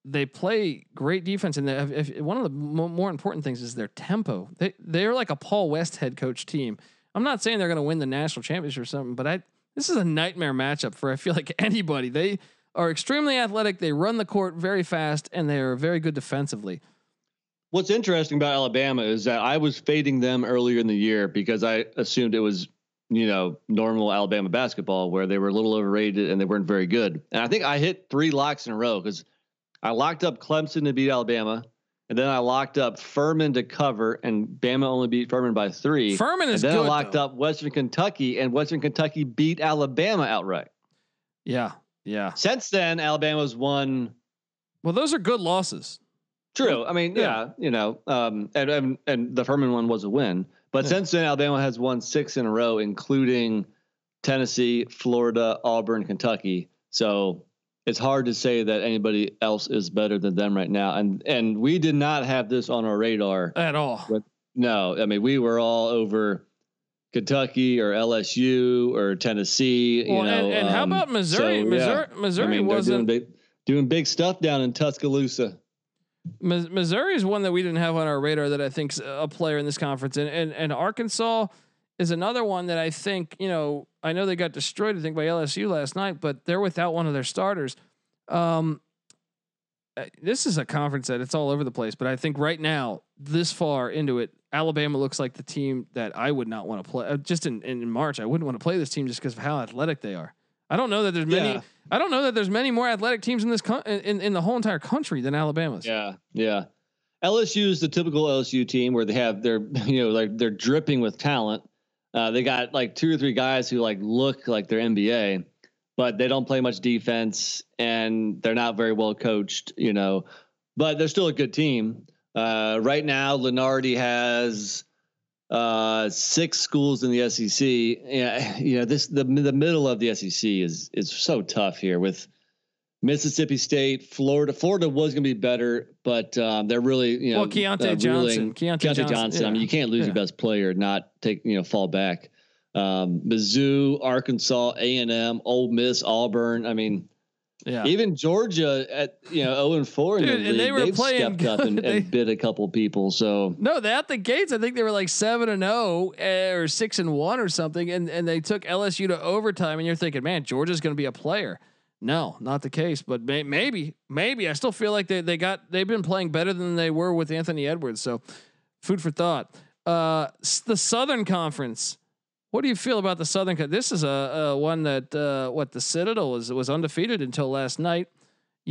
they play great defense. And if, if, one of the more important things is their tempo. They they're like a Paul Westhead coach team. I'm not saying they're going to win the national championship or something, but I this is a nightmare matchup for I feel like anybody. They are extremely athletic. They run the court very fast, and they are very good defensively. What's interesting about Alabama is that I was fading them earlier in the year because I assumed it was, you know, normal Alabama basketball where they were a little overrated and they weren't very good. And I think I hit three locks in a row because I locked up Clemson to beat Alabama. And then I locked up Furman to cover, and Bama only beat Furman by three. Furman is and then good, I locked though. up Western Kentucky, and Western Kentucky beat Alabama outright. Yeah, yeah. Since then, Alabama's won. Well, those are good losses. True. I mean, yeah, yeah you know, um, and, and and the Furman one was a win, but yeah. since then Alabama has won six in a row, including Tennessee, Florida, Auburn, Kentucky. So it's hard to say that anybody else is better than them right now. And and we did not have this on our radar at all. But no, I mean we were all over Kentucky or LSU or Tennessee. Well, you know, and, and um, how about Missouri? So, Missouri, yeah. Missouri I mean, wasn't doing big, doing big stuff down in Tuscaloosa. Missouri is one that we didn't have on our radar that I think's a player in this conference, and and and Arkansas is another one that I think you know. I know they got destroyed, I think, by LSU last night, but they're without one of their starters. Um, this is a conference that it's all over the place. But I think right now, this far into it, Alabama looks like the team that I would not want to play. Uh, just in, in March, I wouldn't want to play this team just because of how athletic they are. I don't know that there's many. Yeah. I don't know that there's many more athletic teams in this con- in in the whole entire country than Alabama's. Yeah, yeah. LSU is the typical LSU team where they have their you know like they're dripping with talent. Uh, they got like two or three guys who like look like they're NBA, but they don't play much defense and they're not very well coached. You know, but they're still a good team. Uh, right now, Lunardi has uh, six schools in the SEC. Yeah, you know this the the middle of the SEC is is so tough here with Mississippi State, Florida. Florida was going to be better, but um, they're really you know well, Keyontae uh, Johnson, Keyontae, Keyontae Johnson. Johnson. Yeah. I mean, you can't lose yeah. your best player, not take you know fall back. Um, Mizzou, Arkansas, A and M, Ole Miss, Auburn. I mean, yeah. Even Georgia at you know zero oh and four in Dude, the league, and they were playing stepped up and, they, and bit a couple people. So no, they at the gates. I think they were like seven and zero oh, eh, or six and one or something, and and they took LSU to overtime. And you're thinking, man, Georgia's going to be a player. No, not the case. But may, maybe, maybe I still feel like they they got they've been playing better than they were with Anthony Edwards. So food for thought. Uh, the Southern Conference. What do you feel about the Southern? This is a, a one that uh, what the Citadel was was undefeated until last night.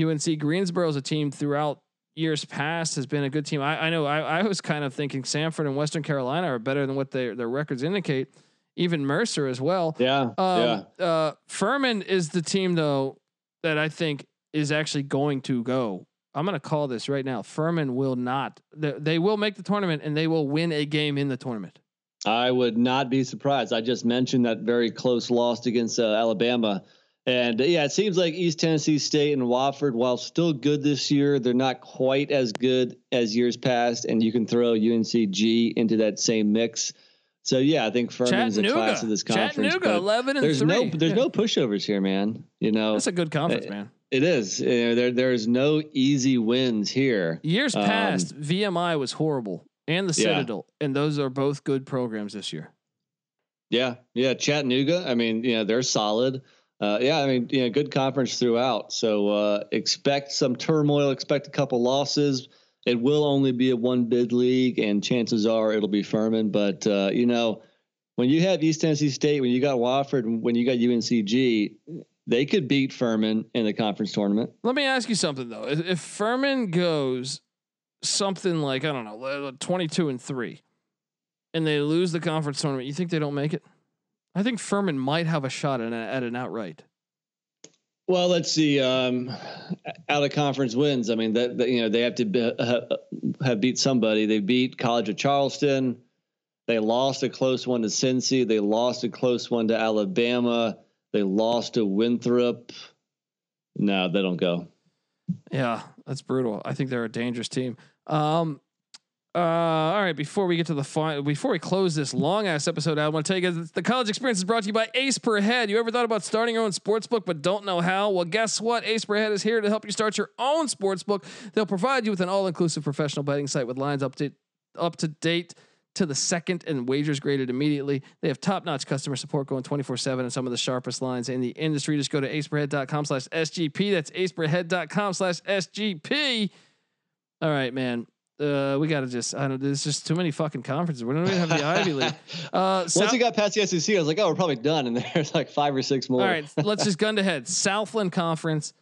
UNC Greensboro is a team throughout years past has been a good team. I, I know I, I was kind of thinking Samford and Western Carolina are better than what their their records indicate. Even Mercer as well. Yeah. Um, yeah. Uh, Furman is the team though that I think is actually going to go. I'm going to call this right now. Furman will not. They, they will make the tournament and they will win a game in the tournament. I would not be surprised. I just mentioned that very close loss against uh, Alabama. And uh, yeah, it seems like East Tennessee State and Wofford, while still good this year, they're not quite as good as years past. And you can throw UNCG into that same mix. So yeah, I think Furman's a class of this conference. Chattanooga, eleven and there's three. no there's yeah. no pushovers here, man. You know, that's a good conference, uh, man. It is. You know, there there's no easy wins here. Years um, past, VMI was horrible and the Citadel, yeah. and those are both good programs this year. Yeah, yeah, Chattanooga. I mean, you know, they're solid. Uh, yeah, I mean, you know, good conference throughout. So uh, expect some turmoil. Expect a couple losses. It will only be a one bid league, and chances are it'll be Furman. But uh, you know, when you have East Tennessee State, when you got Wofford, when you got UNCG, they could beat Furman in the conference tournament. Let me ask you something though: if, if Furman goes something like I don't know, twenty-two and three, and they lose the conference tournament, you think they don't make it? I think Furman might have a shot at, at an outright. Well, let's see. Um, out of conference wins. I mean, that, that you know they have to be, uh, have beat somebody. They beat College of Charleston. They lost a close one to Cincy. They lost a close one to Alabama. They lost to Winthrop. No, they don't go. Yeah, that's brutal. I think they're a dangerous team. Um, uh, all right. Before we get to the final, before we close this long ass episode, I want to tell you guys the college experience is brought to you by Ace Per Head. You ever thought about starting your own sports book but don't know how? Well, guess what? Ace Per Head is here to help you start your own sports book. They'll provide you with an all inclusive professional betting site with lines up to up to date to the second and wagers graded immediately. They have top notch customer support going 24 7 and some of the sharpest lines in the industry. Just go to aceperhead.com slash SGP. That's aceperhead.com slash SGP. All right, man. Uh, we got to just, I don't, there's just too many fucking conferences. We don't even have the Ivy League. Uh, Once South- we got past the SEC, I was like, oh, we're probably done. And there's like five or six more. All right, let's just gun to head. Southland Conference.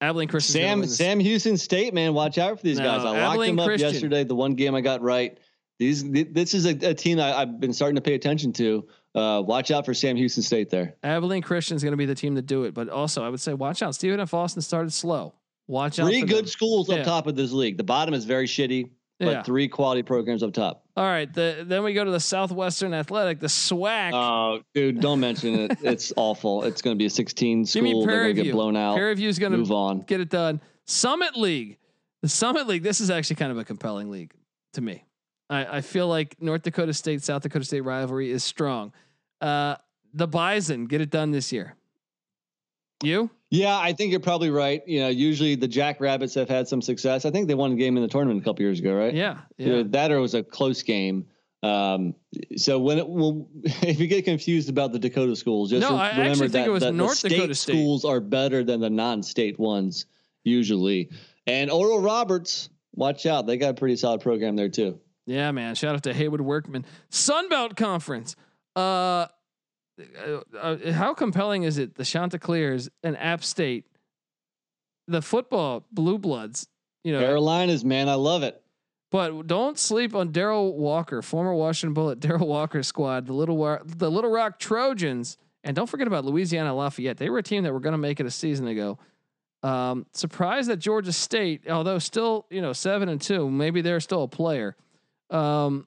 Abilene Christian. Sam Sam Houston State, man, watch out for these no, guys. I Abilene locked them Christian. up yesterday. The one game I got right. These this is a, a team I, have been starting to pay attention to. Uh, watch out for Sam Houston State there. Abilene Christian is going to be the team to do it, but also I would say watch out. Stephen F. Austin started slow. Watch out. Three good them. schools yeah. up top of this league. The bottom is very shitty, but yeah. three quality programs up top. All right. The, then we go to the Southwestern Athletic, the SWAC. Oh, dude, don't mention it. It's awful. It's going to be a 16 school. They're going to get blown out. Prairie View is going to move on. Get it done. Summit League. The Summit League. This is actually kind of a compelling league to me. I, I feel like North Dakota State, South Dakota State rivalry is strong. Uh, the Bison get it done this year. You? Yeah, I think you're probably right. You know, usually the Jackrabbits have had some success. I think they won a game in the tournament a couple years ago, right? Yeah, yeah. that or was a close game. Um, so when it will, if you get confused about the Dakota schools, just no, remember that, that North the state Dakota schools are better than the non-state ones usually. And Oral Roberts, watch out. They got a pretty solid program there too. Yeah, man. Shout out to Haywoode Workman. Sunbelt Conference. Uh, uh, uh, how compelling is it? The Chanticleers and App State, the football blue bloods. You know, Carolinas, man, I love it. But don't sleep on Darrell Walker, former Washington Bullet, Darrell Walker squad, the little the Little Rock Trojans, and don't forget about Louisiana Lafayette. They were a team that were going to make it a season ago. Um, surprised that Georgia State, although still you know seven and two, maybe they're still a player. Um,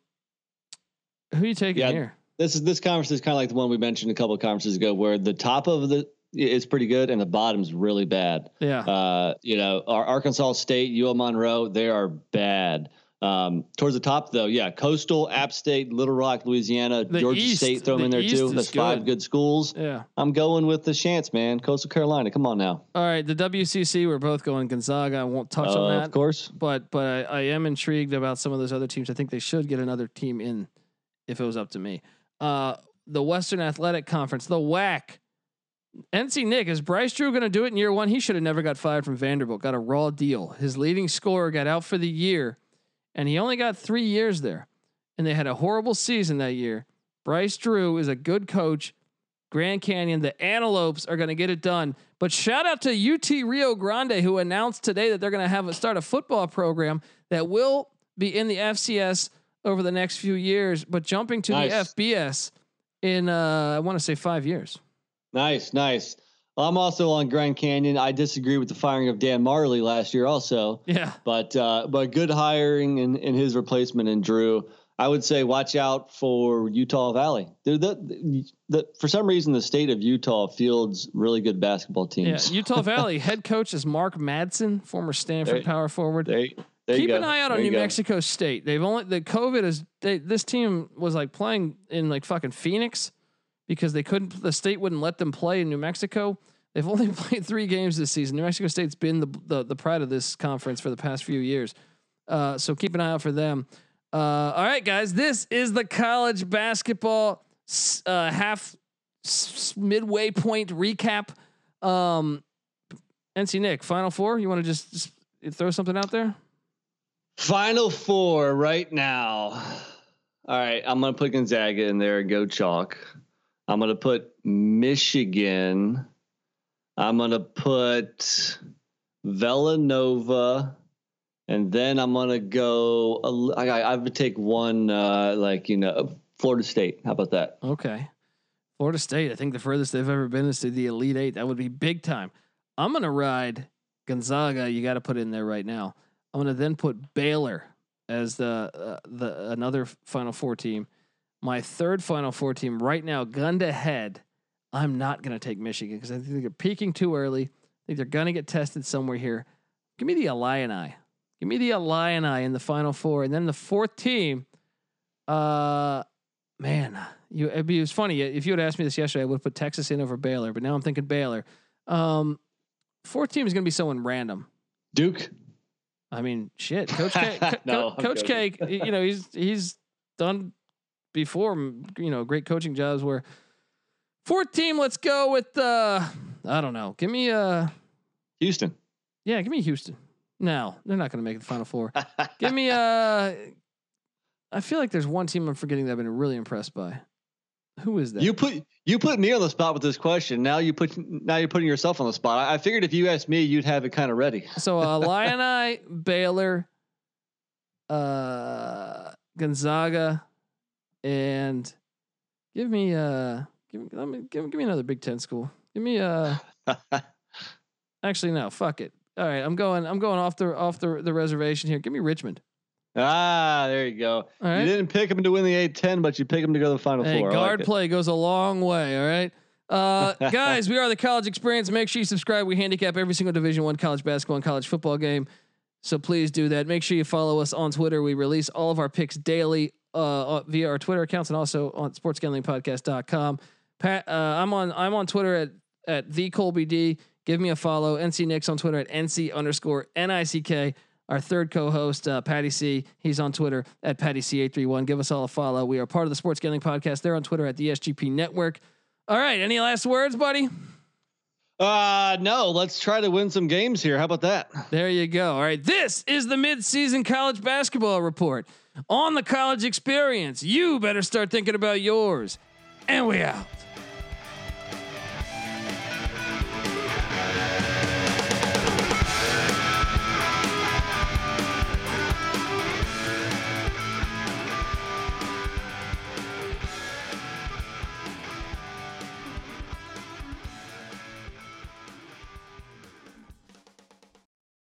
who are you taking yeah, here? This is this conference is kind of like the one we mentioned a couple of conferences ago, where the top of the is pretty good and the bottom's really bad. Yeah. Uh, you know, our Arkansas State, UL Monroe, they are bad. Um, towards the top, though, yeah, Coastal, App State, Little Rock, Louisiana, the Georgia East, State, throw them in there East too. That's good. five good schools. Yeah, I'm going with the chance, man. Coastal Carolina, come on now. All right, the WCC, we're both going Gonzaga. I won't touch uh, on that, of course, but but I, I am intrigued about some of those other teams. I think they should get another team in, if it was up to me. Uh, the Western Athletic Conference, the WAC. NC Nick, is Bryce Drew going to do it in year one? He should have never got fired from Vanderbilt. Got a raw deal. His leading scorer got out for the year and he only got three years there. And they had a horrible season that year. Bryce Drew is a good coach. Grand Canyon, the Antelopes are going to get it done. But shout out to UT Rio Grande, who announced today that they're going to have a, start a football program that will be in the FCS over the next few years, but jumping to nice. the FBS in uh, I want to say five years. Nice, nice. I'm also on Grand Canyon. I disagree with the firing of Dan Majerle last year, also. Yeah. But uh, but good hiring in, in his replacement in Drew. I would say watch out for Utah Valley. The, the, the, for some reason, the state of Utah fields really good basketball teams. Yeah, Utah Valley head coach is Mark Madsen, former Stanford there, power forward. There, there Keep an eye out on New Mexico State. They've only the COVID is they, this team was like playing in like fucking Phoenix because they couldn't. The state wouldn't let them play in New Mexico. They've only played three games this season. New Mexico State's been the the, the pride of this conference for the past few years. Uh, so keep an eye out for them. Uh, all right, guys, this is the college basketball uh, half s- midway point recap. Um, NC Nick, Final Four. You want to just, just throw something out there? Final Four right now. All right, I'm gonna put Gonzaga in there and go chalk. I'm gonna put Michigan. I'm gonna put Villanova, and then I'm gonna go. I, I would take one, uh, like you know, Florida State. How about that? Okay, Florida State. I think the furthest they've ever been is to the Elite Eight. That would be big time. I'm gonna ride Gonzaga. You got to put in there right now. I'm gonna then put Baylor as the uh, the another Final Four team. My third Final Four team right now, gun to head. I'm not going to take Michigan because I think they're peaking too early. I think they're going to get tested somewhere here. Give me the Illini. Give me the Illini in the Final Four, and then the fourth team. Uh, man, you it was funny if you had asked me this yesterday, I would have put Texas in over Baylor, but now I'm thinking Baylor. Um, fourth team is going to be someone random. Duke. I mean, shit, Coach K. no, Coach K. You know, he's he's done before, you know, great coaching jobs where fourth team, let's go with uh I don't know. Give me uh Houston. Yeah, give me Houston. No, they're not going to make the final four. give me uh I feel like there's one team I'm forgetting that I've been really impressed by. Who is that? You put you put me on the spot with this question. Now you put now you're putting yourself on the spot. I, I figured if you asked me, you'd have it kind of ready. So uh, Illini, Baylor, uh, Gonzaga, and give me uh give me let me give, give me another Big Ten school. Give me uh actually no, fuck it. All right, I'm going I'm going off the off the, the reservation here. Give me Richmond. Ah, there you go. Right. You didn't pick them to win the A10, but you pick them to go to the Final hey, Four. Guard like play goes a long way. All right. Uh, guys, we are the college experience. Make sure you subscribe. We handicap every single Division One college basketball and college football game. So please do that. Make sure you follow us on Twitter. We release all of our picks daily uh, via our Twitter accounts and also on sportsgamblingpodcast.com. Pat, uh, I'm on I'm on Twitter at at the Colby D. Give me a follow. NC Nick's on Twitter at NC underscore NICK. Our third co-host, uh, Patty C, he's on Twitter at Patty C831. Give us all a follow. We are part of the Sports Gambling Podcast. They're on Twitter at the SGP Network. All right, any last words, buddy? Uh no, let's try to win some games here. How about that? There you go. All right. This is the midseason college basketball report on the college experience. You better start thinking about yours. And we out.